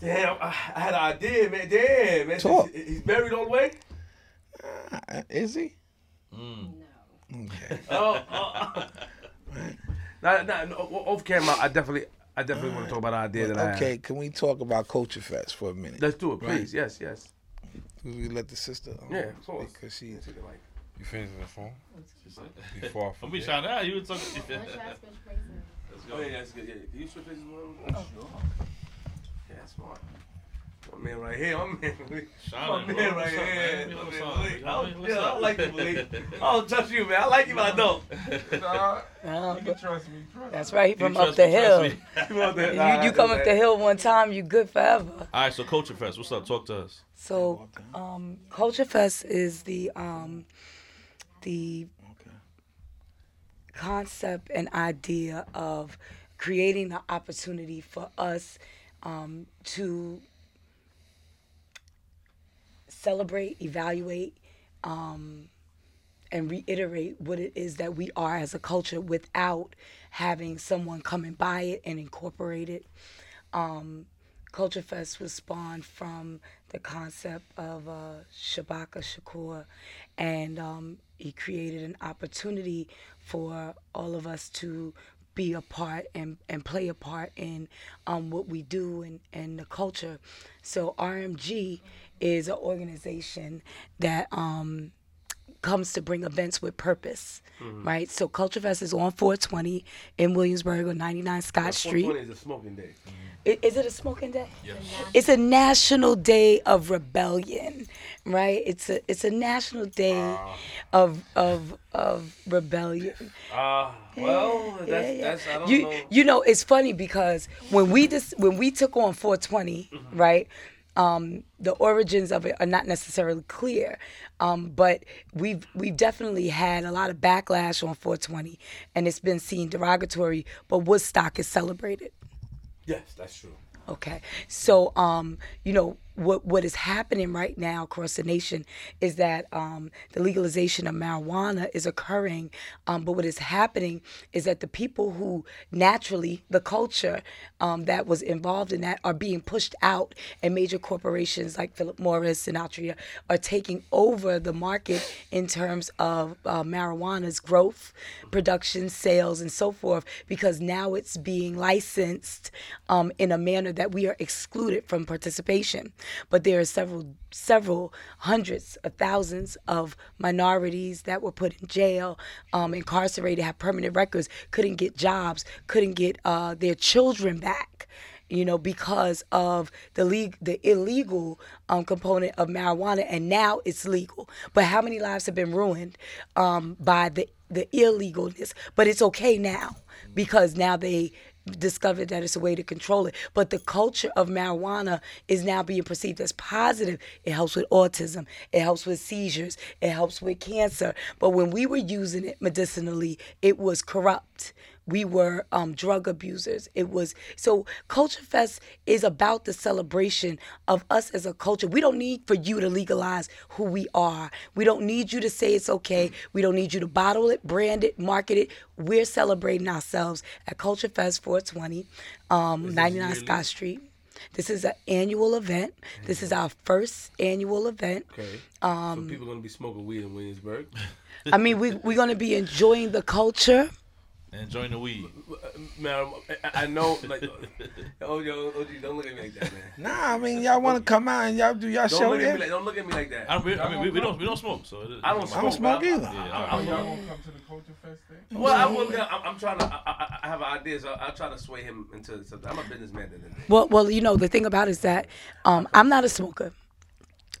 Damn, I, I had an idea, man. Damn, man. Talk. He's, he's buried all the way. Uh, is he? No. Okay. Oh, oh, oh. Nah, nah, no, off camera, I definitely, I definitely want to talk about an idea that I okay, can we talk about Culture Fest for a minute? Let's do it, Right. please. Yes, yes. We let the sister. um, Yeah, of course. Because she. You finished the phone? Before I Don't be forget. shy now. You were talking. Let's try to switch places. Oh yeah, that's good. Yeah, can you switch places with him? Sure. Yeah, that's smart. My man right here, my man. Shine My man right here. man? My What's man up? Malik. You know I what I mean? don't- What's Yeah, I like you, Malik. I don't trust you, man. I like you, but I don't. Nah, you can trust me. Trust That's right. He from You up the me, hill. me. You, You, Nah, you come up that. the hill one time, you good forever. All right, so Culture Fest. What's up? Talk to us. So, um, Culture Fest is the um, the concept and idea of creating an opportunity for us um, to celebrate, evaluate, um, and reiterate what it is that we are as a culture without having someone come and buy it and incorporate it. Um, Culture Fest was spawned from the concept of uh, Shabaka Shakur, and um, he created an opportunity for all of us to be a part and, and play a part in um, what we do and, and the culture. So RMG is an organization that um, comes to bring events with purpose, right? So Culture Fest is on 420 in Williamsburg on 99 Scott Street. 420 is a smoking day. Is it a smoking day? It's a national day of rebellion, right? It's a it's a national day of of of rebellion. Ah, well, that's, Yeah, yeah. that's, I don't you know. you know it's funny because when we just when we took on 420, Mm-hmm. right? Um, the origins of it are not necessarily clear, um, but we've we've definitely had a lot of backlash on 420, and it's been seen derogatory. But Woodstock is celebrated. Yes, that's true. Okay. So, um, you know, what what is happening right now across the nation is that um, the legalization of marijuana is occurring, um, but what is happening is that the people who naturally, the culture um, that was involved in that, are being pushed out, and major corporations like Philip Morris and Altria are taking over the market in terms of uh, marijuana's growth, production, sales, and so forth, because now it's being licensed um, in a manner that we are excluded from participation. But there are several, several hundreds of thousands of minorities that were put in jail, um, incarcerated, have permanent records, couldn't get jobs, couldn't get uh, their children back you know, because of the league, the illegal um, component of marijuana, and now it's legal. But how many lives have been ruined um, by the the illegalness? But it's okay now because now they discovered that it's a way to control it. But the culture of marijuana is now being perceived as positive. It helps with autism. It helps with seizures. It helps with cancer. But when we were using it medicinally, it was corrupt we were um, drug abusers. It was so Culture Fest is about the celebration of us as a culture. We don't need for you to legalize who we are. We don't need you to say it's okay. We don't need you to bottle it, brand it, market it. We're celebrating ourselves at Culture Fest 420, um, 99 Scott Street. This is an annual event. This is our first annual event. Okay. Um, so people gonna be smoking weed in Williamsburg. I mean, we, we're going to be enjoying the culture. And join the weed. Man, I, I know. Like, oh, yo, OG, don't look at me like that, man. Nah, I mean y'all want to come out and y'all do y'all Don't show look at there. me like. Don't look at me like that. I, don't, we, I mean, we, we don't we don't smoke, so it is, I don't I smoke. don't smoke but I- either. Yeah, I- all I- right. Y'all gonna come to the Culture Fest thing? Well, I will, I'm, I'm trying to. I, I, I have ideas. I'll, I'll try to sway him into something. I'm a businessman. At the end of the day. Well, well, you know, the thing about it is that um, I'm not a smoker.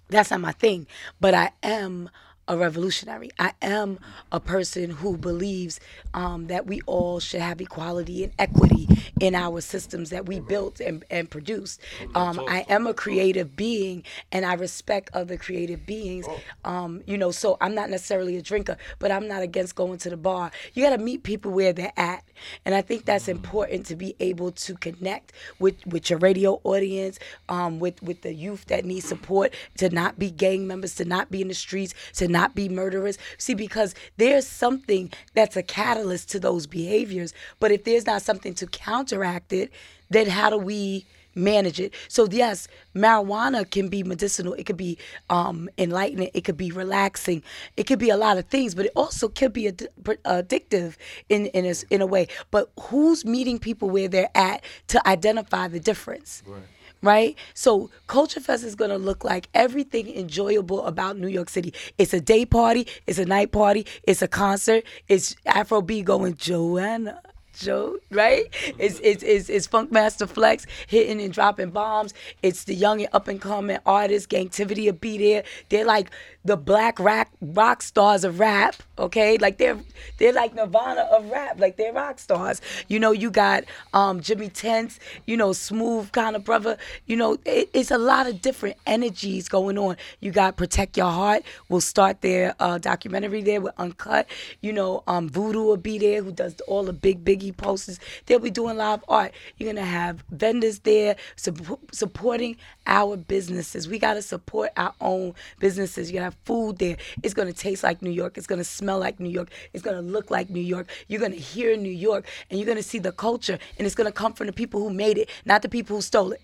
That's not my thing. But I am a revolutionary. I am a person who believes um, that we all should have equality and equity in our systems that we built and, and produced. Um, I am a creative being and I respect other creative beings. Um, you know, so I'm not necessarily a drinker, but I'm not against going to the bar. You got to meet people where they're at. And I think that's important to be able to connect with, with your radio audience, um, with, with the youth that need support, to not be gang members, to not be in the streets, to not be murderers. See, because there's something that's a catalyst to those behaviors. But if there's not something to counteract it, then how do we manage it. So yes, marijuana can be medicinal. It could be um, enlightening. It could be relaxing. It could be a lot of things, but it also could be ad- addictive in in a, in a way. But who's meeting people where they're at to identify the difference? Right. Right? So Culture Fest is gonna look like everything enjoyable about New York City. It's a day party, it's a night party, it's a concert, it's Afro B going Joanna. Joe, right? It's, it's it's it's Funkmaster Flex hitting and dropping bombs. It's the young and up and coming artists. Gangtivity will be there. They're like the black rock rock stars of rap. Okay, like they're they're like Nirvana of rap. Like they're rock stars. You know, you got um, Jimmy Tense. You know, smooth kind of brother. You know, it, it's a lot of different energies going on. You got Protect Your Heart. We'll start their uh, documentary there with Uncut. You know, um, Voodoo will be there, who does all the big biggie posters. They'll be doing live art. You're gonna have vendors there supp- supporting our businesses. We gotta support our own businesses. You're gonna have food there. It's gonna taste like New York. It's gonna smell like New York. It's gonna look like New York. You're gonna hear New York, and you're gonna see the culture, and it's gonna come from the people who made it, not the people who stole it.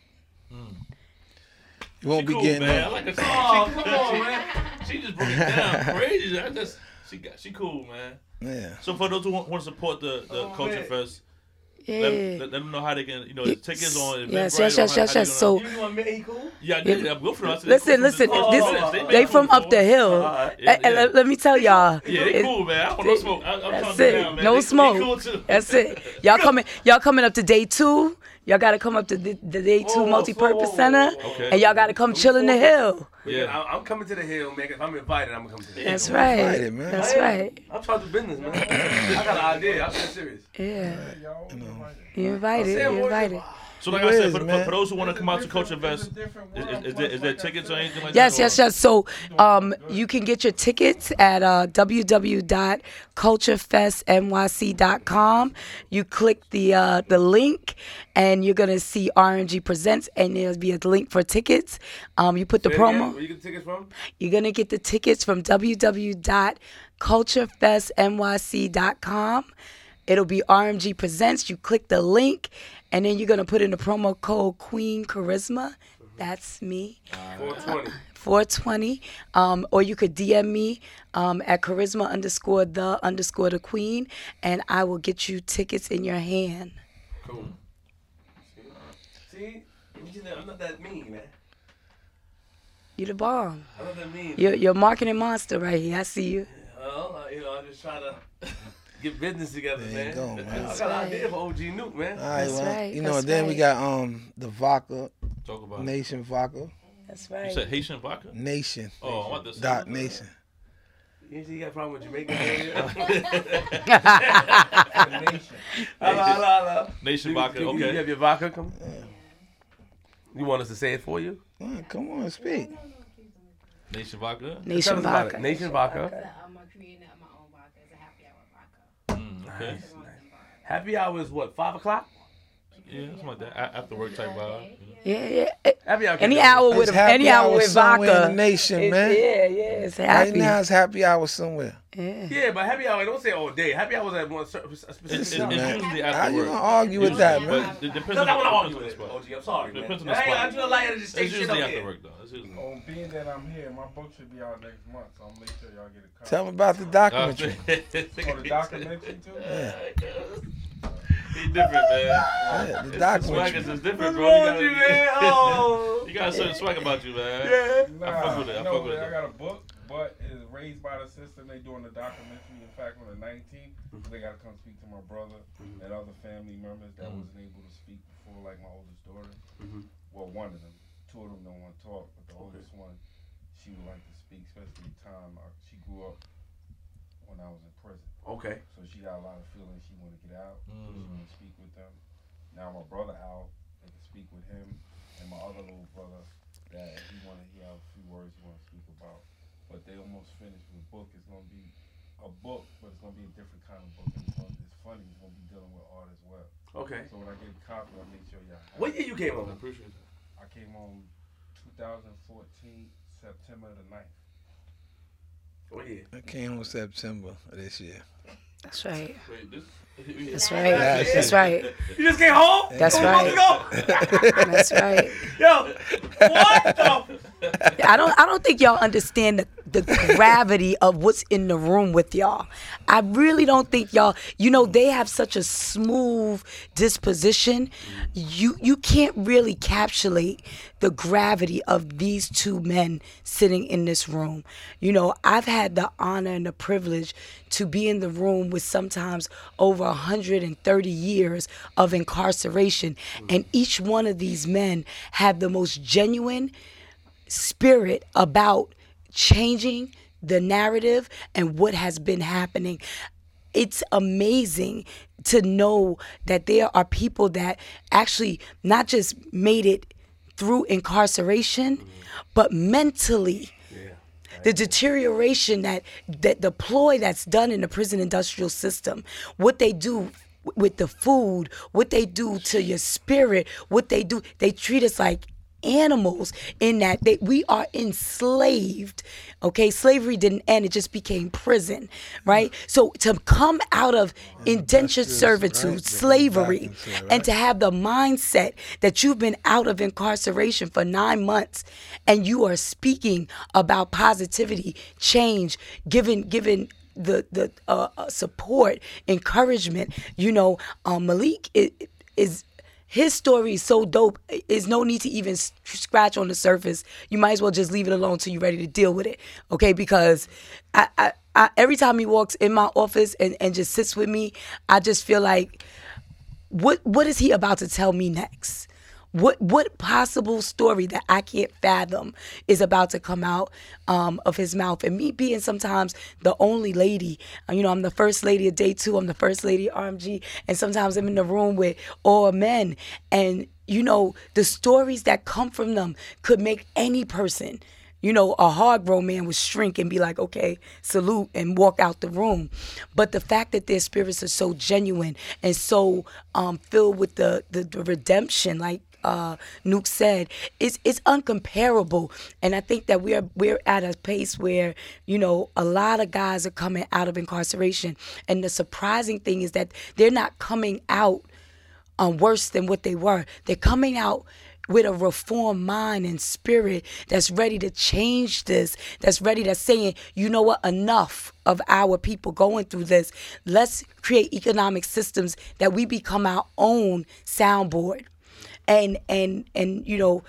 Hmm. You won't be cool, getting man. I no. like her. She, oh, come on, man. She just broke it down crazy. I just she got she cool, man. Yeah. So for those who want, want to support the, the oh, Culture Fest, Yeah. let, let, let them know how they can, you know, the tickets on. Yes, Eventbrite yes, yes, yes, yes. So gonna- You want me? He yeah, yeah, yeah, go for it. Listen, listen. cool. This oh, oh, they they from cool up the hill. Uh, yeah, And- yeah. and let, let me tell y'all. Yeah, they it- cool, man. I want no smoke. I, I'm That's it. down, man. No They- smoke. They cool too. That's it. Y'all coming. Y'all coming up to day two. Y'all got to come up to the, the day two Whoa, whoa, multi-purpose whoa, center, whoa, whoa. Okay. and y'all got to come chill in the hill. Yeah. I'm, I'm coming to the hill, man. If I'm invited, I'm gonna come to the hill. That's Yeah, right. invited, man. That's I am. right. I'm trying to business, man. I got an idea. I'm serious. Yeah. Y'all know. You invited. Sam, You what is it? invited. So like It I said, is, for, for, for those who want to come out to Culture It's Fest, a different is, is, is, there, is there tickets or anything like Yes, that? yes, or- yes. So um, you can get your tickets at uh, www.culturefestnyc.com. You click the uh, the link, and you're gonna see RMG Presents, and there'll be a link for tickets. Um, you put the Say again. promo. Where you get the tickets from? You're gonna get the tickets from www.culturefestnyc.com. It'll be RMG Presents. You click the link, and then you're gonna put in the promo code Queen Charisma. That's me. 420. 420. Um, or you could DM me um, at charisma underscore the underscore the queen, and I will get you tickets in your hand. Cool. See? You I'm not that mean, man. You the bomb. I'm not that mean. You're, you're a marketing monster right here. I see you. Well, uh, you know, I'm just trying to get business together, There you man. go, man. I That's got an right. idea for OG Nuke, man. All right, That's well, right, you know, that's then we got um the vodka Talk about it. nation vodka That's You right. said Haitian vodka? nation Oh, I want this. dot nation. You see, you got a problem with Jamaican nation. hello, hello, hello. Nation You- vodka, you, You have your vodka come? You want us to say it for you? Oh, come on, speak. Nation vodka? Nation us vodka. Nation vodka. I'm creating it my own vodka. It's a happy Mm. Happy hour is what? Five o'clock? Yeah, something like that. After work type vibe. you? Yeah, yeah. Happy hour. Any hour with It's a, any hour hour with somewhere vodka. in the nation, it's- man. Yeah, yeah. It's happy. Right now it's happy hour somewhere. Yeah. Yeah, but happy hour don't say all day. Happy hour is at one certain a It's, it's, specific it's time. man. usually How after you gonna argue with that, But man? it depends Because on I want to the- argue depends with it, on the spot. OG. I'm sorry, man. Depends on the Hey, spot. I do like to just take It's usually after work though. It's usually. Oh, being that I'm here, my book should be out next month, so I'll make sure y'all get a copy. Tell me about the documentary. Oh, the documentary too? He different, man. Yeah, the Swaggers documentary. is different, bro. You wrong with you, man? got, Oh. you got a certain swag about you, man. Yeah. Nah, I fuck with it, I no, fuck with man, it. I got a book, but it's raised by the system. They doing the documentary. In fact, on the 19th, they got to come speak to my brother mm-hmm. and other family members that mm-hmm. wasn't able to speak before, like my oldest daughter. Mm-hmm. Well, one of them. Two of them don't want to talk, but the oldest one, she would like to speak, especially the time uh, she grew up when I was in prison. Okay. So she got a lot of feelings she want to get out. She Mm. want to speak with them. Now my brother out, they can speak with him, and my other little brother that he want to he have a few words he want to speak about. But they almost finished with the book. It's gonna be a book, but it's gonna be a different kind of book. And it's, gonna, it's funny. It's gonna be dealing with art as well. Okay. So when I get a copy, I'll make sure y'all. Have What year you came I appreciate that. I came on 2014 September the 9th. Oh, what year? I came on September of this year. That's right. Wait, this. That's right. That's right. You just came home? That's right. ago? That's right. Yo, what the? I don't I don't think y'all understand the, the gravity of what's in the room with y'all. I really don't think y'all you know they have such a smooth disposition. You you can't really capsulate the gravity of these two men sitting in this room. You know, I've had the honor and the privilege to be in the room with sometimes over 130 years of incarceration and each one of these men have the most genuine spirit about changing the narrative and what has been happening. It's amazing to know that there are people that actually not just made it through incarceration, but mentally the deterioration that that the ploy that's done in the prison industrial system, what they do with the food, what they do to your spirit, what they do, they treat us like animals in that they, we are enslaved. Okay, slavery didn't end; it just became prison, right? So to come out of indentured servitude, right, slavery, into it, and to have the mindset that you've been out of incarceration for nine months and you are speaking about positivity, change, giving giving the the uh, uh, support, encouragement. You know, um, Malik is, is his story is so dope. There's no need to even scratch on the surface. You might as well just leave it alone till you're ready to deal with it. Okay, because I, I, I every time he walks in my office and, and just sits with me, I just feel like what what is he about to tell me next? What what possible story that I can't fathom is about to come out um, of his mouth? And me being sometimes the only lady, uh, you know, I'm the first lady of day two. I'm the first lady of RMG, and sometimes I'm in the room with all men, and you know, the stories that come from them could make any person you know, a hard grown man would shrink and be like, okay, salute and walk out the room. But the fact that their spirits are so genuine and so um, filled with the, the, the redemption, like uh, Nuke said, it's, it's uncomparable. And I think that we're, we're at a pace where, you know, a lot of guys are coming out of incarceration. And the surprising thing is that they're not coming out um, worse than what they were. They're coming out with a reformed mind and spirit that's ready to change this, that's ready to saying, you know what, enough of our people going through this. Let's create economic systems that we become our own soundboard. And and and you know,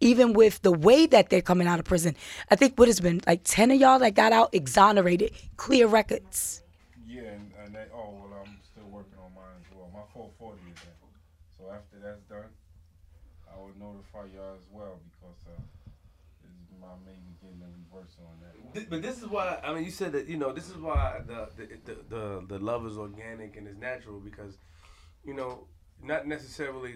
even with the way that they're coming out of prison, I think what has been like ten of y'all that got out exonerated, clear records. Yeah, and, and they, oh, well, I'm still working on mine as well. My 440 is in. So after that's done, I will notify y'all as well because uh, this is my maybe getting a reverse on that. Th- But this is why I mean you said that you know this is why the the the, the, the love is organic and is natural because you know not necessarily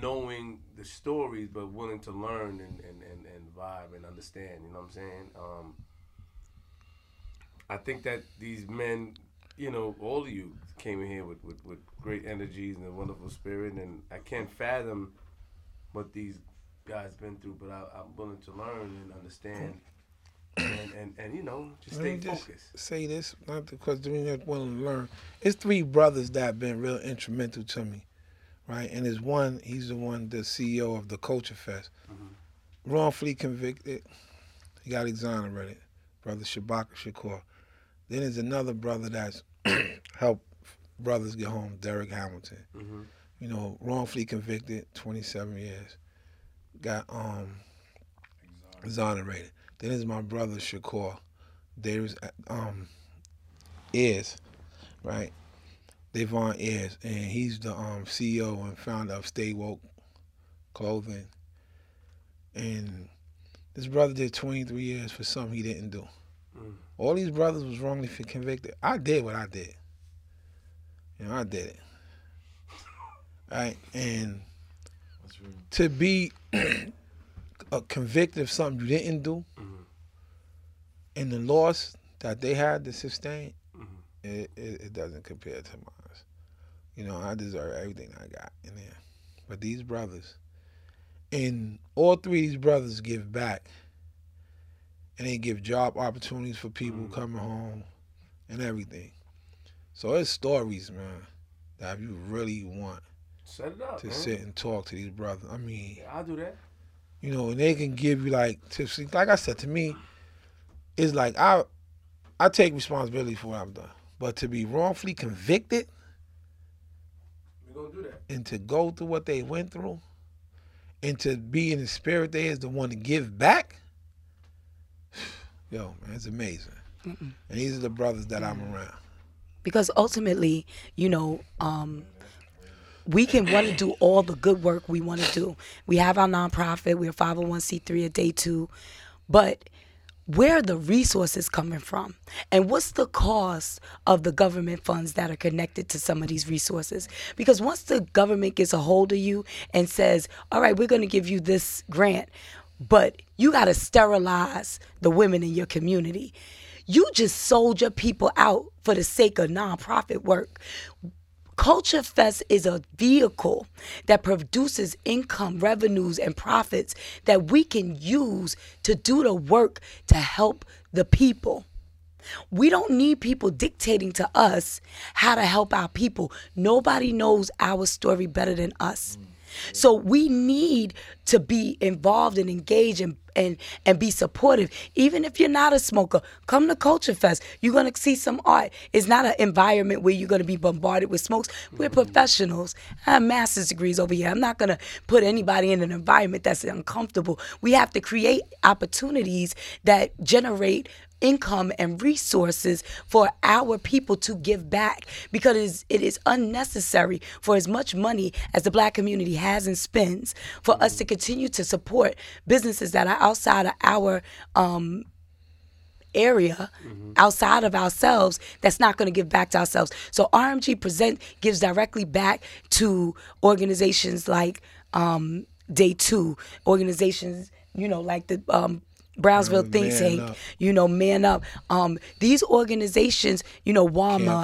knowing the stories but willing to learn and, and, and, and vibe and understand you know what I'm saying um, I think that these men you know all of you came in here with, with, with great energies and a wonderful spirit and I can't fathom what these guys been through but I, I'm willing to learn and understand and, and, and you know, just Let stay focused. say this, not because we not willing to learn. It's three brothers that have been real instrumental to me, right? And there's one, he's the one, the CEO of the Culture Fest. Wrongfully convicted, he got exonerated, brother Shabaka Shakur. Then there's another brother that's helped brothers get home, Derek Hamilton. You know, wrongfully convicted, 27 years. Got um exonerated. Then there's my brother Shakur. There's um Ayers, right? Devon Ayers, and he's the um CEO and founder of Stay Woke Clothing. And This brother did 23 years for something he didn't do. All these brothers was wrongly convicted. I did what I did. You know, I did it. Right? And to be uh, convicted of something you didn't do and the loss that they had to sustain, it, it, it doesn't compare to mine. You know, I deserve everything I got in there. But these brothers, and all three of these brothers give back. And they give job opportunities for people mm. coming home and everything. So it's stories, man, that you really want Set it up. to man. sit and talk to these brothers, I mean, Yeah, I'll do that. you know, and they can give you like tips. Like I said to me, it's like I I take responsibility for what I've done. But to be wrongfully convicted gonna do that. and to go through what they went through and to be in the spirit they is the one to give back, yo, man, it's amazing. And these are the brothers that I'm around. because ultimately, you know, um, we can want to do all the good work we want to do. We have our nonprofit, we're 501c3 at day two, but where are the resources coming from? And what's the cost of the government funds that are connected to some of these resources? Because once the government gets a hold of you and says, all right, we're going to give you this grant, but you got to sterilize the women in your community. You just sold your people out for the sake of nonprofit work. Culture Fest is a vehicle that produces income, revenues, and profits that we can use to do the work to help the people. We don't need people dictating to us how to help our people. Nobody knows our story better than us. So we need to be involved and engaged and, and and be supportive. Even if you're not a smoker, come to Culture Fest. You're gonna see some art. It's not an environment where you're gonna be bombarded with smokes. We're professionals. I have master's degrees over here. I'm not gonna put anybody in an environment that's uncomfortable. We have to create opportunities that generate income and resources for our people to give back because it is, it is unnecessary for as much money as the black community has and spends for us to continue to support businesses that are outside of our um, area outside of ourselves that's not going to give back to ourselves. So RMG Present gives directly back to organizations like um, Day Two, organizations, you know, like the um, Brownsville Think Tank, you know, Man Up. Um, these organizations, you know,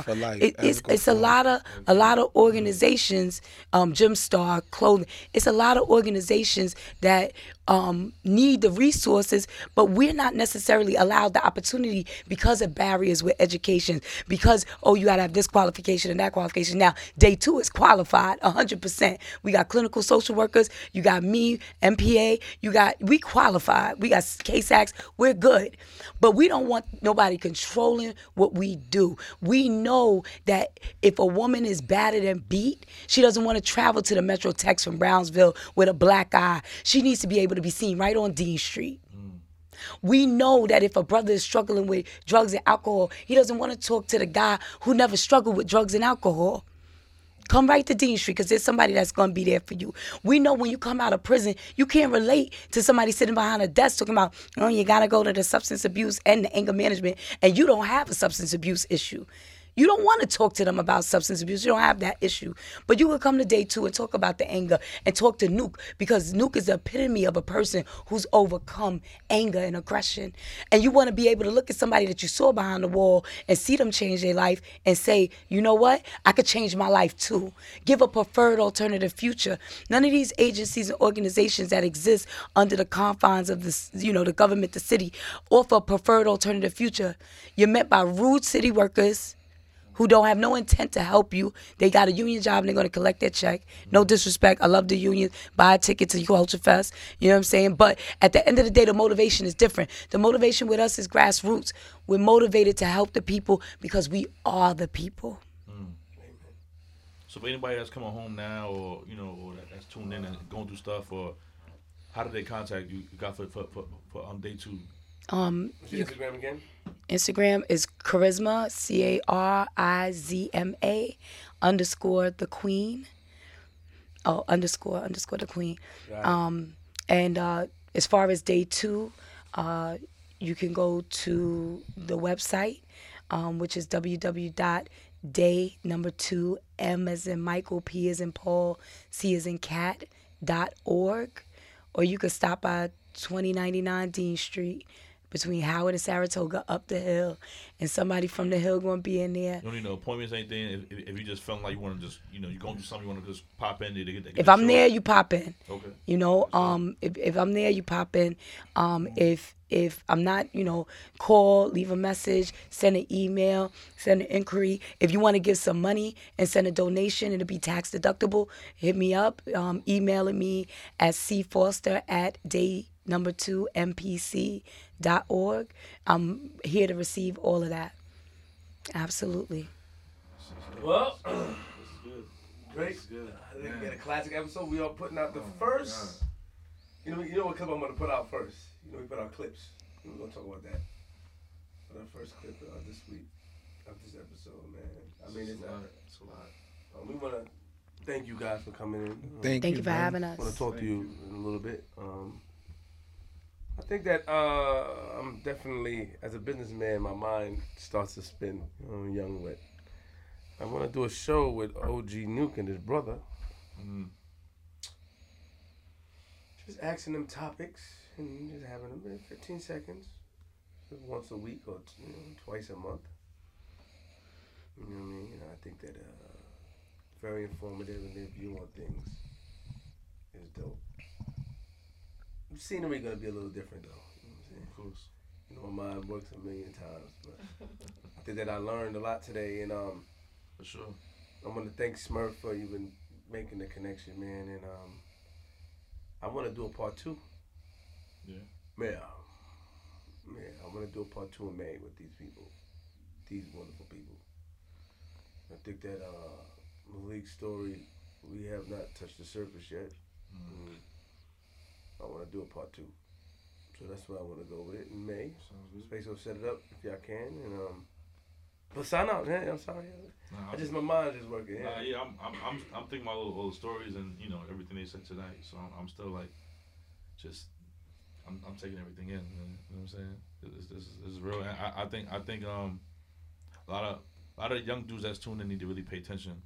for it- it's it's a lot of a lot of organizations, um, Gym Star, clothing. It's a lot of organizations that um, need the resources, but we're not necessarily allowed the opportunity because of barriers with education. Because oh, you gotta have this qualification and that qualification. Now, day two is qualified, hundred percent. We got clinical social workers. You got me, MPA. You got we qualified. We got CASACs. We're good, but we don't want nobody controlling what we do. We know that if a woman is battered and beat, she doesn't want to travel to the Metro Tex from Brownsville with a black eye. She needs to be able to be seen right on Dean Street. We know that if a brother is struggling with drugs and alcohol, he doesn't want to talk to the guy who never struggled with drugs and alcohol. Come right to Dean Street because there's somebody that's going to be there for you. We know when you come out of prison, you can't relate to somebody sitting behind a desk talking about, oh, you got to go to the substance abuse and the anger management, and you don't have a substance abuse issue. You don't want to talk to them about substance abuse. You don't have that issue. But you would come to day two and talk about the anger and talk to Nuke because Nuke is the epitome of a person who's overcome anger and aggression. And you want to be able to look at somebody that you saw behind the wall and see them change their life and say, you know what? I could change my life too. Give a preferred alternative future. None of these agencies and organizations that exist under the confines of this, you know, the government, the city, offer a preferred alternative future. You're met by rude city workers who don't have no intent to help you. They got a union job and they're going to collect their check. No disrespect. I love the union. Buy a ticket to Culture Fest. You know what I'm saying? But at the end of the day, the motivation is different. The motivation with us is grassroots. We're motivated to help the people because we are the people. So for anybody that's coming home now, or you know, or that's tuned in and going through stuff, or how did they contact you? You got for for for, for um day two. Um, your Instagram again? Instagram is charisma, C A R I Z M A underscore the queen. Oh, underscore underscore the queen. Um, and uh, as far as day two, uh, you can go to the website, um, which is www.day number two M as in Michael, P as in Paul, C as in cat dot org, or you could stop by 2099 Dean Street between Howard and Saratoga up the hill, and somebody from the hill gonna be in there. You don't need no appointments, anything. If, if, if you just feeling like you want to just, you know, you're going through something, you want to just pop in there to get, to get If I'm show. there, you pop in. Okay. You know, um, if, if I'm there, you pop in. Um, if if I'm not, you know, call, leave a message, send an email, send an inquiry. If you want to give some money and send a donation, it'll be tax deductible. Hit me up, um, emailing me at cfoster at day number two mpc org. I'm here to receive all of that. Absolutely. Well, great. I think we had a classic episode. We are putting out the first. You know, you know what clip I'm gonna put out first. You know, we put out clips. We're gonna talk about that. Put our first clip uh, this week of this episode, man. I mean, it's, uh, It's a lot. uh, we wanna thank you guys for coming in. Thank, Thank you for man. having us. I want to talk to you in a little bit. Um, I think that uh, I'm definitely, as a businessman, my mind starts to spin. You know, young with. I want to do a show with OG Nuke and his brother. Mhm. Just asking them topics and just having them in 15 seconds, just once a week or you know, twice a month. You know what I mean? And I think that uh, very informative and their view on things is dope. Scenery gonna be a little different though. You know what I'm saying? Of course. You know, my mind works a million times, but I think that I learned a lot today, and um, For sure. I want to thank Smurf for even making the connection, man, and um, I want to do a part two. Yeah. Yeah, yeah, I want to do a part two in May with these people, these wonderful people. I think that uh, Malik's story, we have not touched the surface yet. Mm. I want to do a part two. So that's where I want to go with it in May. Space will set it up if y'all can. And um, but sign out, man. I'm sorry. Nah, I just my mind is working. Nah, Yeah. yeah, I'm, I'm, I'm, I'm thinking about all, the stories and you know everything they said tonight. So I'm, I'm still like, just, I'm, I'm taking everything in. Man. You know what I'm saying? This, this, is- this is real. I, I think, I think, um, a lot of, a lot of young dudes that's tuned in need to really pay attention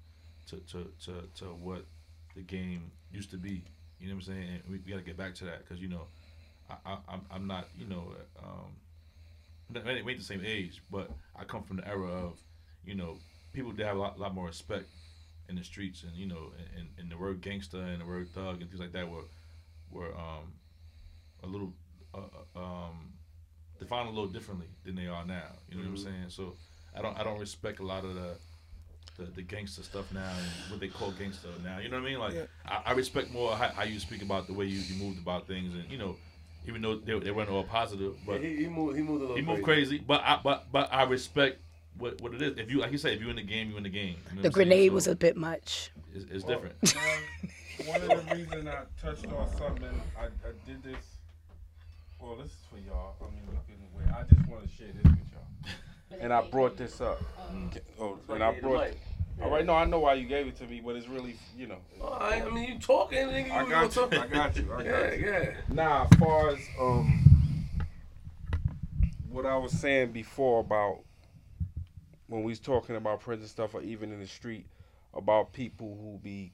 to, to, to, to what the game used to be. You know what I'm saying? And we, we got to get back to that because you know, I, I, I'm, I'm not, you know, um, we ain't we ain't the same age, but I come from the era of, you know, people did have a lot, lot more respect in the streets, and you know, and, and the word gangster and the word thug and things like that were were um, a little uh, uh, um, defined a little differently than they are now. You know what I'm saying? So I don't I don't respect a lot of the. The, the gangster stuff now and what they call gangster now you know what I mean like Yeah. I, I respect more how, how you speak about the way you, you moved about things and you know even though they, they weren't all positive but he, he moved. He moved a little. he moved crazy, but I but but I respect what what it is. If you like you said, if you're in the game, you're in the game. You know The what I'm saying? grenade So was a bit much. it's, it's Well, different. One, one of the reasons I touched on something, I, I did this. Well, this is for y'all. I mean, look in the way. I just want to share this with y'all. And I brought this up. Oh, and I brought. All right, no, I know why you gave it to me, but it's really, you know. Oh, I, I mean, you talking? Nigga, you I got you. I got you. I got Yeah, you. yeah. Now, as far as um, what I was saying before about when we was talking about prison stuff, or even in the street, about people who be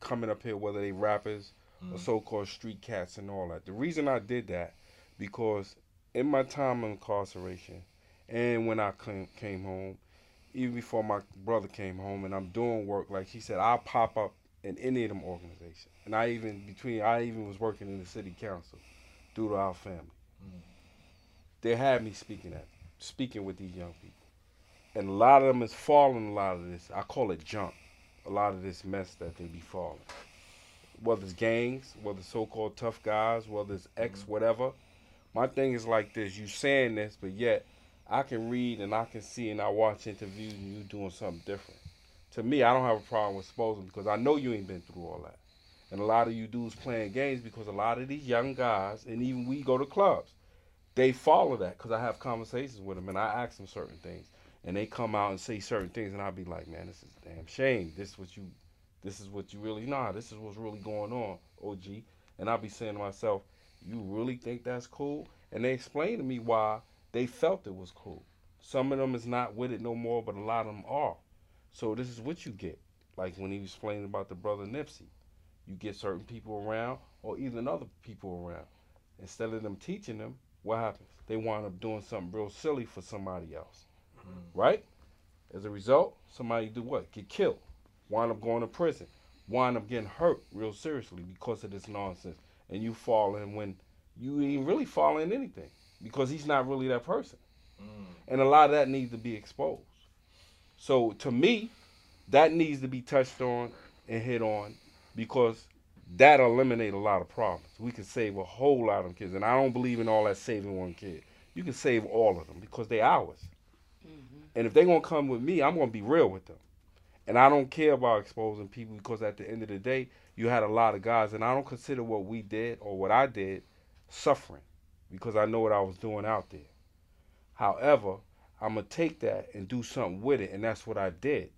coming up here, whether they rappers or so-called street cats and all that. The reason I did that because in my time of incarceration and when I came, came home, even before my brother came home, and I'm doing work like he said, I'll pop up in any of them organizations. And I even between I even was working in the city council due to our family. Mm. They had me speaking at speaking with these young people. And a lot of them is falling a lot of this. I call it junk. A lot of this mess that they be falling. Whether it's gangs, whether it's so called tough guys, whether it's X mm-hmm. whatever. My thing is like this, you saying this, but yet I can read and I can see and I watch interviews and you doing something different. To me, I don't have a problem with exposing because I know you ain't been through all that. And a lot of you dudes playing games because a lot of these young guys, and even we go to clubs, they follow that because I have conversations with them and I ask them certain things. And they come out and say certain things, and I'll be like, man, this is a damn shame. This is what you, this is what you really, nah, this is what's really going on, OG. And I'll be saying to myself, You really think that's cool? And they explain to me why they felt it was cool. Some of them is not with it no more, but a lot of them are. So this is what you get. Like when he was explaining about the brother Nipsey, you get certain people around, or even other people around. Instead of them teaching them, what happens? They wind up doing something real silly for somebody else, mm-hmm. right? As a result, somebody do what? Get killed, wind up going to prison, wind up getting hurt real seriously because of this nonsense, and you fall in when you ain't really fall in anything because he's not really that person, mm. and a lot of that needs to be exposed. So to me, that needs to be touched on and hit on because that eliminate a lot of problems. We can save a whole lot of kids, and I don't believe in all that saving one kid. You can save all of them because they're ours. Mm-hmm. And if they're gonna come with me, I'm gonna be real with them. And I don't care about exposing people because at the end of the day, you had a lot of guys, and I don't consider what we did or what I did suffering because I know what I was doing out there. However, I'm gonna take that and do something with it, and that's what I did.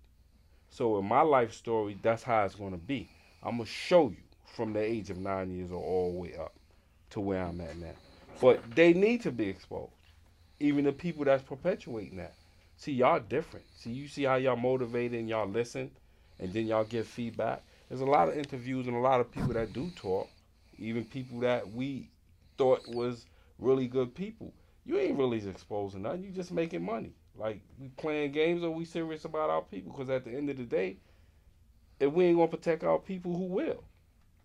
So in my life story, that's how it's gonna be. I'm gonna show you from the age of nine years old all the way up to where I'm at now. But they need to be exposed. Even the people that's perpetuating that. See, y'all different. See, you see how y'all motivated and y'all listen, and then y'all give feedback. There's a lot of interviews and a lot of people that do talk, even people that we thought was really good people. You ain't really exposing nothing. You just making money. Like we playing games or we serious about our people. Because at the end of the day, if we ain't gonna protect our people, who will?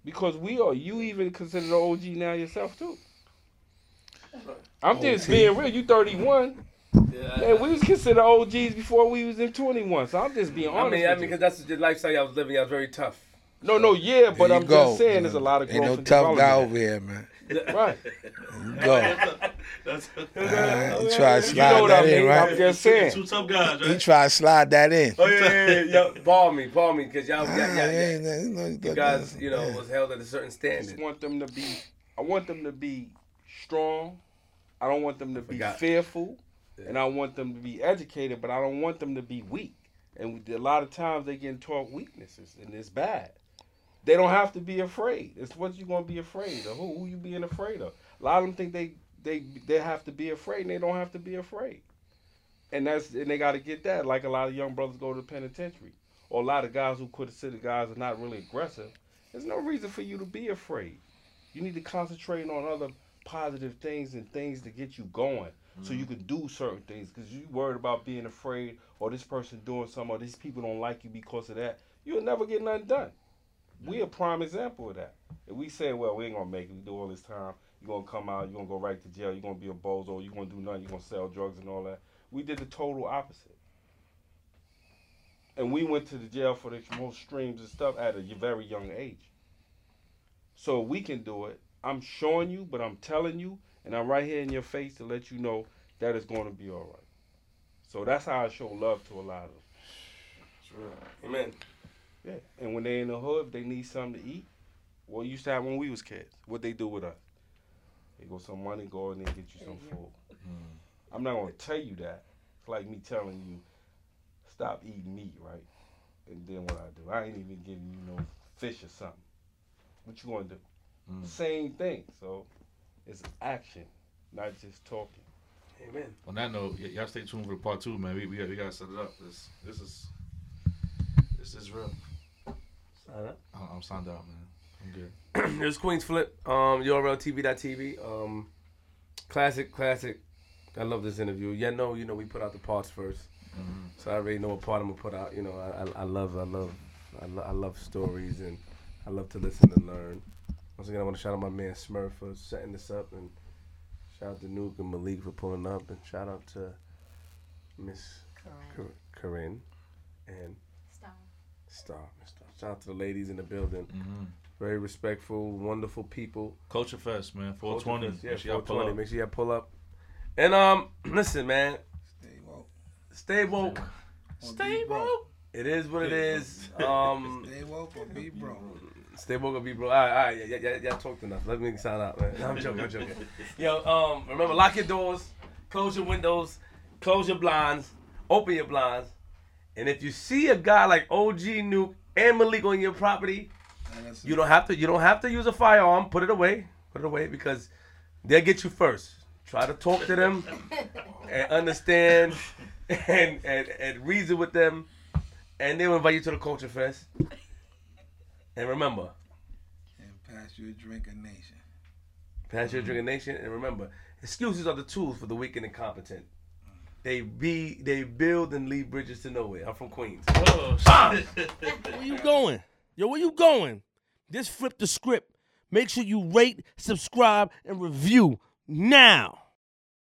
Because we are. You even consider the OG now yourself too. I'm just being real. You 31. And we was considered OGs before we was in 21. So I'm just being honest. I honest. mean, I mean, because that's the lifestyle I was living. I was very tough. no, no, yeah, but I'm you go. just saying there's a lot of growth Ain't no tough guy over here, man. Right. You go. Uh, you try to You slide know what I that in, mean? I'm just saying. Two tough guys, He right? try to slide that in. Oh yeah, yeah, yeah. yeah. Ball me, ball me, because y'all, y'all, y'all, Ah, y'all, yeah, yeah, you know, you guys, you know, was held at a certain standard. I just want them to be. I want them to be strong. I don't want them to be Forgot. fearful, and I want them to be educated. But I don't want them to be weak. And a lot of times they get taught weaknesses, and it's bad. They don't have to be afraid. It's what you gonna be afraid of. Who, who you being afraid of? A lot of them think they they they have to be afraid, and they don't have to be afraid. And that's and they got to get that. Like a lot of young brothers go to the penitentiary, or a lot of guys who consider guys are not really aggressive. There's no reason for you to be afraid. You need to concentrate on other positive things and things to get you going, so you mm. can do certain things. Because you worried about being afraid, or this person doing something, or these people don't like you because of that. You'll never get nothing done. We a prime example of that. If we say, well, we ain't gonna make it, we do all this time, you're gonna come out, you're gonna go right to jail, you're gonna be a bozo, you're gonna do nothing, you're gonna sell drugs and all that. We did the total opposite. And we went to the jail for the most streams and stuff at a very young age. So we can do it. I'm showing you, but I'm telling you, and I'm right here in your face to let you know that it's gonna be all right. So that's how I show love to a lot of them. Amen. Yeah, and when they in the hood, if they need something to eat, well, used to have when we was kids. What they do with us? They go some money, go in there and get you some food. Mm. I'm not gonna tell you that. It's like me telling you, stop eating meat, right? And then what I do? I ain't even giving you no fish or something. What you gonna do? Mm. Same thing. So it's action, not just talking. Amen. On that note, y- y'all stay tuned for the part two, man. We we, got, we gotta set it up. This this is this is real. Sign up. I'm, I'm signed out, man. I'm good. There's Queen's Flip. Um, URLTV.tv. Um, classic, classic. I love this interview. Yeah, no, you know we put out the parts 1st so I already know what part I'm gonna put out. You know, I, I, I love, I love, I, lo- I love stories and I love to listen and learn. Once again, I want to shout out my man Smurf for setting this up and shout out to Nuke and Malik for pulling up and shout out to Miss Cor- Corinne and Stop. Star. Miss Star. Shout out to the ladies in the building. Mm-hmm. Very respectful, wonderful people. Culture Fest, man. 420. Yeah, Make sure y'all pull 420. up. Make sure y'all pull up. And um, listen, man, Stay woke. stay woke. Stay woke. It is what it is. Um, Stay woke or be broke. stay woke or be broke. All right, all right, yeah, yeah, yeah, y'all talked enough. Let me sign out, man. No, I'm joking, I'm joking. Yo, um, remember, lock your doors, close your windows, close your blinds, open your blinds, and if you see a guy like OG Nuke and Malik on your property, you don't have to. You don't have to use a firearm. Put it away. Put it away because they'll get you first. Try to talk to them and understand and, and, and reason with them. And they'll invite you to the culture fest. And remember, And pass you a drink of nation. pass your drink of mm-hmm. nation. And remember, excuses are the tools for the weak and incompetent. They be they build and leave bridges to nowhere. I'm from Queens. Where you going? Yo, where you going? This flip the script. Make sure you rate, subscribe, and review now.